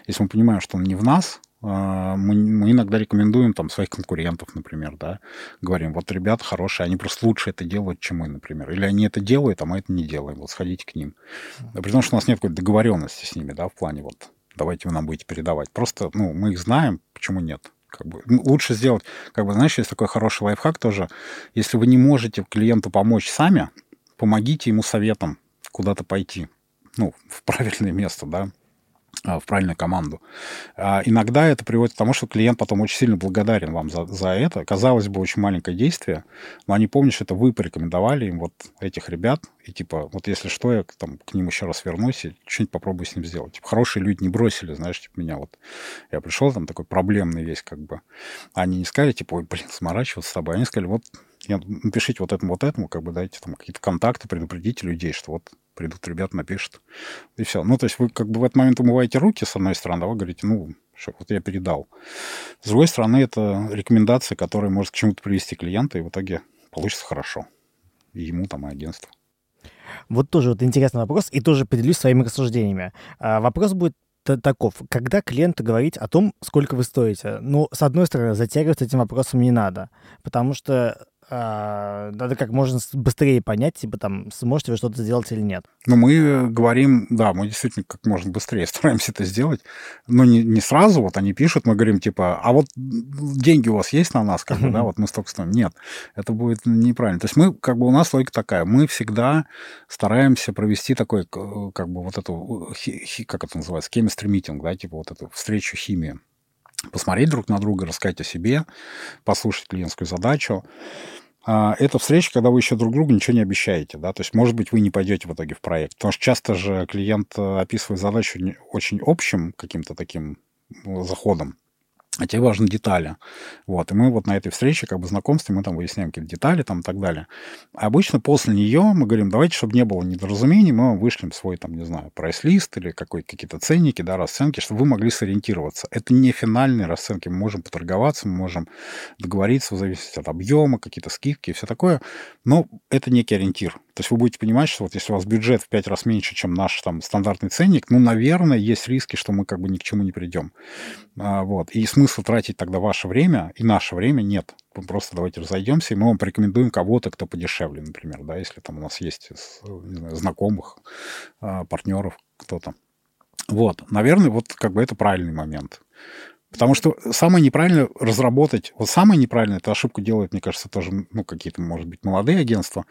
Если мы понимаем, что он не в нас, а, мы, мы иногда рекомендуем там своих конкурентов, например, да, говорим, вот ребята хорошие, они просто лучше это делают, чем мы, например. Или они это делают, а мы это не делаем. Вот сходите к ним. Да, при том, что у нас нет какой-то договоренности с ними, да, в плане вот давайте вы нам будете передавать. Просто, ну, мы их знаем, почему нет. Как бы, лучше сделать, как бы, знаешь, есть такой хороший лайфхак тоже. Если вы не можете клиенту помочь сами, помогите ему советом куда-то пойти, ну, в правильное место, да, в правильную команду. А иногда это приводит к тому, что клиент потом очень сильно благодарен вам за, за это. Казалось бы, очень маленькое действие, но они помнят, что это вы порекомендовали им вот этих ребят, и типа, вот если что, я там, к ним еще раз вернусь и что-нибудь попробую с ним сделать. Типа, хорошие люди не бросили, знаешь, типа, меня вот... Я пришел, там такой проблемный весь, как бы. Они не сказали, типа, ой, блин, сморачиваться с тобой. Они сказали, вот, напишите вот этому, вот этому, как бы дайте там какие-то контакты, предупредите людей, что вот придут ребята, напишут. И все. Ну, то есть вы как бы в этот момент умываете руки, с одной стороны, а вы говорите, ну, что вот я передал. С другой стороны, это рекомендация, которая может к чему-то привести клиента, и в итоге получится хорошо. И ему там, и агентству. Вот тоже вот интересный вопрос, и тоже поделюсь своими рассуждениями. А, вопрос будет таков. Когда клиенту говорить о том, сколько вы стоите, ну, с одной стороны, затягивать этим вопросом не надо, потому что надо как можно быстрее понять, типа там, сможете вы что-то сделать или нет. Ну, мы говорим, да, мы действительно как можно быстрее стараемся это сделать, но не, не сразу, вот они пишут, мы говорим, типа, а вот деньги у вас есть на нас, как бы, да, вот мы столько стоим. Нет, это будет неправильно. То есть мы, как бы, у нас логика такая, мы всегда стараемся провести такой, как бы, вот эту, как это называется, chemistry meeting, да, типа вот эту встречу химии посмотреть друг на друга, рассказать о себе, послушать клиентскую задачу. А, это встреча, когда вы еще друг другу ничего не обещаете, да, то есть, может быть, вы не пойдете в итоге в проект, потому что часто же клиент э, описывает задачу очень общим каким-то таким ну, заходом, а тебе важны детали. Вот. И мы вот на этой встрече, как бы знакомстве, мы там выясняем какие-то детали там и так далее. А обычно после нее мы говорим, давайте, чтобы не было недоразумений, мы вышлем свой, там, не знаю, прайс-лист или какой какие-то ценники, да, расценки, чтобы вы могли сориентироваться. Это не финальные расценки. Мы можем поторговаться, мы можем договориться в зависимости от объема, какие-то скидки и все такое. Но это некий ориентир. То есть вы будете понимать, что вот если у вас бюджет в пять раз меньше, чем наш там стандартный ценник, ну, наверное, есть риски, что мы как бы ни к чему не придем. А, вот. И смысла тратить тогда ваше время и наше время нет. Просто давайте разойдемся, и мы вам порекомендуем кого-то, кто подешевле, например, да, если там у нас есть не знаю, знакомых, а, партнеров, кто-то. Вот, наверное, вот как бы это правильный момент. Потому что самое неправильное разработать, вот самое неправильное, эту ошибку делают, мне кажется, тоже, ну, какие-то, может быть, молодые агентства,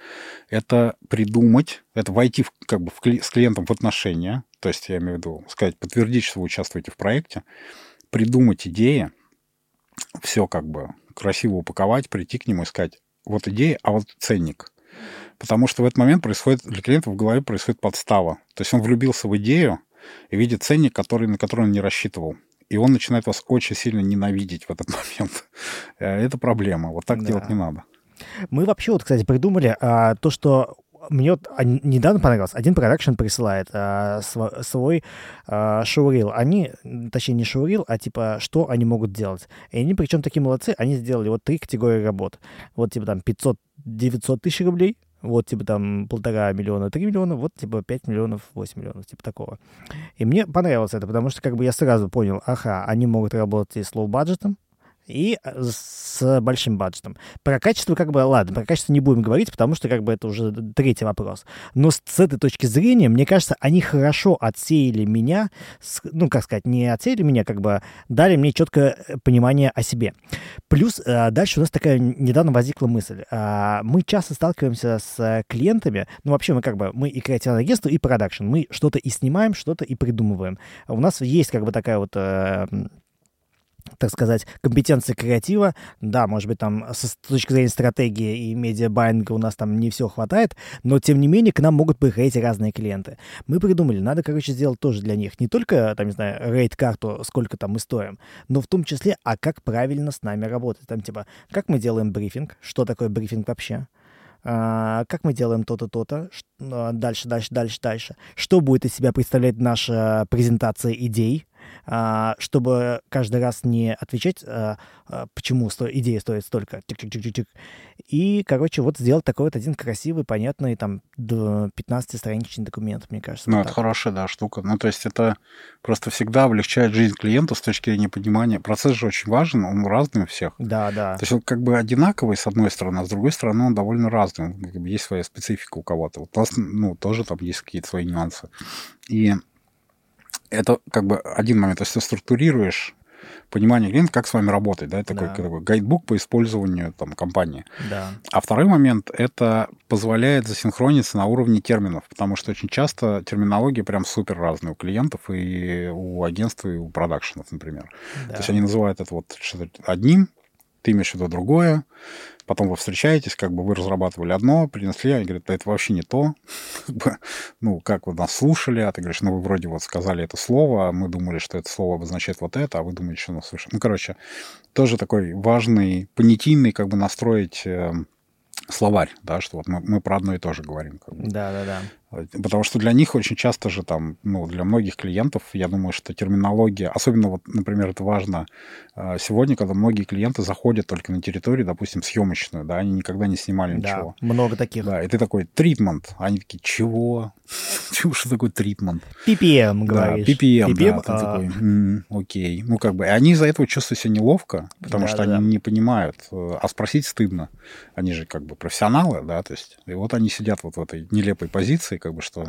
это придумать, это войти в, как бы в, с клиентом в отношения, то есть я имею в виду сказать, подтвердить, что вы участвуете в проекте, придумать идеи, все как бы красиво упаковать, прийти к нему и сказать, вот идея, а вот ценник. Потому что в этот момент происходит, для клиента в голове происходит подстава. То есть он влюбился в идею и видит ценник, который, на который он не рассчитывал и он начинает вас очень сильно ненавидеть в этот момент. Э, это проблема. Вот так да. делать не надо. Мы вообще вот, кстати, придумали а, то, что мне вот недавно понравилось. Один продакшн присылает а, св- свой а, шоурил. Они, точнее, не шоурил, а типа, что они могут делать. И они, причем такие молодцы, они сделали вот три категории работ. Вот типа там 500-900 тысяч рублей, вот, типа, там, полтора миллиона, три миллиона, вот, типа, пять миллионов, восемь миллионов, типа, такого. И мне понравилось это, потому что, как бы, я сразу понял, ага, они могут работать и с лоу-баджетом, и э, с большим баджетом. Про качество, как бы, ладно, про качество не будем говорить, потому что, как бы, это уже третий вопрос. Но с, с этой точки зрения, мне кажется, они хорошо отсеяли меня, с, ну, как сказать, не отсеяли меня, как бы, дали мне четкое э, понимание о себе. Плюс э, дальше у нас такая недавно возникла мысль. Э, мы часто сталкиваемся с клиентами, ну, вообще мы, как бы, мы и креативное агентство, и продакшн. Мы что-то и снимаем, что-то и придумываем. У нас есть, как бы, такая вот... Так сказать, компетенции креатива. Да, может быть, там с точки зрения стратегии и медиабайинга у нас там не все хватает, но, тем не менее, к нам могут приходить разные клиенты. Мы придумали, надо, короче, сделать тоже для них не только, там, не знаю, рейд-карту, сколько там мы стоим, но в том числе, а как правильно с нами работать. Там, типа, как мы делаем брифинг, что такое брифинг вообще, а, как мы делаем то-то, то-то, а, дальше, дальше, дальше, дальше. Что будет из себя представлять наша презентация идей, чтобы каждый раз не отвечать, а, а, почему идея стоит столько. И, короче, вот сделать такой вот один красивый, понятный, там, 15-страничный документ, мне кажется. Ну, вот это так. хорошая, да, штука. Ну, то есть это просто всегда облегчает жизнь клиенту с точки зрения понимания. Процесс же очень важен, он разный у всех. Да, да. То есть он как бы одинаковый, с одной стороны, а с другой стороны он довольно разный. Как бы есть своя специфика у кого-то. Вот у нас, ну, тоже там есть какие-то свои нюансы. И это как бы один момент. То есть ты структурируешь понимание клиента, как с вами работать, да, это да. Такой, такой гайдбук по использованию там компании. Да. А второй момент — это позволяет засинхрониться на уровне терминов, потому что очень часто терминология прям супер разная у клиентов и у агентств, и у продакшенов, например. Да. То есть они называют это вот что-то одним, ты имеешь в виду другое, потом вы встречаетесь, как бы вы разрабатывали одно, принесли, они говорят, это вообще не то. ну, как вы нас слушали, а ты говоришь, ну, вы вроде вот сказали это слово, а мы думали, что это слово обозначает вот это, а вы думаете, что нас слышали. Ну, короче, тоже такой важный, понятийный, как бы настроить э, словарь, да, что вот мы, мы про одно и то же говорим. Как бы. Да, да, да. Потому что для них очень часто же там, ну, для многих клиентов, я думаю, что терминология, особенно вот, например, это важно а, сегодня, когда многие клиенты заходят только на территорию, допустим, съемочную, да, они никогда не снимали ничего. Да, много таких. Да, и ты такой, тритмент. Они такие, чего? Чего, что такое тритмент? PPM, говоришь. Да, PPM, PPM да, а... такой, окей. Ну, как бы, они из-за этого чувствуют себя неловко, потому что они не понимают, э, а спросить стыдно. Они же как бы профессионалы, да, то есть, и вот они сидят вот в этой нелепой позиции, как бы что...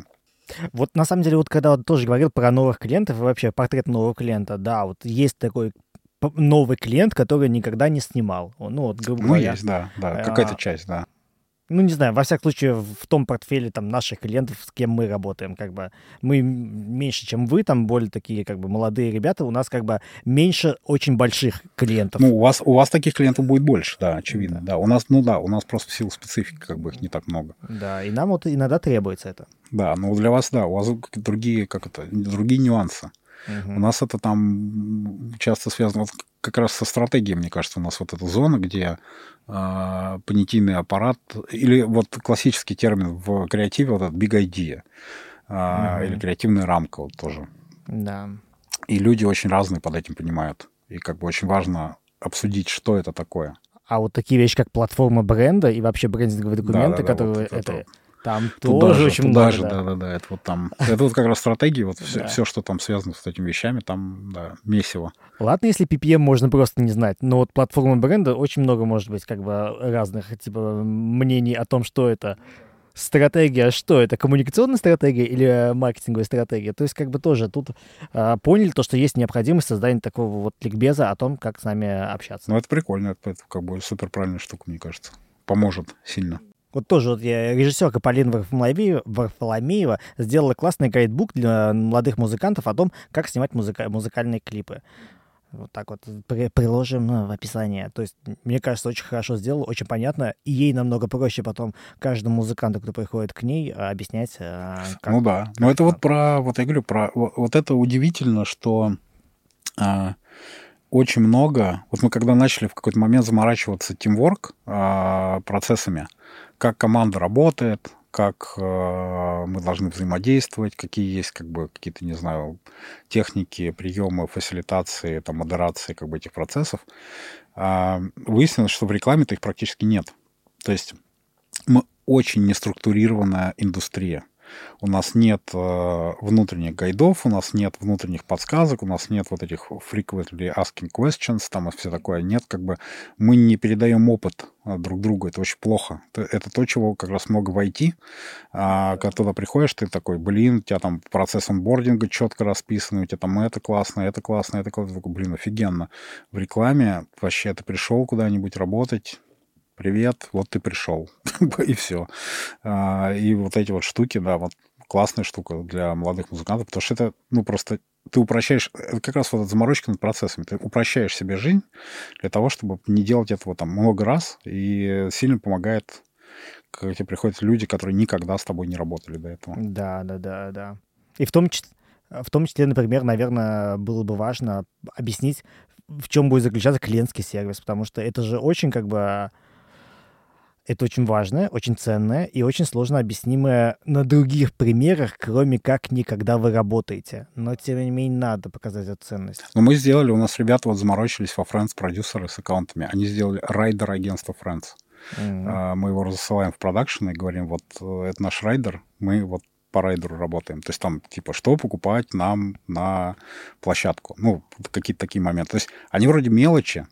Вот на самом деле, вот когда вот тоже говорил про новых клиентов и вообще портрет нового клиента, да, вот есть такой новый клиент, который никогда не снимал. Ну, вот, грубо ну, говоря. есть, да, да, какая-то а, часть, да ну, не знаю, во всяком случае, в том портфеле там наших клиентов, с кем мы работаем, как бы мы меньше, чем вы, там более такие, как бы, молодые ребята, у нас как бы меньше очень больших клиентов. Ну, у вас, у вас таких клиентов будет больше, да, очевидно, да. да. У нас, ну да, у нас просто в силу специфики, как бы их не так много. Да, и нам вот иногда требуется это. Да, ну для вас, да, у вас другие, как это, другие нюансы. Угу. У нас это там часто связано, как раз со стратегией, мне кажется, у нас вот эта зона, где э, понятийный аппарат, или вот классический термин в креативе, вот этот big idea, э, mm-hmm. или креативная рамка вот тоже. Да. И люди очень разные под этим понимают. И как бы очень важно обсудить, что это такое. А вот такие вещи, как платформа бренда и вообще брендинговые документы, да, да, да, которые вот это, это там туда тоже же, очень туда много. Же, да, да, да. Это вот там. Это вот как раз стратегия, вот все, все, что там связано с этими вещами, там, да, месиво. Ладно, если PPM можно просто не знать, но вот платформа бренда очень много может быть как бы разных типа мнений о том, что это стратегия, что это, коммуникационная стратегия или маркетинговая стратегия? То есть как бы тоже тут а, поняли то, что есть необходимость создания такого вот ликбеза о том, как с нами общаться. Ну, это прикольно, это, это как бы супер правильная штука, мне кажется. Поможет сильно. Вот тоже вот я, режиссерка Полина Варфоломеева сделала классный гайдбук для молодых музыкантов о том, как снимать музыка музыкальные клипы. Вот так вот при приложим ну, в описание. То есть, мне кажется, очень хорошо сделала, очень понятно. И ей намного проще потом каждому музыканту, кто приходит к ней, объяснять. Э, как, ну да. Как Но это вот про, вот я говорю, про вот, вот это удивительно, что а, очень много. Вот мы когда начали в какой-то момент заморачиваться тимворк а, процессами, как команда работает, как э, мы должны взаимодействовать, какие есть как бы какие-то, не знаю, техники, приемы, фасилитации, там, модерации как бы этих процессов, э, выяснилось, что в рекламе-то их практически нет. То есть мы очень неструктурированная индустрия. У нас нет э, внутренних гайдов, у нас нет внутренних подсказок, у нас нет вот этих frequently asking questions, там и все такое. Нет, как бы мы не передаем опыт э, друг другу, это очень плохо. Это, то, чего как раз много в IT. А, когда туда приходишь, ты такой, блин, у тебя там процесс онбординга четко расписан, у тебя там это классно, это классно, это классно. Блин, офигенно. В рекламе вообще ты пришел куда-нибудь работать, привет, вот ты пришел, и все. А, и вот эти вот штуки, да, вот классная штука для молодых музыкантов, потому что это, ну, просто ты упрощаешь, это как раз вот эта заморочка над процессами, ты упрощаешь себе жизнь для того, чтобы не делать этого там много раз, и сильно помогает, когда тебе приходят люди, которые никогда с тобой не работали до этого. Да, да, да, да. И в том числе, в том числе, например, наверное, было бы важно объяснить, в чем будет заключаться клиентский сервис, потому что это же очень как бы это очень важное, очень ценное и очень сложно объяснимое на других примерах, кроме как никогда вы работаете. Но, тем не менее, надо показать эту ценность. Ну, мы сделали, у нас ребята вот заморочились во Friends продюсеры с аккаунтами. Они сделали райдер агентства Friends. Mm-hmm. Мы его засылаем в продакшн и говорим, вот э, это наш райдер, мы вот по райдеру работаем. То есть там, типа, что покупать нам на площадку. Ну, какие-то такие моменты. То есть они вроде мелочи,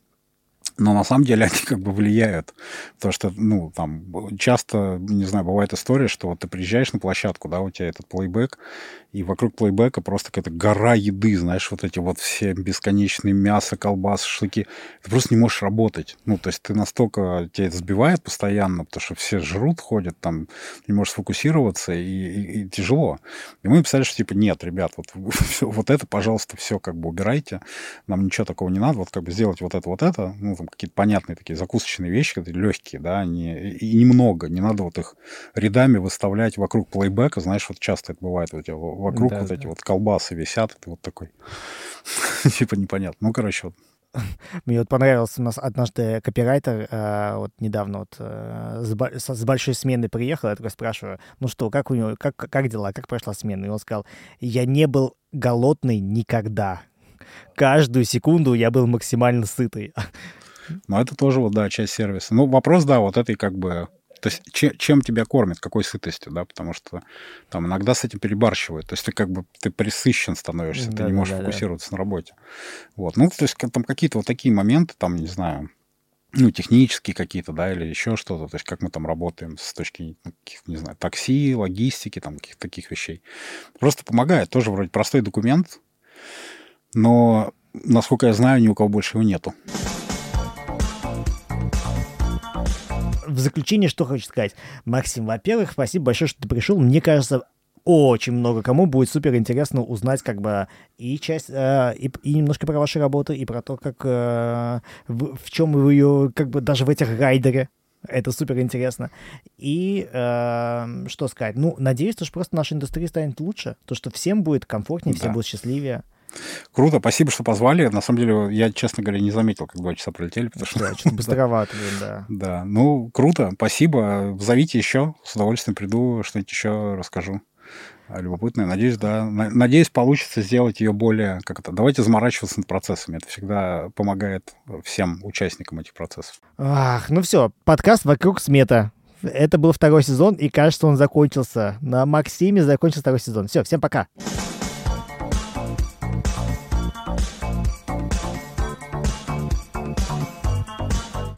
но на самом деле они как бы влияют. Потому что, ну, там, часто, не знаю, бывает история, что вот ты приезжаешь на площадку, да, у тебя этот плейбэк, и вокруг плейбека просто какая-то гора еды, знаешь, вот эти вот все бесконечные мясо, колбасы, шашлыки. Ты просто не можешь работать. Ну, то есть ты настолько, тебя это сбивает постоянно, потому что все жрут, ходят, там, не можешь сфокусироваться, и, и, и тяжело. И мы написали, что типа, нет, ребят, вот, вот это, пожалуйста, все как бы убирайте, нам ничего такого не надо, вот как бы сделать вот это, вот это, ну, там, какие-то понятные такие закусочные вещи, легкие, да, не, и немного, не надо вот их рядами выставлять вокруг плейбека, знаешь, вот часто это бывает, вот вокруг да, вот да. эти вот колбасы висят, это вот такой, типа непонятно. Ну, короче, вот мне вот понравился у нас однажды копирайтер, э, вот недавно вот э, с, с большой смены приехал, я такой спрашиваю, ну что, как у него, как, как дела, как прошла смена? И он сказал, я не был голодный никогда. Каждую секунду я был максимально сытый. Но это тоже вот, да, часть сервиса. Ну, вопрос, да, вот этой как бы... То есть чем, чем тебя кормят, какой сытостью, да, потому что там иногда с этим перебарщивают. То есть ты как бы ты присыщен становишься, да, ты не можешь да, фокусироваться да. на работе. Вот. Ну, то есть там какие-то вот такие моменты, там, не знаю, ну, технические какие-то, да, или еще что-то, то есть как мы там работаем с точки, ну, не знаю, такси, логистики, там, каких-то таких вещей. Просто помогает. Тоже вроде простой документ, но, насколько я знаю, ни у кого больше его нету. В заключение что хочу сказать. Максим, во-первых, спасибо большое, что ты пришел. Мне кажется, очень много кому будет супер интересно узнать как бы и часть э, и, и немножко про ваши работы и про то как э, в, в чем вы ее как бы даже в этих райдере это супер интересно и э, что сказать ну надеюсь что просто наша индустрия станет лучше то что всем будет комфортнее да. все будут счастливее Круто, спасибо, что позвали. На самом деле, я, честно говоря, не заметил, как два часа пролетели. Потому что... Да, что-то быстровато, да. Да, ну, круто, спасибо. Зовите еще, с удовольствием приду, что-нибудь еще расскажу любопытная. Надеюсь, да. Надеюсь, получится сделать ее более... Как это? Давайте заморачиваться над процессами. Это всегда помогает всем участникам этих процессов. Ах, ну все, подкаст «Вокруг смета». Это был второй сезон, и кажется, он закончился. На Максиме закончился второй сезон. Все, всем пока. Пока.